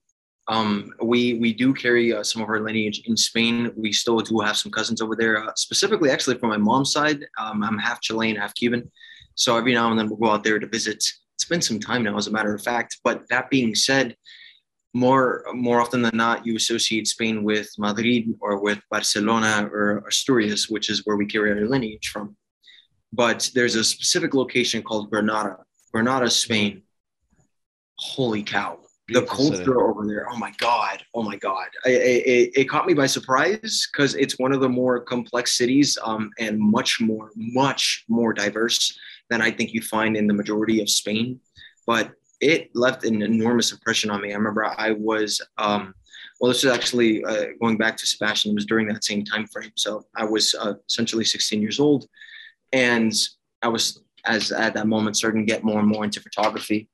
um, we we do carry uh, some of our lineage in Spain. We still do have some cousins over there. Uh, specifically, actually, from my mom's side, um, I'm half Chilean, half Cuban. So every now and then we'll go out there to visit it's been some time now, as a matter of fact. But that being said, more more often than not, you associate Spain with Madrid or with Barcelona or Asturias, which is where we carry our lineage from. But there's a specific location called Granada, Granada, Spain. Holy cow! the culture over there. Oh my god! Oh my god! it, it caught me by surprise because it's one of the more complex cities um, and much more, much more diverse than I think you'd find in the majority of Spain. But it left an enormous impression on me. I remember I was, um, well, this is actually uh, going back to Sebastian. It was during that same time frame. So I was uh, essentially 16 years old, and I was, as at that moment, starting to get more and more into photography.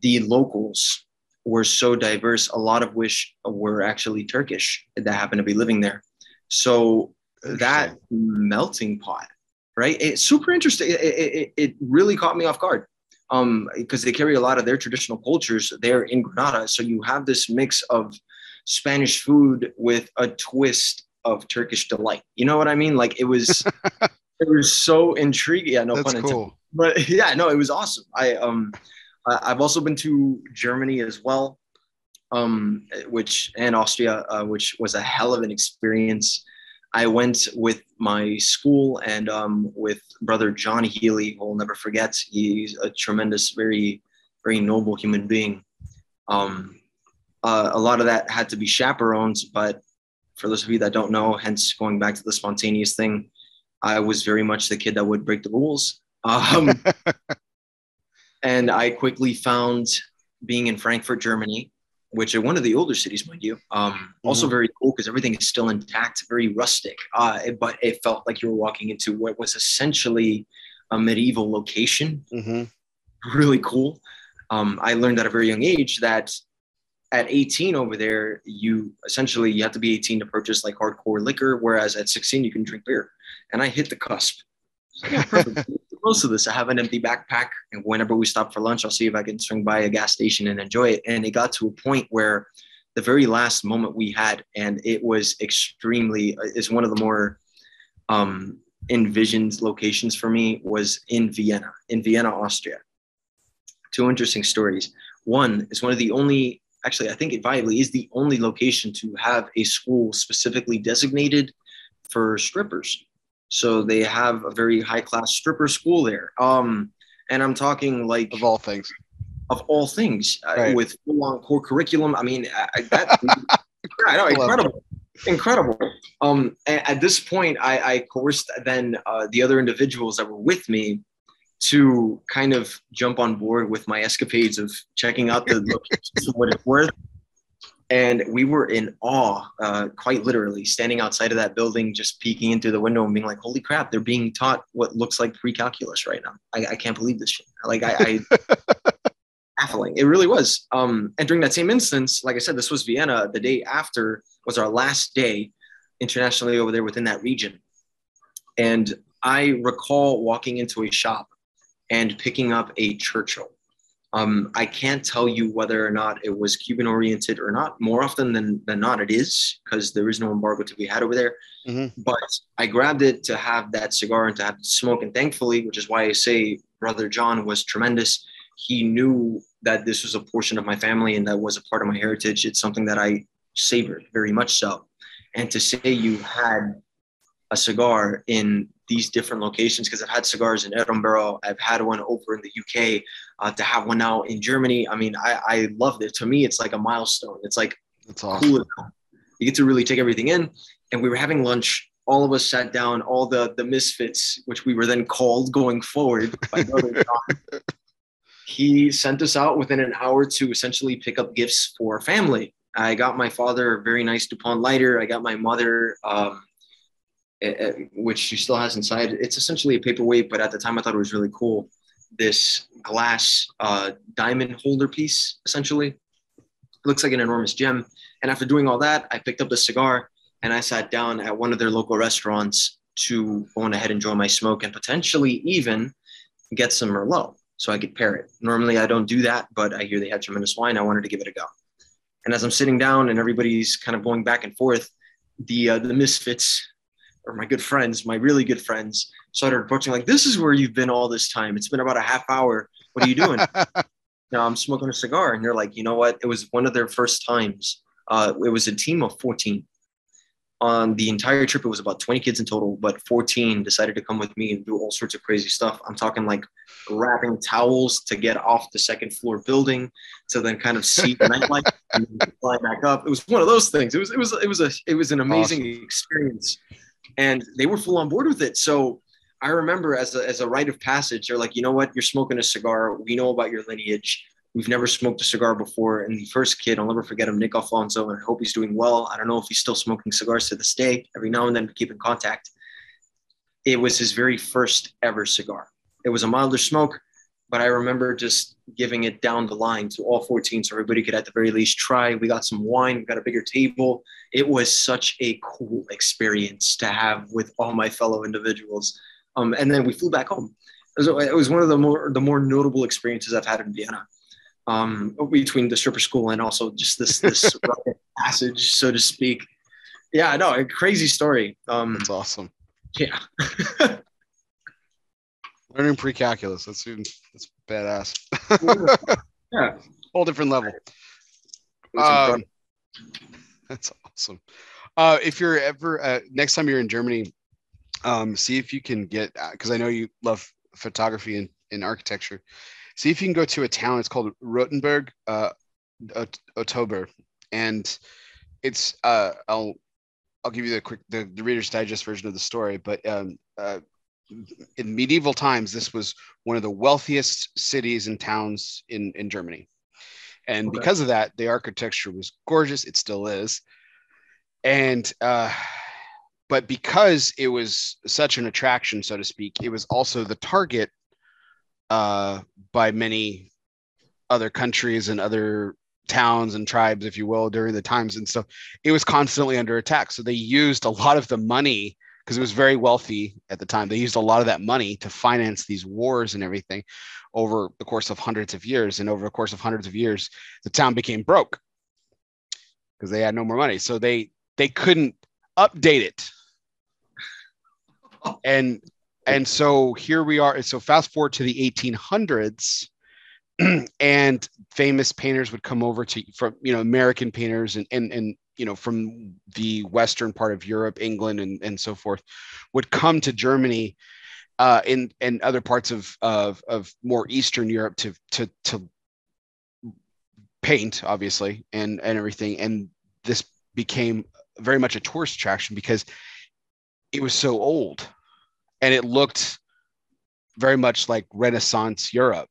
The locals were so diverse, a lot of which were actually Turkish that happened to be living there. So that melting pot right? It's super interesting. It, it, it really caught me off guard um, because they carry a lot of their traditional cultures there in Granada. So you have this mix of Spanish food with a twist of Turkish delight. You know what I mean? Like it was, [LAUGHS] it was so intriguing. Yeah, no That's pun intended. Cool. But [LAUGHS] yeah, no, it was awesome. I um, I've also been to Germany as well, um, which and Austria, uh, which was a hell of an experience. I went with my school and um, with brother John Healy, who I'll never forget. He's a tremendous, very, very noble human being. Um, uh, a lot of that had to be chaperoned, but for those of you that don't know, hence going back to the spontaneous thing, I was very much the kid that would break the rules. Um, [LAUGHS] and I quickly found being in Frankfurt, Germany, which are one of the older cities, mind you. Um, mm-hmm. Also very cool because everything is still intact, very rustic. Uh, but it felt like you were walking into what was essentially a medieval location. Mm-hmm. Really cool. Um, I learned at a very young age that at 18 over there, you essentially you have to be 18 to purchase like hardcore liquor, whereas at 16 you can drink beer. And I hit the cusp. So, yeah, perfect. [LAUGHS] most of this. I have an empty backpack, and whenever we stop for lunch, I'll see if I can swing by a gas station and enjoy it. And it got to a point where the very last moment we had, and it was extremely, is one of the more um, envisioned locations for me, was in Vienna, in Vienna, Austria. Two interesting stories. One is one of the only, actually, I think it viably is the only location to have a school specifically designated for strippers. So they have a very high class stripper school there. Um, and I'm talking like of all things, of all things, uh, with full on core curriculum. I mean, I, [LAUGHS] that, I know, incredible, incredible. Um, at this point, I, I coerced then uh, the other individuals that were with me to kind of jump on board with my escapades of checking out the [LAUGHS] locations for what it's worth. And we were in awe, uh, quite literally, standing outside of that building, just peeking into the window and being like, "Holy crap! They're being taught what looks like pre-calculus right now. I, I can't believe this shit. Like, I, I [LAUGHS] baffling. It really was. Um, and during that same instance, like I said, this was Vienna. The day after was our last day internationally over there within that region. And I recall walking into a shop and picking up a Churchill. Um, I can't tell you whether or not it was Cuban oriented or not. More often than, than not, it is because there is no embargo to be had over there. Mhm. But I grabbed it to have that cigar and to have it smoke. And thankfully, which is why I say Brother John was tremendous. He knew that this was a portion of my family and that was a part of my heritage. It's something that I savored very much so. And to say you had a cigar in these different locations, because I've had cigars in Edinburgh, I've had one over in the UK, uh, to have one now in Germany. I mean, I, I loved it. To me, it's like a milestone. It's like That's awesome. cool. You get to really take everything in. And we were having lunch. All of us sat down, all the the misfits, which we were then called going forward by [LAUGHS] Brother John. He sent us out within an hour to essentially pick up gifts for family. I got my father a very nice DuPont lighter. I got my mother, um, eh, eh, which she still has inside. It's essentially a paperweight, but at the time I thought it was really cool. This glass uh, diamond holder piece, essentially. It looks like an enormous gem. And after doing all that, I picked up the cigar and I sat down at one of their local restaurants to go on ahead and enjoy my smoke and potentially even get some Merlot so I could pair it. Normally I don't do that, but I hear they have tremendous wine. I wanted to give it a go. And as I'm sitting down and everybody's kind of going back and forth, the uh, the misfits or my good friends, my really good friends, started approaching like, "This is where you've been all this time. It's been about a half hour. What are you doing?" [LAUGHS] no, I'm smoking a cigar. And they're like, you know what? It was one of their first times. Uh, it was a team of 14. On the entire trip, it was about 20 kids in total, but 14 decided to come with me and do all sorts of crazy stuff. I'm talking like wrapping towels to get off the second floor building to then kind of see [LAUGHS] the nightlight and fly back up. It was one of those things. It was it was it was a it was an amazing experience, and they were full on board with it. So I remember as a, as a rite of passage, they're like, you know what, you're smoking a cigar. We know about your lineage. We've never smoked a cigar before. And the first kid, I'll never forget him, Nick Alfonso, and I hope he's doing well. I don't know if he's still smoking cigars to this day. Every now and then we keep in contact. It was his very first ever cigar. It was a milder smoke, but I remember just giving it down the line to all 14 so everybody could at the very least try. We got some wine, we got a bigger table. It was such a cool experience to have with all my fellow individuals. Um, and then we flew back home. So it was one of the more the more notable experiences I've had in Vienna, um, between the stripper school and also just this this [LAUGHS] passage, so to speak. Yeah, no, a crazy story. Um, That's awesome. yeah, [LAUGHS] Learning pre-calculus. That's that's badass. [LAUGHS] yeah. Whole different level. It was incredible. Um, that's awesome. Uh, if you're ever uh, next time you're in Germany, um, see if you can get because I know you love photography and, and architecture. See if you can go to a town. It's called Rothenburg, uh, Ot- Oktober, and it's uh, I'll I'll give you the quick the, the Reader's Digest version of the story. But um, uh, in medieval times, this was one of the wealthiest cities and towns in in Germany, and Okay. because of that, the architecture was gorgeous. It still is, and uh, but because it was such an attraction, so to speak, it was also the target uh, by many other countries and other towns and tribes, if you will, during the times and stuff. It was constantly under attack. So they used a lot of the money because it was very wealthy at the time. They used a lot of that money to finance these wars and everything over the course of hundreds of years. And over the course of hundreds of years, the town became broke because they had no more money. So they they couldn't update it. And and so here we are. So fast forward to the 1800s, [CLEARS THROAT] and famous painters would come over to from you know American painters and and, and you know from the western part of Europe, England, and and so forth, would come to Germany uh, in and other parts of, of of more Eastern Europe to to to paint, obviously, and and everything. And this became very much a tourist attraction because it was so old, and it looked very much like Renaissance Europe,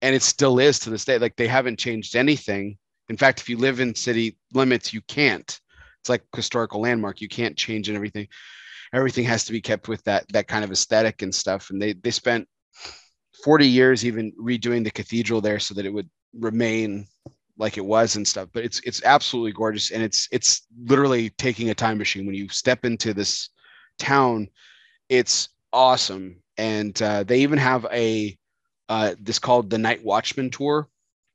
and it still is to this day. Like they haven't changed anything. In fact, if you live in city limits, you can't. It's like historical landmark. You can't change and everything everything has to be kept with that that kind of aesthetic and stuff. And they they spent 40 years even redoing the cathedral there so that it would remain like it was and stuff. But it's it's absolutely gorgeous, and it's it's literally taking a time machine when you step into this town. It's awesome, and uh, they even have a uh, this called the Night Watchman tour,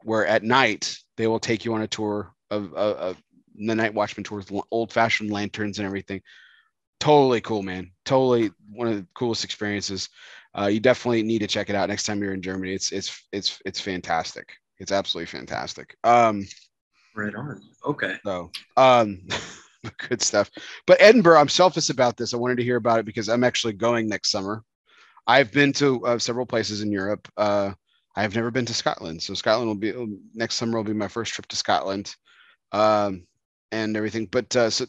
where at night they will take you on a tour of, of, of the Night Watchman tour with old fashioned lanterns and everything totally cool, man. Totally one of the coolest experiences. Uh, you definitely need to check it out next time you're in Germany. It's it's it's it's fantastic. It's absolutely fantastic. Um, right on. Okay. So, um, [LAUGHS] good stuff. But Edinburgh, I'm selfish about this. I wanted to hear about it because I'm actually going next summer. I've been to uh, several places in Europe. Uh, I have never been to Scotland, so Scotland will be next summer. Will be my first trip to Scotland, um, and everything. But uh, so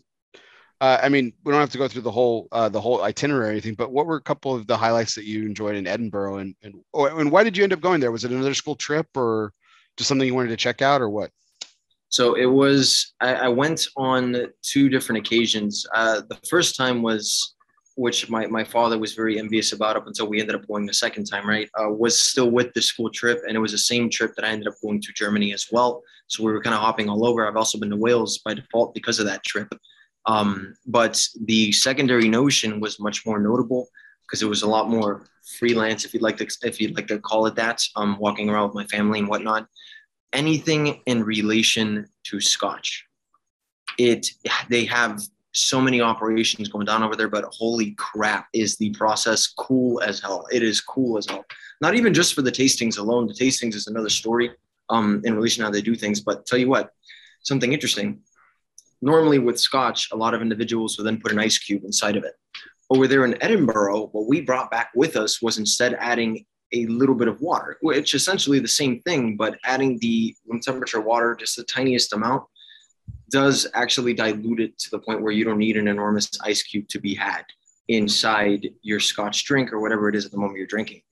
uh, I mean, we don't have to go through the whole uh, the whole itinerary or anything, but what were a couple of the highlights that you enjoyed in Edinburgh, and and oh, and why did you end up going there? Was it another school trip, or just something you wanted to check out, or what? So it was. I, I went on two different occasions. Uh, the first time was, which my my father was very envious about up until we ended up going the second time. Right, uh, was still with the school trip, and it was the same trip that I ended up going to Germany as well. So we were kind of hopping all over. I've also been to Wales by default because of that trip. Um, but the secondary notion was much more notable because it was a lot more freelance, if you'd like to, if you'd like to call it that. Um, walking around with my family and whatnot. Anything in relation to Scotch, it they have so many operations going down over there, but holy crap, is the process cool as hell? It is cool as hell. Not even just for the tastings alone. The tastings is another story um, in relation to how they do things. But tell you what, something interesting normally with scotch, a lot of individuals will then put an ice cube inside of it. Over there in Edinburgh, what we brought back with us was instead adding a little bit of water, which essentially the same thing, but adding the room temperature water just the tiniest amount does actually dilute it to the point where you don't need an enormous ice cube to be had inside your scotch drink or whatever it is at the moment you're drinking.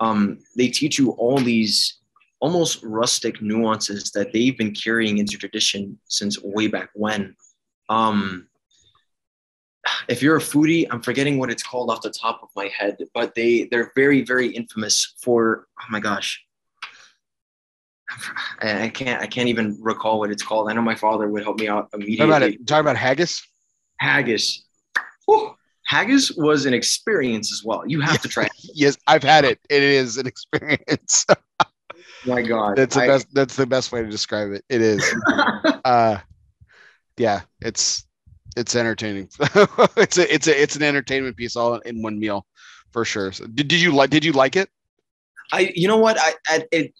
Um, they teach you all these almost rustic nuances that they've been carrying into tradition since way back when. Um, if you're a foodie, I'm forgetting what it's called off the top of my head, but they they're very very infamous for oh my gosh. I can't I can't even recall what it's called. I know my father would help me out immediately. Talk about it. Talk about haggis. Haggis. Whew. Haggis was an experience as well. You have to try. It. [LAUGHS] yes, I've had it. It is an experience. [LAUGHS] my god that's the I, best that's the best way to describe it it is [LAUGHS] uh yeah it's it's entertaining it's a it's a it's an entertainment piece all in one meal for sure so did, did you like did you like it i you know what i, I it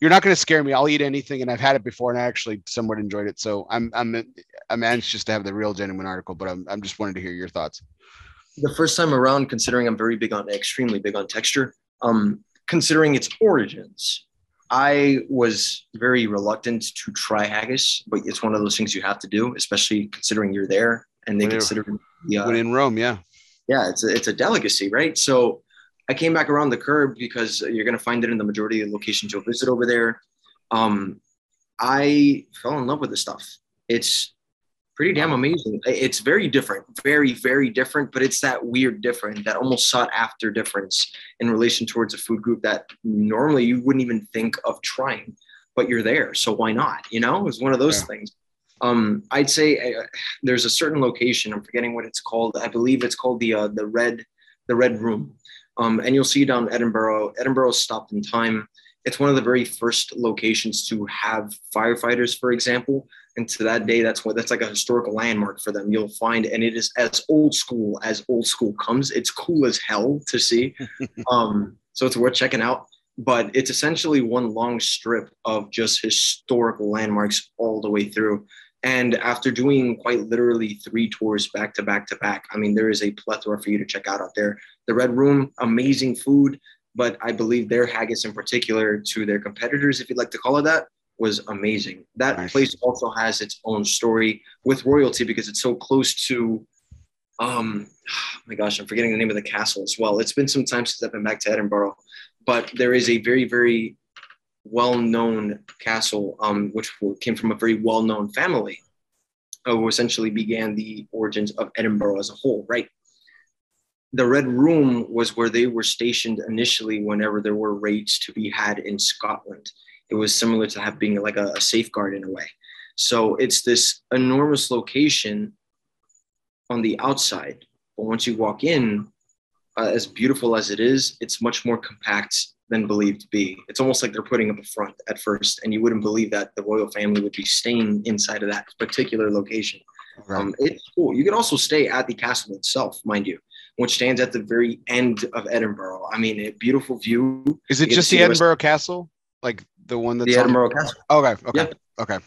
you're not going to scare me. I'll eat anything and i've had it before and i actually somewhat enjoyed it. So i'm i'm i'm anxious to have the real genuine article but i'm, I'm just wanting to hear your thoughts. The first time around considering i'm very big on extremely big on texture um considering its origins I was very reluctant to try haggis, but it's one of those things you have to do, especially considering you're there and they consider yeah, uh, when in Rome, yeah, yeah, it's a, it's a delicacy, right? So I came back around the curb because you're going to find it in the majority of the locations you'll visit over there. Um, I fell in love with this stuff. It's pretty damn amazing. It's very different, very, very different, but it's that weird different, that almost sought after difference in relation towards a food group that normally you wouldn't even think of trying, but you're there. So why not? You know, it's one of those yeah. things. Um, I'd say uh, there's a certain location. I'm forgetting what it's called. I believe it's called the uh, the red the red room. Um, and you'll see down Edinburgh. Edinburgh stopped in time. It's one of the very first locations to have firefighters, for example, and to that day that's what that's like a historical landmark for them you'll find and it is as old school as old school comes it's cool as hell to see [LAUGHS] um so it's worth checking out but it's essentially one long strip of just historical landmarks all the way through And after doing quite literally three tours back to back to back, I mean, there is a plethora for you to check out out there. The Red Room, amazing food, but I believe their haggis in particular to their competitors, if you'd like to call it that, was amazing. That nice. place also has its own story with royalty because it's so close to um oh [SIGHS] my gosh, I'm forgetting the name of the castle as well. It's been some time since I've been back to Edinburgh, but there is a very, very well-known castle, um, which came from a very well-known family, uh, who essentially began the origins of Edinburgh as a whole, right? The Red Room was where they were stationed initially whenever there were raids to be had in Scotland. It was similar to have being like a, a safeguard in a way. So it's this enormous location on the outside, but once you walk in, uh, as beautiful as it is, it's much more compact than believed to be. It's almost like they're putting up a front at first, and you wouldn't believe that the royal family would be staying inside of that particular location. Right. Um, it's cool. You can also stay at the castle itself, mind you, which stands at the very end of Edinburgh. I mean, a beautiful view. Is it just the Edinburgh Castle, like the one that's the Edinburgh on... Castle? Okay, okay, yeah. okay.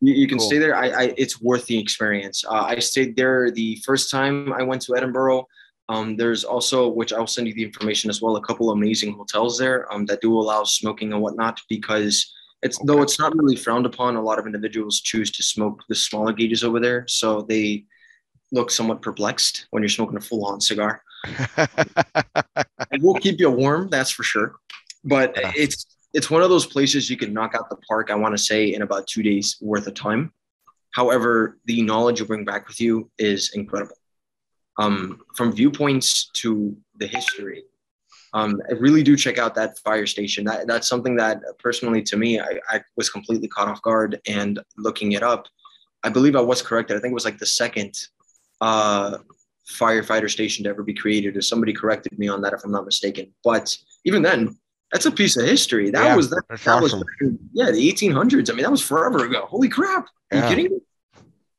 You, you can cool. stay there. I, I, it's worth the experience. Uh, I stayed there the first time I went to Edinburgh. Um, there's also, which I'll send you the information as well, a couple amazing hotels there um, that do allow smoking and whatnot because it's okay. though it's not really frowned upon. A lot of individuals choose to smoke the smaller gauges over there, so they look somewhat perplexed when you're smoking a full-on cigar. [LAUGHS] it will keep you warm, that's for sure. But yeah. it's it's one of those places you can knock out the park. I want to say in about two days worth of time. However, the knowledge you bring back with you is incredible um, from viewpoints to the history. Um, I really do check out that fire station. That, that's something that personally to me, I, I was completely caught off guard and looking it up. I believe I was corrected. I think it was like the second uh, firefighter station to ever be created, or somebody corrected me on that if I'm not mistaken. But even then, that's a piece of history. That yeah, was that, that awesome. was yeah, the 1800s. I mean, that was forever ago. Holy crap! Are yeah. you kidding me?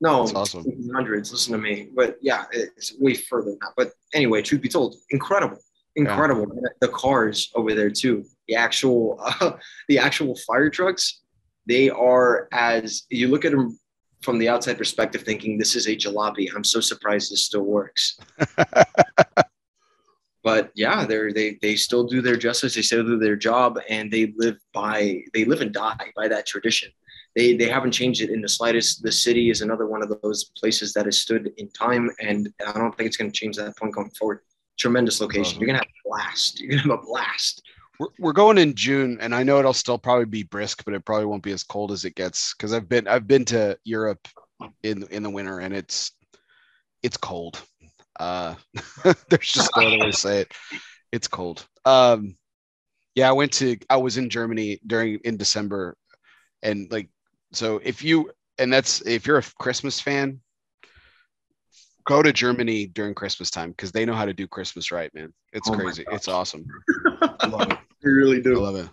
No, That's awesome. Hundreds. Listen to me. But yeah, it's way further than that. But anyway, truth be told, incredible, incredible. Yeah. The cars over there too. The actual, uh, [LAUGHS] the actual fire trucks. They are as you look at them from the outside perspective, thinking this is a jalopy. I'm so surprised this still works. [LAUGHS] but yeah, they they they still do their justice. They still do their job, and they live by they live and die by that tradition they they haven't changed it in the slightest. The city is another one of those places that has stood in time, and I don't think it's going to change that point going forward. Tremendous location. You're going to have a blast. You're going to have a blast. We're, we're going in June, and I know it'll still probably be brisk, but it probably won't be as cold as it gets because I've been I've been to Europe in in the winter, and it's it's cold. Uh, [LAUGHS] there's just no other way to say it. It's cold. Um, yeah, I went to I was in Germany during in December, and like so if you and that's if you're a Christmas fan, go to Germany during Christmas time because they know how to do Christmas right, man. It's oh crazy. It's awesome. I [LAUGHS] love it. You really do. I love it.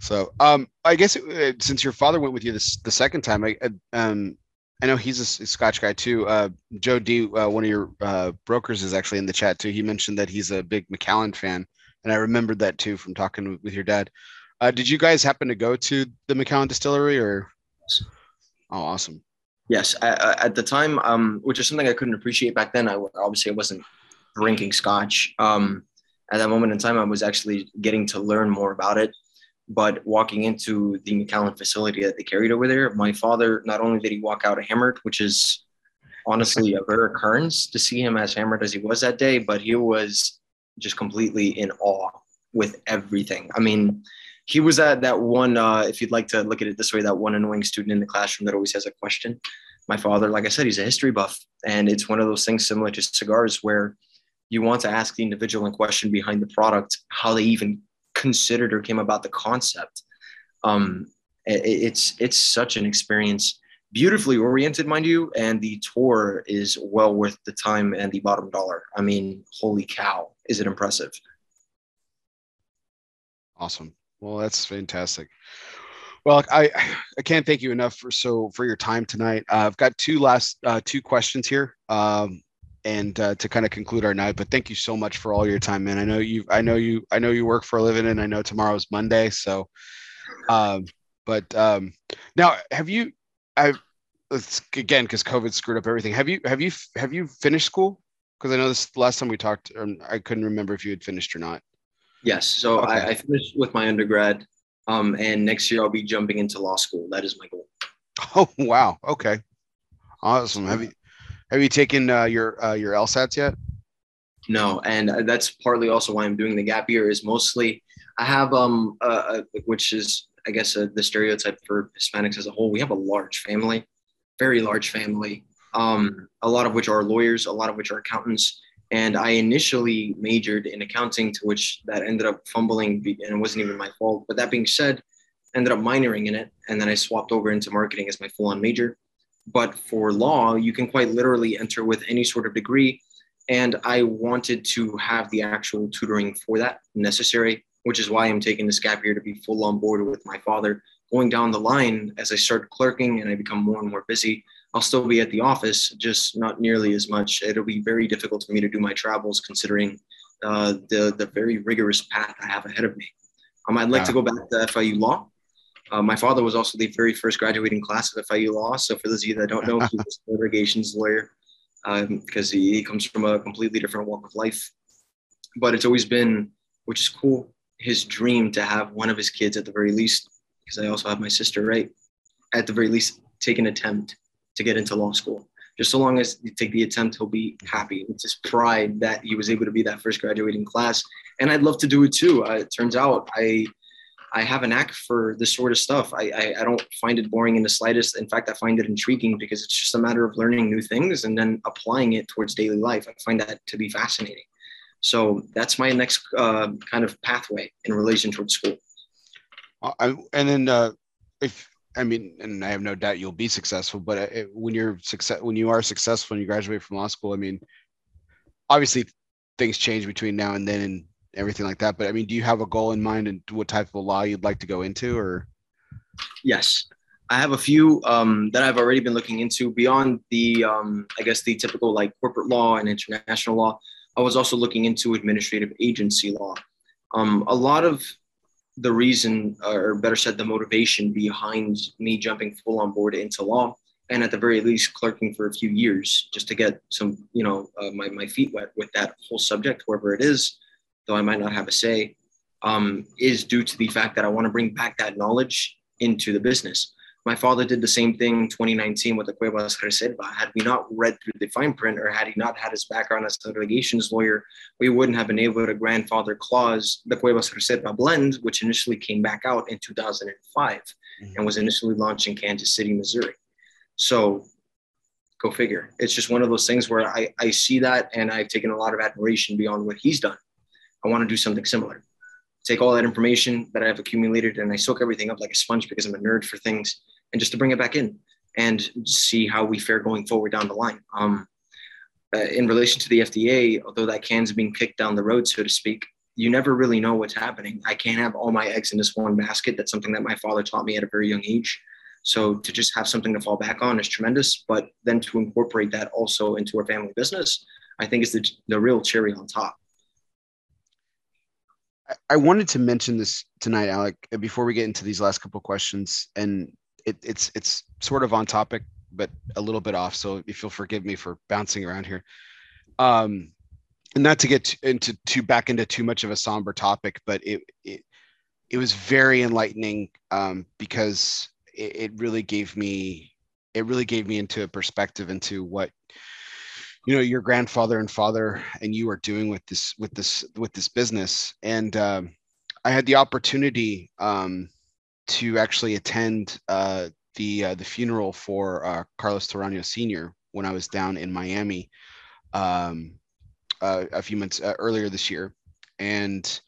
So, um, I guess it, uh, since your father went with you this the second time, I, um, I know he's a, a Scotch guy too. Uh, Joe D, uh, one of your uh, brokers, is actually in the chat too. He mentioned that he's a big Macallan fan, and I remembered that too from talking with your dad. Uh, did you guys happen to go to the Macallan distillery or? Oh, awesome. Yes, I, at the time, um, which is something I couldn't appreciate back then. I obviously I wasn't drinking scotch. Um, at that moment in time, I was actually getting to learn more about it. But walking into the Macallan facility that they carried over there, my father not only did he walk out hammered, which is honestly a rare occurrence to see him as hammered as he was that day, but he was just completely in awe with everything. I mean, he was at that one uh, if you'd like to look at it this way that one annoying student in the classroom that always has a question my father like i said he's a history buff and it's one of those things similar to cigars where you want to ask the individual in question behind the product how they even considered or came about the concept. Um, it, it's it's such an experience beautifully oriented mind you and the tour is well worth the time and the bottom dollar. I mean holy cow is it impressive. Awesome. Well, that's fantastic. Well, I I can't thank you enough for so for your time tonight. Uh, I've got two last uh, two questions here, um, and uh, to kind of conclude our night. But thank you so much for all your time, man. I know you I know you I know you work for a living, and I know tomorrow's Monday. So, um, but um, now have you? I it's again because COVID screwed up everything. Have you have you have you finished school? Because I know this last time we talked, um, I couldn't remember if you had finished or not. Yes. So okay. I, I, finished with my undergrad, um, and next year I'll be jumping into law school. That is my goal. [LAUGHS] Oh wow! Okay, awesome. Have you have you taken uh, your uh, your LSATs yet? No, and that's partly also why I'm doing the gap year. Is mostly I have um uh, which is I guess uh, the stereotype for Hispanics as a whole. We have a large family, very large family. Um, a lot of which are lawyers, a lot of which are accountants. And I initially majored in accounting, to which that ended up fumbling, and it wasn't even my fault. But that being said, ended up minoring in it, and then I swapped over into marketing as my full-on major. But for law, you can quite literally enter with any sort of degree, and I wanted to have the actual tutoring for that necessary, which is why I'm taking this gap year to be full on board with my father. Going down the line, as I start clerking and I become more and more busy, I'll still be at the office, just not nearly as much. It'll be very difficult for me to do my travels considering uh, the, the very rigorous path I have ahead of me. Um, I'd like to go back to FIU Law. Uh, my father was also the very first graduating class of FIU Law. So for those of you that don't know, he was [LAUGHS] a litigations lawyer um, because he, he comes from a completely different walk of life. But it's always been, which is cool, his dream to have one of his kids at the very least, because I also have my sister, right? At the very least, take an attempt to get into law school. Just so long as you take the attempt, he'll be happy. It's his pride that he was able to be that first graduating class. And I'd love to do it too. Uh, it turns out I I have a knack for this sort of stuff. I, I, I don't find it boring in the slightest. In fact, I find it intriguing because it's just a matter of learning new things and then applying it towards daily life. I find that to be fascinating. So that's my next uh, kind of pathway in relation towards school. Uh, I, and then uh, if I mean, and I have no doubt you'll be successful. But uh, when you're success, when you are successful and you graduate from law school, I mean, obviously things change between now and then and everything like that. But I mean, do you have a goal in mind and what type of law you'd like to go into, or? Yes, I have a few um, that I've already been looking into beyond the, um, I guess, the typical like corporate law and international law. I was also looking into administrative agency law. Um, a lot of the reason, or better said, the motivation behind me jumping full on board into law, and at the very least, clerking for a few years just to get some, you know, uh, my my feet wet with that whole subject, wherever it is, though I might not have a say, um, is due to the fact that I want to bring back that knowledge into the business. My father did the same thing in 2019 with the Cuevas Reserva. Had we not read through the fine print or had he not had his background as a litigations lawyer, we wouldn't have been able to grandfather clause the Cuevas Reserva blend, which initially came back out in 2005 mm-hmm. and was initially launched in Kansas City, Missouri. So go figure. It's just one of those things where I, I see that and I've taken a lot of admiration beyond what he's done. I want to do something similar. Take all that information that I've accumulated and I soak everything up like a sponge because I'm a nerd for things and just to bring it back in and see how we fare going forward down the line. Um, uh, in relation to the FDA, although that can's being kicked down the road, so to speak, you never really know what's happening. I can't have all my eggs in this one basket. That's something that my father taught me at a very young age. So to just have something to fall back on is tremendous. But then to incorporate that also into our family business, I think is the, the real cherry on top. I wanted to mention this tonight, Alec, before we get into these last couple questions, and it, it's it's sort of on topic, but a little bit off. So if you'll forgive me for bouncing around here, um, and not to get into too back into too much of a somber topic, but it it, it was very enlightening um, because it, it really gave me it really gave me into a perspective into what you know your grandfather and father and you are doing with this with this with this business and um, i had the opportunity um, to actually attend uh, the uh, the funeral for uh, Carlos Torano Sr. when I was down in Miami um, uh, a few months uh, earlier this year, and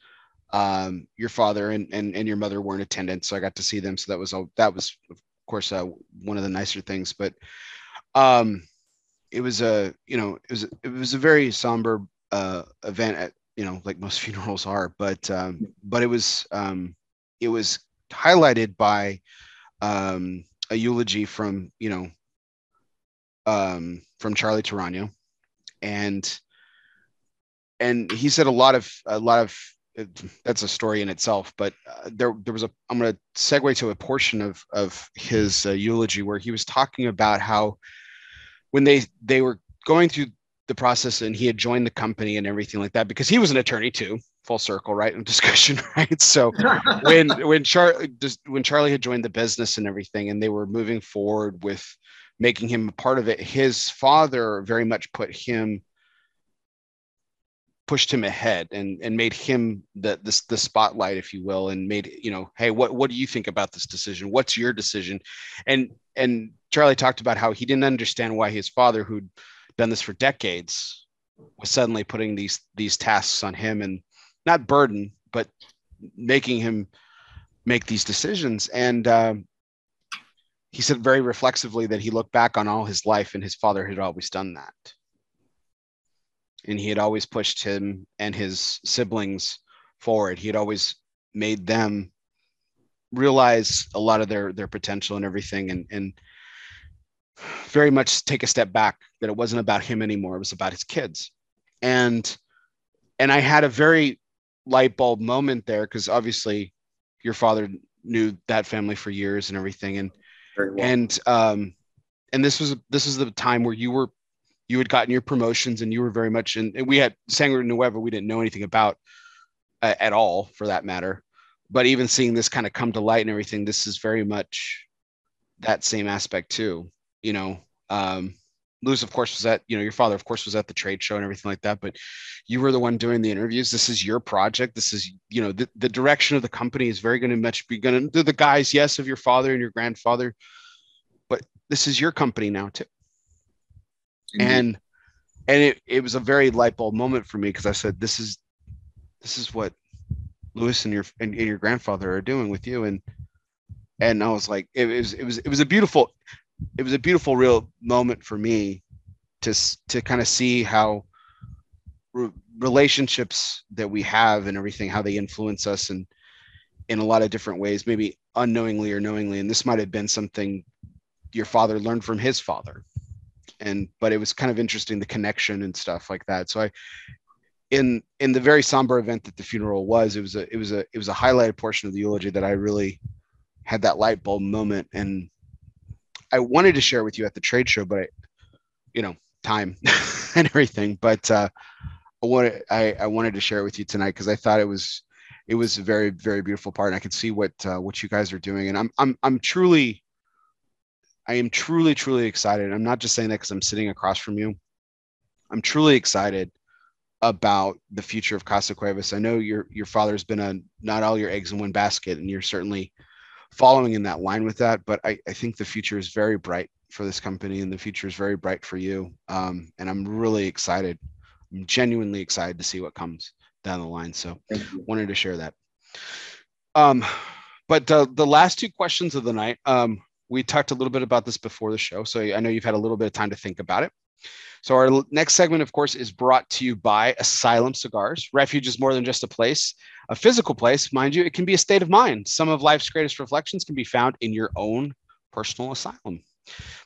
um, your father and, and and your mother were in attendance, so I got to see them. So that was a, that was of course uh, one of the nicer things, but um, it was a you know it was it was a very somber uh, event at you know like most [LAUGHS] funerals are, but um, but it was um, it was highlighted by um, a eulogy from you know um, from Charlie Torano, and and he said a lot of a lot of that's a story in itself. But uh, there, there was a. I'm going to segue to a portion of of his uh, eulogy where he was talking about how when they they were going through the process and he had joined the company and everything like that because he was an attorney too full circle right? In [LAUGHS] discussion right? So [LAUGHS] when when charlie when charlie had joined the business and everything and they were moving forward with making him a part of it his father very much put him pushed him ahead and and made him the this the spotlight if you will and made you know hey what what do you think about this decision? What's your decision? And and charlie talked about how he didn't understand why his father who'd done this for decades was suddenly putting these these tasks on him and not burden but making him make these decisions. And um, he said very reflexively that he looked back on all his life and his father had always done that. And he had always pushed him and his siblings forward. He had always made them realize a lot of their their potential and everything. And and very much take a step back that it wasn't about him anymore. It was about his kids. And and i had a very light bulb moment there because obviously your father knew that family for years and everything. And well. and um and this was this was the time where you were you had gotten your promotions and you were very much in and we had sangre nueva we didn't know anything about uh, at all for that matter. But even seeing this kind of come to light and everything this is very much that same aspect too you know, um, Lewis, of course, was at, you know, your father, of course, was at the trade show and everything like that, but you were the one doing the interviews. This is your project. This is, you know, the, the direction of the company is very going to much be going to the guys, yes, of your father and your grandfather, but this is your company now too. Mm-hmm. And, and it, it was a very light bulb moment for me because I said, this is, this is what Lewis and your, and, and your grandfather are doing with you. And, and I was like, it was, it was, it was a beautiful, it was a beautiful real moment for me to to kind of see how re- relationships that we have and everything how they influence us and in a lot of different ways maybe unknowingly or knowingly. And this might have been something your father learned from his father. And but it was kind of interesting the connection and stuff like that. So i in in the very somber event that the funeral was it was a it was a it was a highlighted portion of the eulogy that i really had that light bulb moment. And I wanted to share with you at the trade show, but I, you know, time [LAUGHS] and everything. But uh, I wanted I, I wanted to share it with you tonight because I thought it was it was a very very beautiful part, and I could see what uh, what you guys are doing, and I'm I'm I'm truly I am truly truly excited. I'm not just saying that because I'm sitting across from you. I'm truly excited about the future of Casa Cuevas. I know your your father's been a not all your eggs in one basket, and you're certainly following in that line with that. But I, I think the future is very bright for this company and the future is very bright for you. Um, and I'm really excited. I'm genuinely excited to see what comes down the line. So wanted to share that. Um, but the, the last two questions of the night, um, we talked a little bit about this before the show. So I know you've had a little bit of time to think about it. So our next segment, of course, is brought to you by Asylum Cigars. Refuge is more than just a place, a physical place, mind you. It can be a state of mind. Some of life's greatest reflections can be found in your own personal asylum.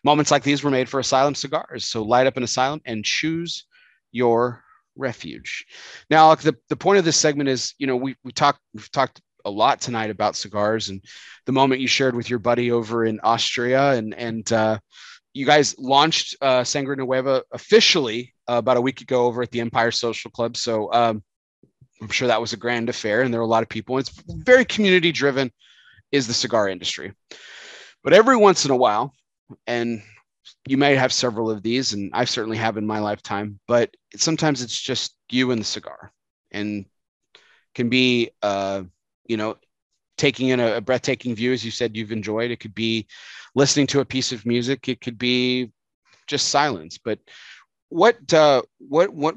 Moments like these were made for Asylum Cigars. So light up an asylum and choose your refuge. Now, the, the point of this segment is, you know, we we talked we've talked a lot tonight about cigars and the moment you shared with your buddy over in Austria and and uh, you guys launched uh, Sangre Nueva officially uh, about a week ago over at the Empire Social Club. So um, I'm sure that was a grand affair, and there were a lot of people. It's very community driven, is the cigar industry. But every once in a while, and you may have several of these, and I certainly have in my lifetime. But sometimes it's just you and the cigar, and can be, uh, you know, taking in a, a breathtaking view, as you said you've enjoyed. It could be listening to a piece of music. It could be just silence. But what uh, what what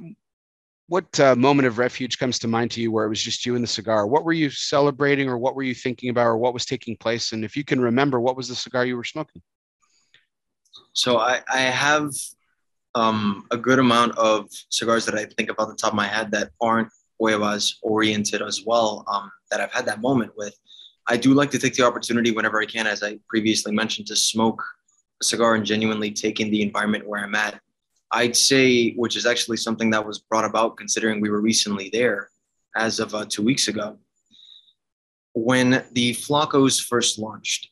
what uh, moment of refuge comes to mind to you where it was just you and the cigar? What were you celebrating, or what were you thinking about, or what was taking place? And if you can remember, what was the cigar you were smoking? So I, I have um, a good amount of cigars that I think of about the top of my head that aren't Cuevas oriented as well. Um, that I've had that moment with. I do like to take the opportunity whenever I can, as I previously mentioned, to smoke a cigar and genuinely take in the environment where I'm at. I'd say, which is actually something that was brought about considering we were recently there, as of uh, two weeks ago. When the Flacos first launched,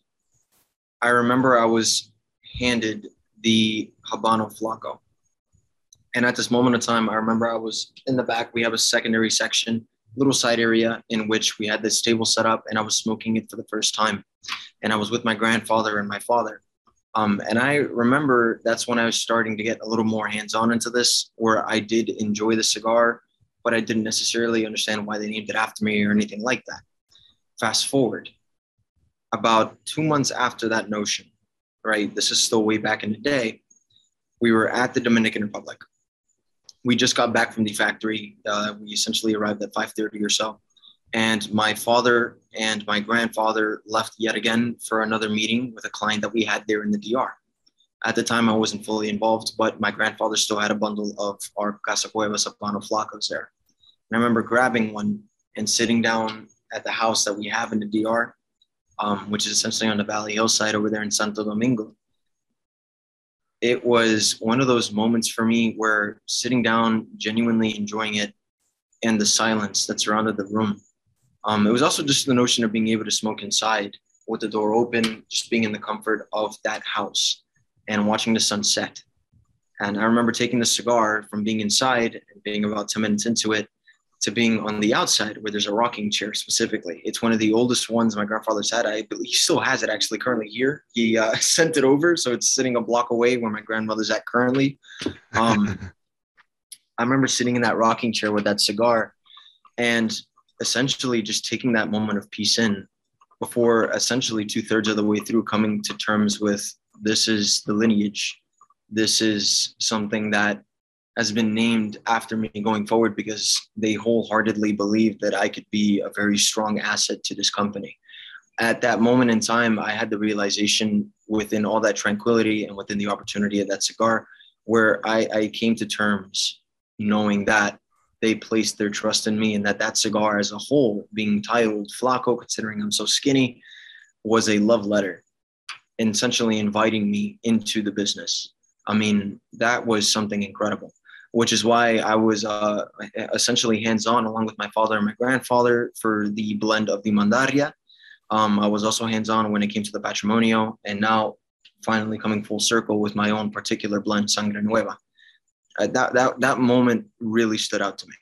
I remember I was handed the Habano Flaco. And at this moment of time, I remember I was in the back. We have a secondary section, little side area in which we had this table set up, and I was smoking it for the first time. And I was with my grandfather and my father. Um, and I remember that's when I was starting to get a little more hands on into this, where I did enjoy the cigar, but I didn't necessarily understand why they named it after me or anything like that. Fast forward, about two months after that notion, right? This is still way back in the day. We were at the Dominican Republic. We just got back from the factory. Uh, we essentially arrived at 5:30 or so, and my father and my grandfather left yet again for another meeting with a client that we had there in the DR. At the time, I wasn't fully involved, but my grandfather still had a bundle of our Casa Cuevas Habano Flacos there. And I remember grabbing one and sitting down at the house that we have in the DR um, which is essentially on the Valley Hillside over there in Santo Domingo. It was one of those moments for me where sitting down, genuinely enjoying it, and the silence that surrounded the room. Um, it was also just the notion of being able to smoke inside with the door open, just being in the comfort of that house and watching the sunset. And I remember taking the cigar from being inside and being about 10 minutes into it to being on the outside where there's a rocking chair specifically. It's one of the oldest ones my grandfather's had. I believe he still has it actually currently here. He uh, [LAUGHS] sent it over, so it's sitting a block away where my grandmother's at currently. Um, [LAUGHS] I remember sitting in that rocking chair with that cigar and essentially just taking that moment of peace in before essentially two thirds of the way through coming to terms with this is the lineage. This is something that has been named after me going forward because they wholeheartedly believe that I could be a very strong asset to this company. At that moment in time, I had the realization within all that tranquility and within the opportunity of that cigar, where I, I came to terms knowing that they placed their trust in me and that that cigar as a whole, being titled Flaco, considering I'm so skinny, was a love letter, essentially inviting me into the business. I mean, that was something incredible which is why I was uh, essentially hands on along with my father and my grandfather for the blend of the Mandaria. Um, I was also hands on when it came to the Patrimonio, and now finally coming full circle with my own particular blend, Sangre Nueva. Uh, that, that, that moment really stood out to me.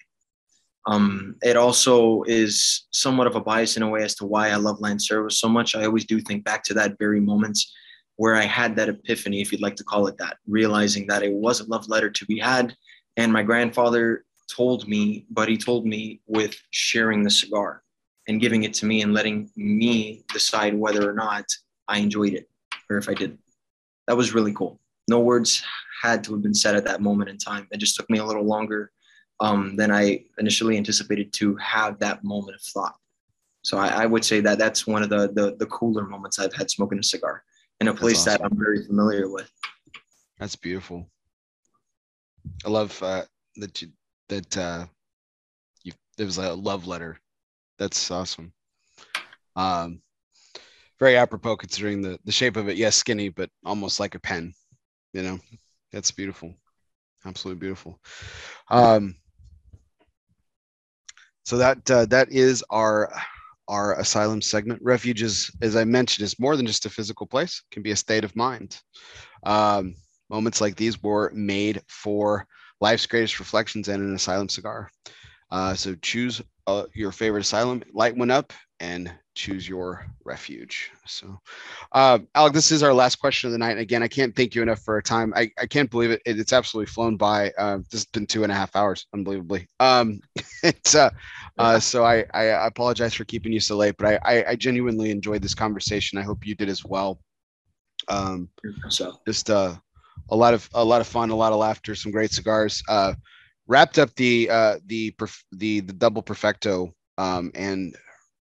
Um, it also is somewhat of a bias in a way as to why I love Lancero so much. I always do think back to that very moment where I had that epiphany, if you'd like to call it that, realizing that it was a love letter to be had and my grandfather told me, but he told me with sharing the cigar and giving it to me and letting me decide whether or not I enjoyed it or if I didn't. That was really cool. No words had to have been said at that moment in time. It just took me a little longer um, than I initially anticipated to have that moment of thought. So I, I, would say that that's one of the, the, the cooler moments I've had smoking a cigar in a place awesome. that I'm very familiar with. That's beautiful. I love uh, that you that uh, you there was a love letter. That's awesome. Um, very apropos considering the the shape of it. Yes, skinny, but almost like a pen. You know, that's beautiful. Absolutely beautiful. Um, so that uh, that is our our asylum segment. Refuges, as I mentioned, is more than just a physical place; it can be a state of mind. Um, Moments like these were made for life's greatest reflections and an asylum cigar. Uh, so choose uh, your favorite asylum, light one up, and choose your refuge. So, uh, Alec, this is our last question of the night. And again, I can't thank you enough for our time. I, I can't believe it. it. It's absolutely flown by. Uh, this has been two and a half hours, unbelievably. Um, [LAUGHS] it's uh, uh, so I, I apologize for keeping you so late, but I, I, I genuinely enjoyed this conversation. I hope you did as well. Um, so just uh, a lot of a lot of fun, a lot of laughter, some great cigars. Uh, wrapped up the uh, the the the double perfecto, um, and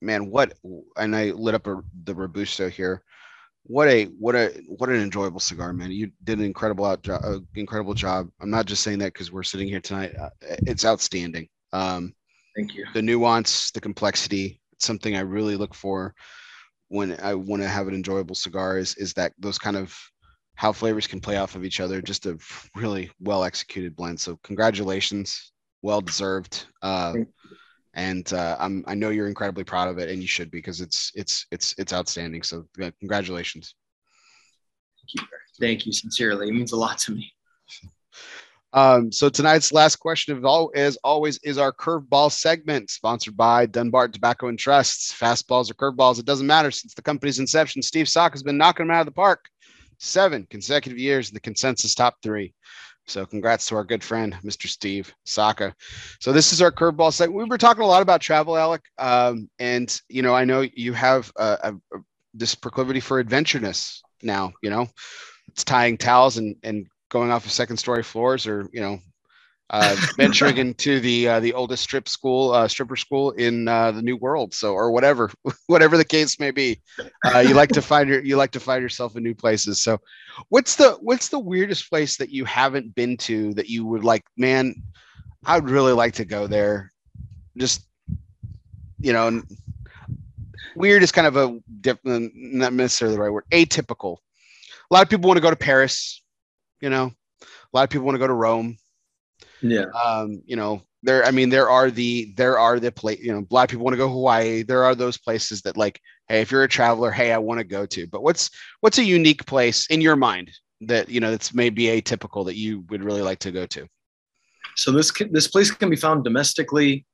man, what and I lit up a, the robusto here. What a what a what an enjoyable cigar, man! You did an incredible out job, uh, incredible job. I'm not just saying that because we're sitting here tonight. Uh, it's outstanding. Um, Thank you. The nuance, the complexity, something I really look for when I want to have an enjoyable cigar. Is is that those kind of how flavors can play off of each other. Just a really well executed blend. So congratulations, well deserved. Uh, and uh, I'm I know you're incredibly proud of it, and you should be because it's it's it's it's outstanding. So yeah, congratulations. Thank you. Thank you sincerely. It means a lot to me. [LAUGHS] Um, so tonight's last question of all as always is our curveball segment sponsored by Dunbarton Tobacco and Trusts. Fastballs or curveballs, it doesn't matter since the company's inception. Steve Saka has been knocking them out of the park seven consecutive years in the consensus top three. So congrats to our good friend, Mr. Steve Saka. So this is our curveball segment. We were talking a lot about travel, Alec. Um, and, you know, I know you have a, a, this proclivity for adventureness now, you know, it's tying towels and, and going off of second story floors or, you know, uh, venturing [LAUGHS] into the uh, the oldest strip school, uh, stripper school in uh, the New World. So, or whatever, [LAUGHS] whatever the case may be, uh, you like to find your you like to find yourself in new places. So, what's the what's the weirdest place that you haven't been to that you would like? Man, I would really like to go there. Just you know, weird is kind of a different, not necessarily the right word. Atypical. A lot of people want to go to Paris. You know, a lot of people want to go to Rome yeah. Um, you know, there, I mean, there are the, there are the place, you know, of people want to go Hawaii. There are those places that like, Hey, if you're a traveler, Hey, I want to go to, but what's, what's a unique place in your mind that, you know, that's maybe atypical that you would really like to go to? So this, this place can be found domestically,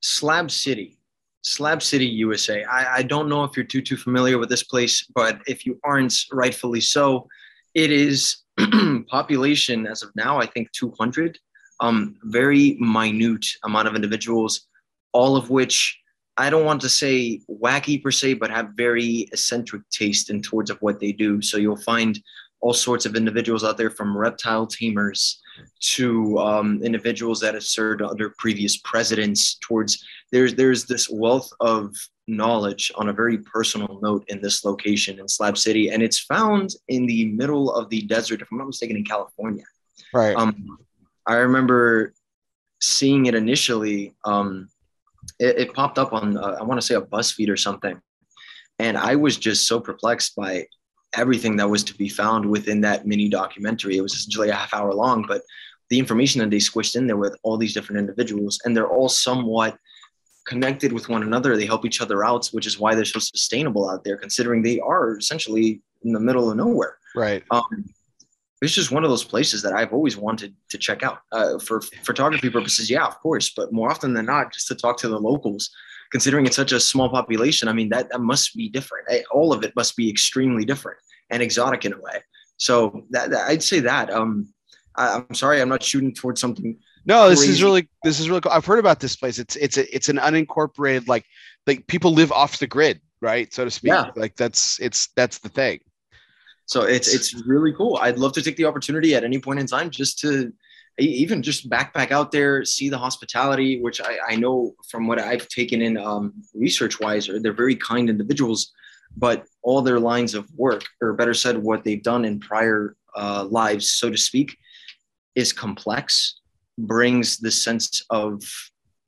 Slab City, Slab City, USA. I, I don't know if you're too, too familiar with this place, but if you aren't rightfully so, it is [CLEARS THROAT] population as of now, I think 200 um, very minute amount of individuals, all of which I don't want to say wacky per se, but have very eccentric taste in towards of what they do. So you'll find all sorts of individuals out there from reptile tamers to um, individuals that have served under previous presidents towards there's there's this wealth of knowledge on a very personal note in this location in slab city and it's found in the middle of the desert if i'm not mistaken in california right um, I remember seeing it initially. Um, it, it popped up on, uh, I want to say, a BuzzFeed or something. And I was just so perplexed by everything that was to be found within that mini documentary. It was essentially a half hour long, but the information that they squished in there with all these different individuals, and they're all somewhat connected with one another. They help each other out, which is why they're so sustainable out there, considering they are essentially in the middle of nowhere. Right. Um, it's just one of those places that I've always wanted to check out uh, for photography purposes. Yeah, of course, but more often than not, just to talk to the locals. Considering it's such a small population, I mean that that must be different. Eh, all of it must be extremely different and exotic in a way. So that, that I'd say that. Um, I, am sorry, I'm not shooting towards something. No, this crazy. is really this is really cool. I've heard about this place. It's it's a it's an unincorporated like like people live off the grid, right, so to speak. Yeah. Like that's it's that's the thing. So it's it's really cool. I'd love to take the opportunity at any point in time just to even just backpack out there, see the hospitality, which I, I know from what I've taken in um, research wise, they're very kind individuals, but all their lines of work, or better said, what they've done in prior uh, lives, so to speak, is complex, brings the sense of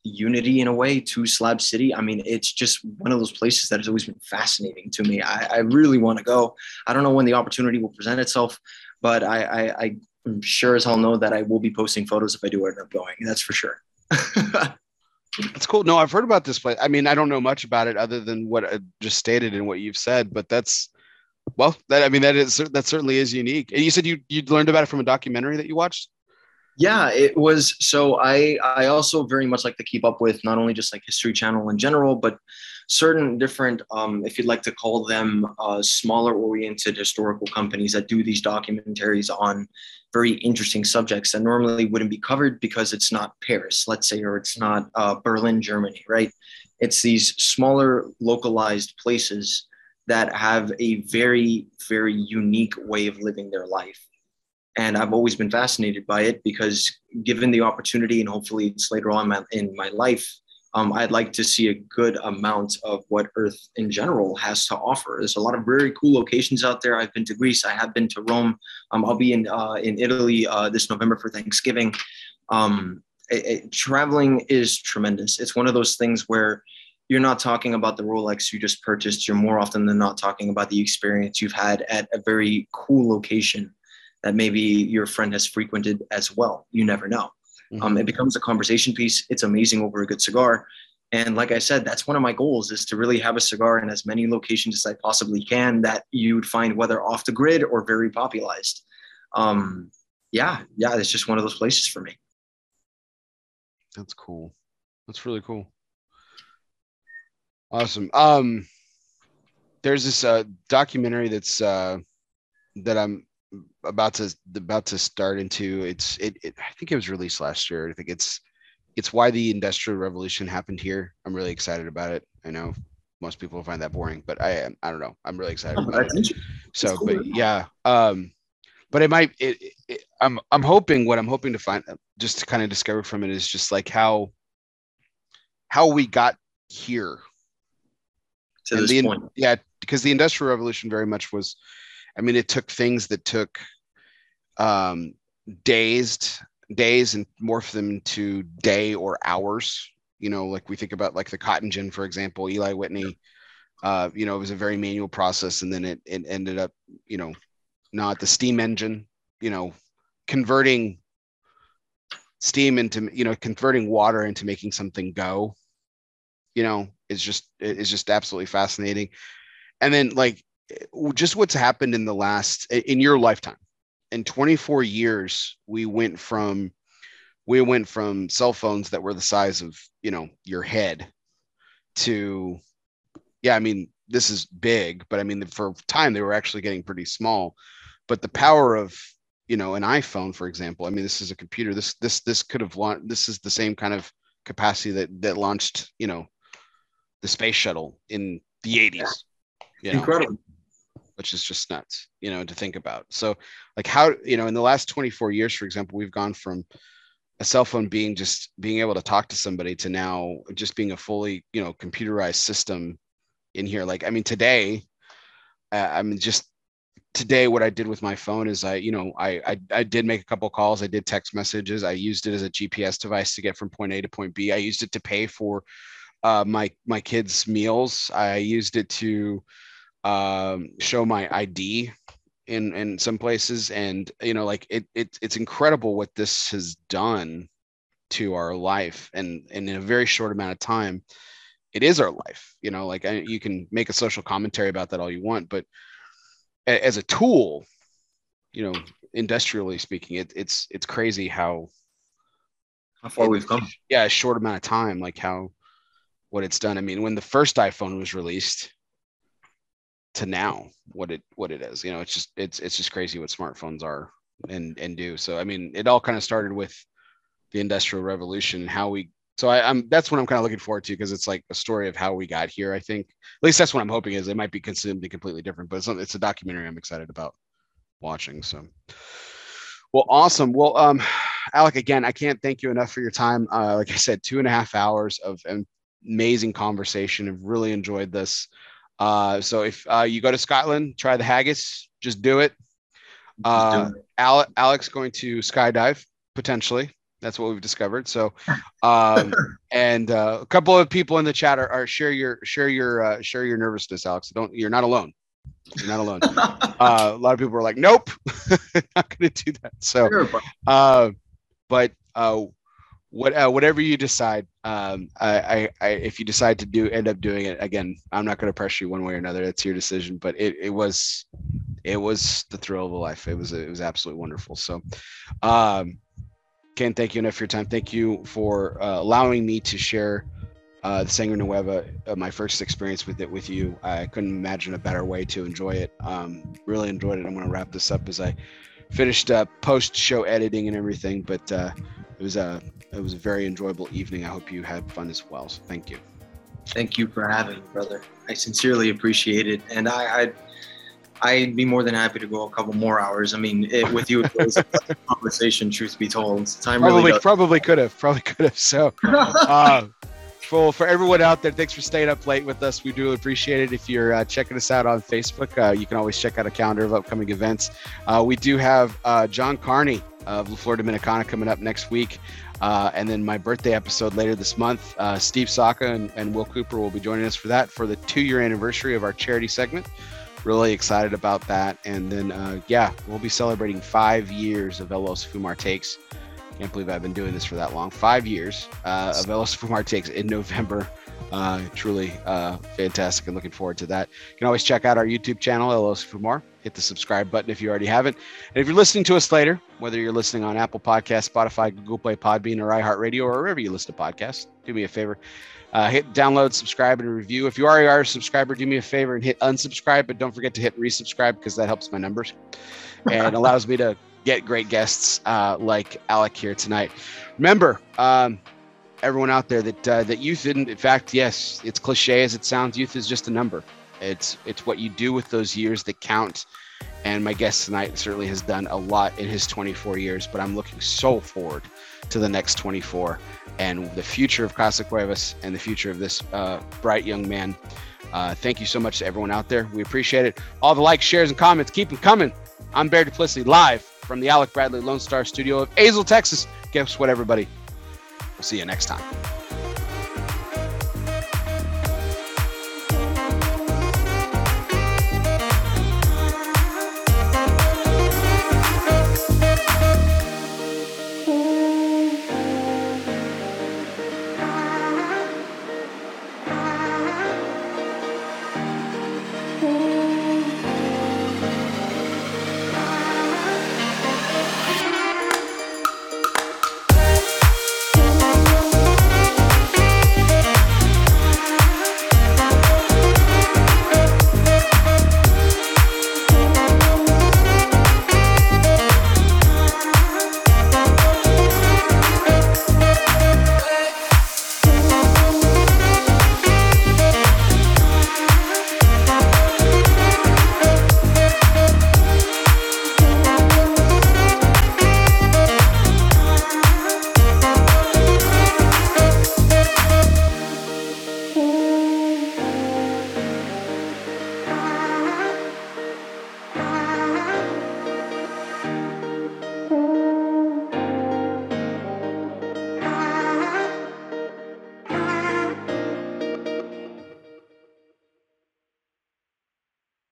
unity in a way to Slab City. I mean, it's just one of those places that has always been fascinating to me. I, I really want to go. I don't know when the opportunity will present itself, but I, I, I am sure as hell know that I will be posting photos if I do end up going. That's for sure. [LAUGHS] that's cool. No, I've heard about this place. I mean, I don't know much about it other than what I just stated and what you've said, but that's well, that I mean, that is that certainly is unique. And you said you you learned about it from a documentary that you watched. Yeah, it was. So I I also very much like to keep up with not only just like History Channel in general, but certain different, um, if you'd like to call them, uh, smaller oriented historical companies that do these documentaries on very interesting subjects that normally wouldn't be covered because it's not Paris, let's say, or it's not uh, Berlin, Germany, right? It's these smaller localized places that have a very very unique way of living their life and I've always been fascinated by it because, given the opportunity, and hopefully it's later on in my life, um, I'd like to see a good amount of what Earth in general has to offer. There's a lot of very cool locations out there. I've been to Greece. I have been to Rome. Um, I'll be in uh, in Italy uh, this November for Thanksgiving. Um, it, it, traveling is tremendous. It's one of those things where you're not talking about the Rolex you just purchased. You're more often than not talking about the experience you've had at a very cool location that maybe your friend has frequented as well. You never know. Um, mm-hmm. it becomes a conversation piece. It's amazing over a good cigar. And like I said, that's one of my goals is to really have a cigar in as many locations as I possibly can that you'd find whether off the grid or very popularized. Um, yeah, yeah, it's just one of those places for me. That's cool. That's really cool. Awesome. Um, there's this uh, documentary that's uh, that I'm about to about to start into. It's it, it. I think it was released last year. I think it's it's why the industrial revolution happened here. I'm really excited about it. I know most people find that boring, but I am. I don't know. I'm really excited oh, about it. So, cool. but yeah. Um, but it might. It, it, I'm I'm hoping what I'm hoping to find just to kind of discover from it is just like how how we got here to and this the, point. Yeah, because the industrial revolution very much was. I mean, it took things that took um, dazed days and morph them into day or hours. You know, like we think about like the cotton gin, for example, Eli Whitney. Uh, you know, it was a very manual process, and then it it ended up, you know, not the steam engine. You know, converting steam into you know converting water into making something go. You know, is just is just absolutely fascinating. And then like just what's happened in the last in your lifetime. In 24 years we went from we went from cell phones that were the size of you know your head to yeah i mean this is big but i mean for time they were actually getting pretty small. But the power of you know an iphone for example i mean this is a computer. This this this could have launched this is the same kind of capacity that that launched you know the space shuttle in the 80s you know? incredible which is just nuts, you know, to think about. So, like, how, you know, in the last 24 years, for example, we've gone from a cell phone being just being able to talk to somebody to now just being a fully, you know, computerized system in here. Like, I mean, today, uh, I mean, just today, what I did with my phone is I, you know, I, I, I did make a couple calls. I did text messages. I used it as a GPS device to get from point A to point B. I used it to pay for uh, my my kids' meals. I used it to um, show my ID in in some places, and you know, like it, it it's incredible what this has done to our life, and, and in a very short amount of time, it is our life. You know, like I, you can make a social commentary about that all you want, but as a tool, you know, industrially speaking, it, it's it's crazy how how far we've come. Yeah, a short amount of time, like how what it's done. I mean, when the first iPhone was released, to now what it what it is you know it's just it's it's just crazy what smartphones are and and do. So i mean it all kind of started with the industrial revolution how we so I, am that's what i'm kind of looking forward to because it's like a story of how we got here i think. At least that's what i'm hoping is it might be consumed completely different but it's, it's a documentary i'm excited about watching so. Well awesome. Well um alec again i can't thank you enough for your time. Uh like i said two and a half hours of amazing conversation. I've really enjoyed this uh, so if uh, you go to Scotland, try the haggis. Just do it. Uh, Ale- Alex going to skydive potentially. That's what we've discovered. So, um, [LAUGHS] and uh, a couple of people in the chat are, are share your share your uh, share your nervousness, Alex. Don't you're not alone. You're not alone. [LAUGHS] uh, a lot of people are like, nope, not going to do that. So, uh, but uh, what uh, whatever you decide, um, I, I, I, if you decide to do end up doing it again, I'm not going to pressure you one way or another. It's your decision. But it, it was it was the thrill of a life. It was it was absolutely wonderful. So, um, Ken, thank you enough for your time. Thank you for uh, allowing me to share uh, the Sangre Nueva, uh, my first experience with it with you. I couldn't imagine a better way to enjoy it. Um, really enjoyed it. I'm going to wrap this up as I finished uh, post show editing and everything. But uh, it was a it was a very enjoyable evening. I hope you had fun as well. So thank you. Thank you for having me, brother. I sincerely appreciate it, and I, I'd I'd be more than happy to go a couple more hours. I mean, it, with you, it was a [LAUGHS] conversation. Truth be told, time probably really probably could have probably could have. So, [LAUGHS] uh, for for everyone out there, thanks for staying up late with us. We do appreciate it. If you're uh, checking us out on Facebook, uh, you can always check out a calendar of upcoming events. Uh, we do have uh, John Carney of La Flor Dominicana coming up next week. Uh, and then my birthday episode later this month, uh, Steve Saka and, and, Will Cooper will be joining us for that for the two year anniversary of our charity segment. Really excited about that. And then, uh, yeah, we'll be celebrating five years of El Los Fumar Takes Can't believe I've been doing this for that long. Five years uh, of El Fumar takes in November. Uh, truly uh, fantastic and looking forward to that. You can always check out our YouTube channel, El Fumar. Hit the subscribe button if you already haven't. And if you're listening to us later, whether you're listening on Apple Podcasts, Spotify, Google Play, Podbean, or iHeartRadio, or wherever you listen to podcasts, do me a favor. Uh, hit download, subscribe, and review. If you already are a subscriber, do me a favor and hit unsubscribe, but don't forget to hit resubscribe because that helps my numbers [LAUGHS] and allows me to get great guests uh, like Alec here tonight. Remember, um, everyone out there, that uh, that youth, in, in fact, yes, it's cliche as it sounds, youth is just a number. It's it's what you do with those years that count. And my guest tonight certainly has done a lot in his 24 years, but I'm looking so forward to the next 24 and the future of Casa Cuevas and the future of this uh, bright young man. Uh, thank you so much to everyone out there. We appreciate it. All the likes, shares, and comments, keep them coming. I'm Bear Duplessis, live from the Alec Bradley Lone Star Studio of Azle, Texas. Guess what, everybody? We'll see you next time.